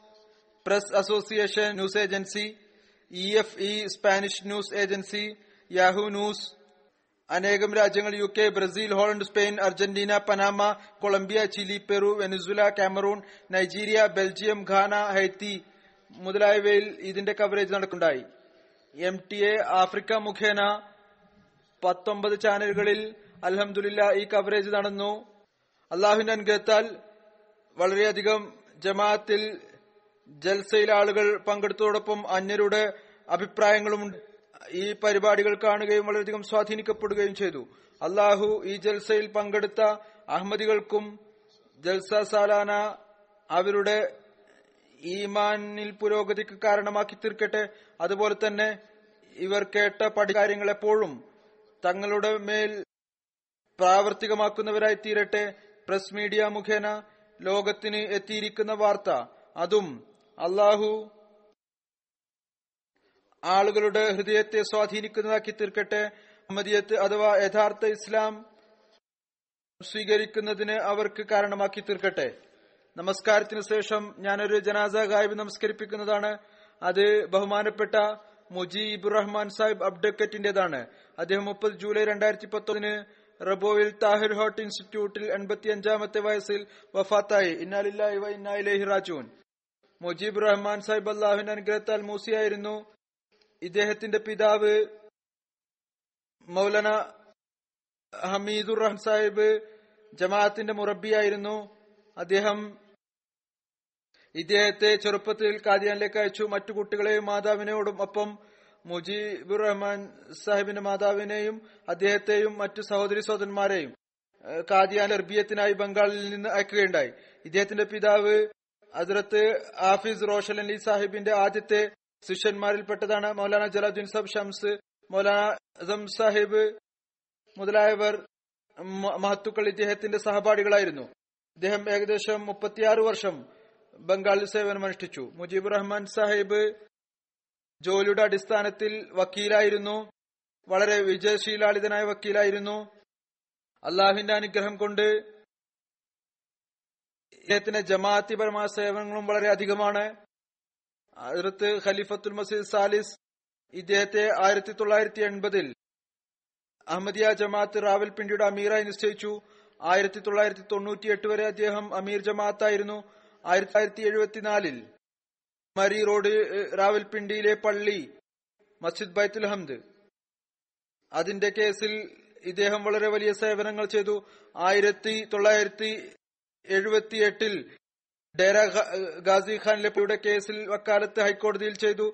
press association news agency E F E Spanish news agency Yahoo news അനേകം രാജ്യങ്ങൾ U K Brazil Holland Spain Argentina Panama Colombia Chile Peru Venezuela Cameroon Nigeria Belgium Ghana Haiti മുതലായവയിൽ ഇതിന്റെ coverage നടക്കുണ്ടായി M T A Africa മുഖേന പത്തൊമ്പത് ചാനലുകളിൽ അലഹമുല്ല ഈ കവറേജ് നടന്നു. അള്ളാഹുവിന്റെ അനുഗ്രഹത്താൽ വളരെയധികം ജമാഅത്തിൽ ജൽസയിൽ ആളുകൾ പങ്കെടുത്തതോടൊപ്പം അന്യരുടെ അഭിപ്രായങ്ങളും ഈ പരിപാടികൾ കാണുകയും വളരെയധികം സ്വാധീനിക്കപ്പെടുകയും ചെയ്തു. അള്ളാഹു ഈ ജൽസയിൽ പങ്കെടുത്ത അഹമ്മദികൾക്കും ജൽസ സാലാന അവരുടെ ഈമാനിൽ പുരോഗതിക്ക് കാരണമാക്കി തീർക്കട്ടെ. അതുപോലെ തന്നെ ഇവർ കേട്ട പഠിക്കാര്യങ്ങൾ എപ്പോഴും തങ്ങളുടെ മേൽ പ്രാവർത്തികമാക്കുന്നവരായി തീരട്ടെ. പ്രസ് മീഡിയ മുഖേന ലോകത്തിന് എത്തിയിരിക്കുന്ന വാർത്ത. അതും അള്ളാഹു ആളുകളുടെ ഹൃദയത്തെ സ്വാധീനിക്കുന്നതാക്കി തീർക്കട്ടെ. അഹമ്മദിയത്ത് അഥവാ യഥാർത്ഥ ഇസ്ലാം സ്വീകരിക്കുന്നതിന് അവർക്ക് കാരണമാക്കി തീർക്കട്ടെ. നമസ്കാരത്തിന് ശേഷം ഞാനൊരു ജനാസ ഗായബ് നമസ്കരിപ്പിക്കുന്നതാണ്. അത് ബഹുമാനപ്പെട്ട മുജീബ് റഹ്മാൻ സാഹിബ് അബ്ഡക്കറ്റിന്റേതാണ്. അദ്ദേഹം മുപ്പത് ജൂലൈ രണ്ടായിരത്തി പത്തൊന്നിന് റബോയിൽ താഹിർ ഹോട്ട് ഇൻസ്റ്റിറ്റ്യൂട്ടിൽ എൺപത്തി അഞ്ചാമത്തെ വയസ്സിൽ വഫാത്തായി. ഇന്നാലില്ലായി വ ഇന്നാ ഇലൈഹി റാജൂൻ മുജീബ് റഹ്മാൻ സാഹിബ് അള്ളാഹുവിന്റെ അനുഗ്രഹത്താൽ മൂസിയായിരുന്നു. ഇദ്ദേഹത്തിന്റെ പിതാവ് മൗലന ഹമീദുർ റഹ്മാൻ സാഹിബ് ജമാഅത്തിന്റെ മുറബിയായിരുന്നു അദ്ദേഹം ഇദ്ദേഹത്തെ ചെറുപ്പത്തിൽ കാദിയാനിലേക്ക് അയച്ചു. മറ്റു കുട്ടികളെയും മാതാവിനോടും ഒപ്പം മുജീബുർ റഹ്മാൻ സാഹിബിന്റെ മാതാവിനെയും അദ്ദേഹത്തെയും മറ്റു സഹോദരി സഹോദരന്മാരെയും കാദിയാൻ അർബിയത്തിനായി ബംഗാളിൽ നിന്ന് അയക്കുകയുണ്ടായി. ഇദ്ദേഹത്തിന്റെ പിതാവ് ഹസ്രത്ത് ആഫിസ് റോഷൻ അലി സാഹിബിന്റെ ആദ്യത്തെ ശിഷ്യന്മാരിൽപ്പെട്ടതാണ് മൗലാന ജലാദ്ദീൻ സാബ് ഷംസ് മൗലാന അസം സാഹിബ് മുതലായവർ മഹത്തുക്കൾ ഇദ്ദേഹത്തിന്റെ സഹപാഠികളായിരുന്നു. ഇദ്ദേഹം ഏകദേശം മുപ്പത്തിയാറ് വർഷം ബംഗാളിൽ സേവനമനുഷ്ഠിച്ചു. മുജീബ് റഹ്മാൻ സാഹിബ് ജോലിയുടെ അടിസ്ഥാനത്തിൽ വക്കീലായിരുന്നു. വളരെ വിജയശീലാളിതനായ വക്കീലായിരുന്നു. അള്ളാഹുവിന്റെ അനുഗ്രഹം കൊണ്ട് ഇദ്ദേഹത്തിന്റെ ജമാഅത്തിപരമായ സേവനങ്ങളും വളരെ അധികമാണ്. അതിർത്ത് ഖലീഫത്തുൽ മസീദ് സാലിസ് ഇദ്ദേഹത്തെ ആയിരത്തി തൊള്ളായിരത്തി എൺപതിൽ അഹമ്മദിയ ജമാഅത്ത് റാവൽപിണ്ടിയുടെ അമീറായി നിശ്ചയിച്ചു. ആയിരത്തി തൊള്ളായിരത്തി തൊണ്ണൂറ്റി എട്ട് വരെ അദ്ദേഹം അമീർ ജമാഅത്തായിരുന്നു. ആയിരത്തി തൊള്ളായിരത്തി എഴുപത്തിനാലിൽ മരി റോഡ് റാവൽപിണ്ടിയിലെ പള്ളി മസ്ജിദ് ബൈത്തുൽ ഹംദ്. അതിന്റെ കേസിൽ ഇദ്ദേഹം വളരെ വലിയ സേവനങ്ങൾ ചെയ്തു. ആയിരത്തി തൊള്ളായിരത്തി എഴുപത്തി എട്ടിൽ ഡേര ഗാസി ഖാൻ ലപ്പിയുടെ കേസിൽ വക്കാലത്ത് ഹൈക്കോടതിയിൽ ചെയ്തു.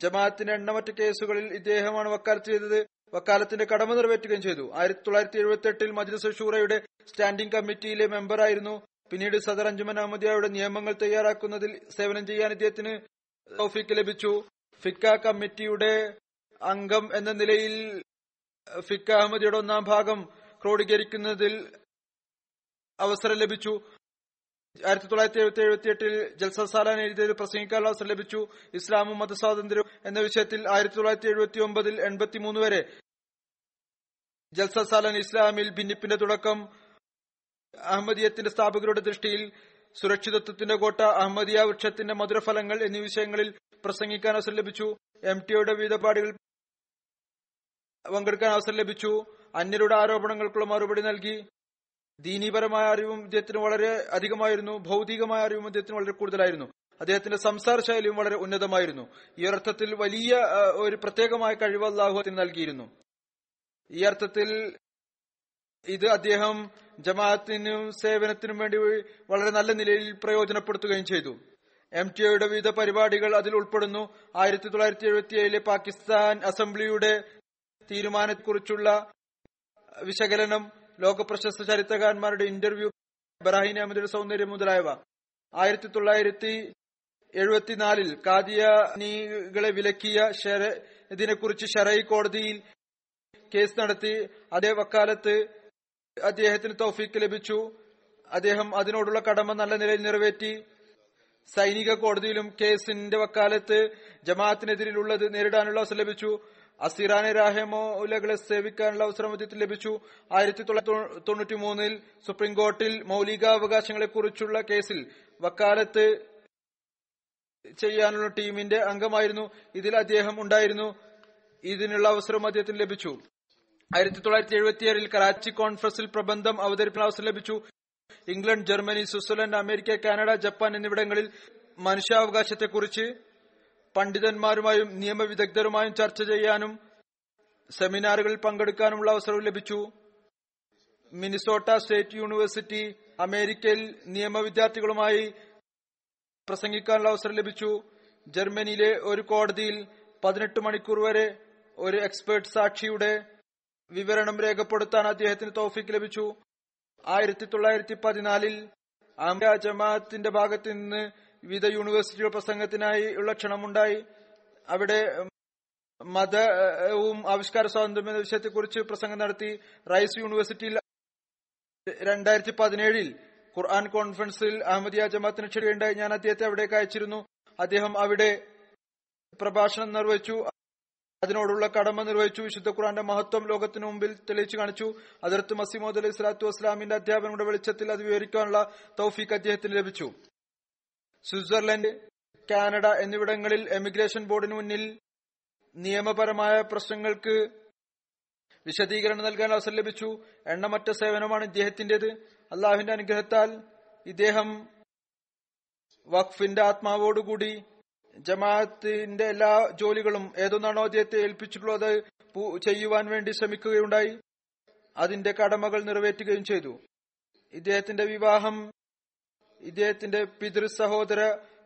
ജമാഅത്തിന്റെ എണ്ണമറ്റ കേസുകളിൽ ഇദ്ദേഹമാണ് വക്കാലത്ത് ചെയ്തത്. വക്കാലത്തിന്റെ കടമ നിറവേറ്റുകയും ചെയ്തു. ആയിരത്തി തൊള്ളായിരത്തി എഴുപത്തി എട്ടിൽ മജ്ലിസ് ഷൂറയുടെ സ്റ്റാൻഡിംഗ് കമ്മിറ്റിയിലെ മെമ്പറായിരുന്നു പിന്നീട് സദർ അഞ്ജുമൻ അഹമ്മദിയയുടെ നിയമങ്ങൾ തയ്യാറാക്കുന്നതിൽ സേവനം ചെയ്യാൻ ഇദ്ദേഹത്തിന് തൗഫീക്ക് ലഭിച്ചു. ഫിക്ക കമ്മിറ്റിയുടെ അംഗം എന്ന നിലയിൽ ഫിക്ക അഹമ്മദിയുടെ ഒന്നാം ഭാഗം ക്രോഡീകരിക്കുന്നതിൽ അവസരം ലഭിച്ചു. ആയിരത്തി തൊള്ളായിരത്തി എഴുപത്തി എഴുപത്തി എട്ടിൽ ജൽസ എഴുതിയത് പ്രസംഗിക്കാനുള്ള അവസരം ലഭിച്ചു. ഇസ്ലാമും മതസ്വാതന്ത്ര്യവും എന്ന വിഷയത്തിൽ ആയിരത്തി തൊള്ളായിരത്തി എഴുപത്തി ഒമ്പതിൽ എൺപത്തിമൂന്ന് വരെ ജൽസ സാലാൻ ഇസ്ലാമിൽ ഭിന്നിപ്പിന്റെ തുടക്കം അഹമ്മദിയത്തിന്റെ സ്ഥാപകരുടെ ദൃഷ്ടിയിൽ സുരക്ഷിതത്വത്തിന്റെ കോട്ട അഹമ്മദിയ വൃക്ഷത്തിന്റെ മധുരഫലങ്ങൾ എന്നീ വിഷയങ്ങളിൽ പ്രസംഗിക്കാൻ അവസരം ലഭിച്ചു. എം ടിയുടെ വിവിധ പാടികൾ പങ്കെടുക്കാൻ അവസരം ലഭിച്ചു. അന്യരുടെ ആരോപണങ്ങൾക്കുള്ള മറുപടി നൽകി. ദീനീപരമായ അറിവും അദ്ദേഹത്തിന് വളരെ അധികമായിരുന്നു. ഭൗതികമായ അറിവും അദ്ദേഹത്തിന് വളരെ കൂടുതലായിരുന്നു. അദ്ദേഹത്തിന്റെ സംസാര ശൈലിയും വളരെ ഉന്നതമായിരുന്നു. ഈ അർത്ഥത്തിൽ വലിയ ഒരു പ്രത്യേകമായ കഴിവ് അള്ളാഹുത്തിന് നൽകിയിരുന്നു. ഈ അർത്ഥത്തിൽ ഇത് അദ്ദേഹം ജമാഅത്തിനും സേവനത്തിനും വേണ്ടി വളരെ നല്ല നിലയിൽ പ്രയോജനപ്പെടുത്തുകയും ചെയ്തു. എം ടി ഒയുടെ വിവിധ പരിപാടികൾ അതിൽ ഉൾപ്പെടുന്നു. ആയിരത്തി തൊള്ളായിരത്തി എഴുപത്തി ഏഴിലെ പാകിസ്ഥാൻ അസംബ്ലിയുടെ തീരുമാനത്തെക്കുറിച്ചുള്ള വിശകലനം ലോക പ്രശസ്ത ചരിത്രകാരന്മാരുടെ ഇന്റർവ്യൂ ബറാഹിൻ അഹമ്മദിന്റെ സൗന്ദര്യം മുതലായവ. ആയിരത്തി തൊള്ളായിരത്തി എഴുപത്തിനാലിൽ കാദിയാനികളെ വിലക്കിയ ഇതിനെക്കുറിച്ച് ഷെറൈ കോടതിയിൽ കേസ് നടത്തി. അതേ വക്കാലത്ത് അദ്ദേഹത്തിന് തൗഫീക്ക് ലഭിച്ചു. അദ്ദേഹം അതിനോടുള്ള കടമ നല്ല നിലയിൽ നിറവേറ്റി. സൈനിക കോടതിയിലും കേസിന്റെ വക്കാലത്ത് ജമാഅത്തിനെതിരിലുള്ളത് നേരിടാനുള്ള അവസരം ലഭിച്ചു. അസിറാനെ രാഹമോലകളെ സേവിക്കാനുള്ള അവസരം അദ്ദേഹത്തിന് ലഭിച്ചു. ആയിരത്തി തൊള്ളായിരത്തി തൊണ്ണൂറ്റി മൂന്നിൽ സുപ്രീം മൌലികാവകാശങ്ങളെ കുറിച്ചുള്ള കേസിൽ വക്കാലത്ത് ചെയ്യാനുള്ള ടീമിന്റെ അംഗമായിരുന്നു. ഇതിൽ അദ്ദേഹം ഉണ്ടായിരുന്നു. ഇതിനുള്ള അവസരം അദ്ദേഹത്തിന് ലഭിച്ചു. ആയിരത്തി തൊള്ളായിരത്തി എഴുപത്തിയേഴിൽ കറാച്ചി കോൺഫറൻസിൽ പ്രബന്ധം അവതരിപ്പിക്കാൻ അവസരം ലഭിച്ചു. England Germany Switzerland America Canada Japan എന്നിവിടങ്ങളിൽ മനുഷ്യാവകാശത്തെക്കുറിച്ച് പണ്ഡിതന്മാരുമായും നിയമവിദഗ്ധരുമായും ചർച്ച ചെയ്യാനും സെമിനാറുകളിൽ പങ്കെടുക്കാനുമുള്ള അവസരവും ലഭിച്ചു. മിനിസോട്ട സ്റ്റേറ്റ് യൂണിവേഴ്സിറ്റി അമേരിക്കയിൽ നിയമ വിദ്യാർത്ഥികളുമായി പ്രസംഗിക്കാനുള്ള അവസരം ലഭിച്ചു. ജർമ്മനിയിലെ ഒരു കോടതിയിൽ പതിനെട്ട് മണിക്കൂർ വരെ ഒരു എക്സ്പേർട്ട് സാക്ഷിയുടെ വിവരണം രേഖപ്പെടുത്താൻ അദ്ദേഹത്തിന് തോഫിക്ക് ലഭിച്ചു. ആയിരത്തി തൊള്ളായിരത്തി പതിനാലിൽ അമ്പ ജമാഅത്തിന്റെ ഭാഗത്ത് നിന്ന് വിവിധ യൂണിവേഴ്സിറ്റികൾ പ്രസംഗത്തിനായി ഉള്ള ക്ഷണമുണ്ടായി. അവിടെ മതവും ആവിഷ്കാര സ്വാതന്ത്ര്യം എന്ന വിഷയത്തെക്കുറിച്ച് പ്രസംഗം നടത്തി. റൈസ് യൂണിവേഴ്സിറ്റിയിൽ രണ്ടായിരത്തി പതിനേഴിൽ ഖുർആൻ കോൺഫറൻസിൽ അഹമ്മദിയ ജമാഅത്തിന് ക്ഷണിയുണ്ടായി. ഞാൻ അദ്ദേഹത്തെ അവിടേക്ക് അയച്ചിരുന്നു. അദ്ദേഹം അവിടെ പ്രഭാഷണം നിർവഹിച്ചു. അതിനോടുള്ള കടമ നിർവഹിച്ചു വിശുദ്ധ ഖുറാന്റെ മഹത്വം ലോകത്തിനു മുമ്പിൽ തെളിയിച്ചു കാണിച്ചു. അതിർത്ത് മസിമോദ് അലൈഹി സ്വലാത്തു വസ്ലാമിന്റെ അധ്യാപനയുടെ വെളിച്ചത്തിൽ അത് വിവരിക്കാനുള്ള തൗഫീഖ് അദ്ദേഹത്തിന് ലഭിച്ചു. സ്വിറ്റ്സർലൻഡ് കാനഡ എന്നിവിടങ്ങളിൽ എമിഗ്രേഷൻ ബോർഡിന് മുന്നിൽ നിയമപരമായ പ്രശ്നങ്ങൾക്ക് വിശദീകരണം നൽകാൻ അവസരം ലഭിച്ചു. എണ്ണമറ്റ സേവനമാണ് ഇദ്ദേഹത്തിന്റേത് അള്ളാഹുവിന്റെ അനുഗ്രഹത്താൽ ഇദ്ദേഹം വഖഫിന്റെ ആത്മാവോടുകൂടി ജമാഅത്തിന്റെ എല്ലാ ജോലികളും ഏതൊന്നാണോ അദ്ദേഹത്തെ ഏൽപ്പിച്ചിട്ടുള്ളത് ചെയ്യുവാൻ വേണ്ടി ശ്രമിക്കുകയുണ്ടായി. അതിന്റെ കടമകൾ നിറവേറ്റുകയും ചെയ്തു. ഇദ്ദേഹത്തിന്റെ വിവാഹം ഇദ്ദേഹത്തിന്റെ പിതൃ സഹോദര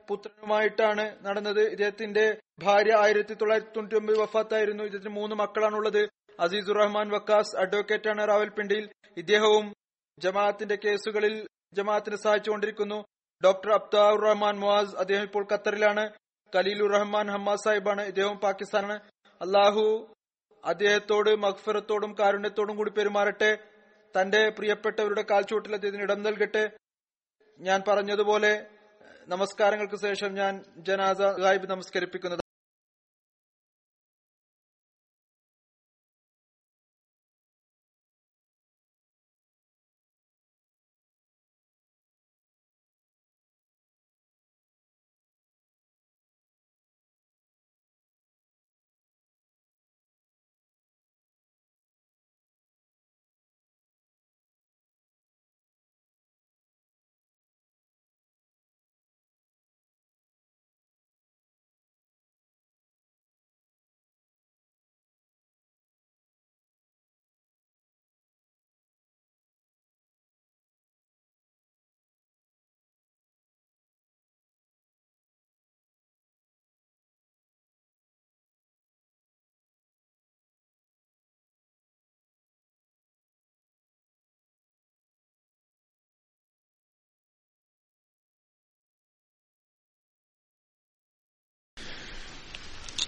പുത്രനുമായിട്ടാണ് നടന്നത്. ഇദ്ദേഹത്തിന്റെ ഭാര്യ ആയിരത്തി തൊള്ളായിരത്തി തൊണ്ണൂറ്റി ഒമ്പത് വഫാത്തായിരുന്നു. ഇദ്ദേഹത്തിന് മൂന്ന് മക്കളാണുള്ളത്. അസീസുർ റഹ്മാൻ വക്കാസ് അഡ്വക്കേറ്റാണ് റാവൽപിണ്ടിയിൽ. ഇദ്ദേഹവും ജമാഅത്തിന്റെ കേസുകളിൽ ജമാഅത്തിനെ സഹായിച്ചുകൊണ്ടിരിക്കുന്നു. ഡോക്ടർ അബ്താർ റഹ്മാൻ മുവാസ് അദ്ദേഹം ഇപ്പോൾ ഖത്തറിലാണ്. ഖലീലുർ റഹ്മാൻ ഹമ്മാസ് സാഹിബാണ്. ഇദ്ദേഹം പാകിസ്ഥാനാണ്. അള്ളാഹു അദ്ദേഹത്തോട് മഖ്ഫറത്തോടും കാരുണ്യത്തോടും കൂടി പെരുമാറട്ടെ. തന്റെ പ്രിയപ്പെട്ടവരുടെ കാൽച്ചുവട്ടിൽ അദ്ദേഹത്തിന് ഇടം നൽകട്ടെ. ഞാൻ പറഞ്ഞതുപോലെ നമസ്കാരങ്ങൾക്ക് ശേഷം ഞാൻ ജനാസ ഗായിബ് നമസ്കരിപ്പിക്കുന്നത്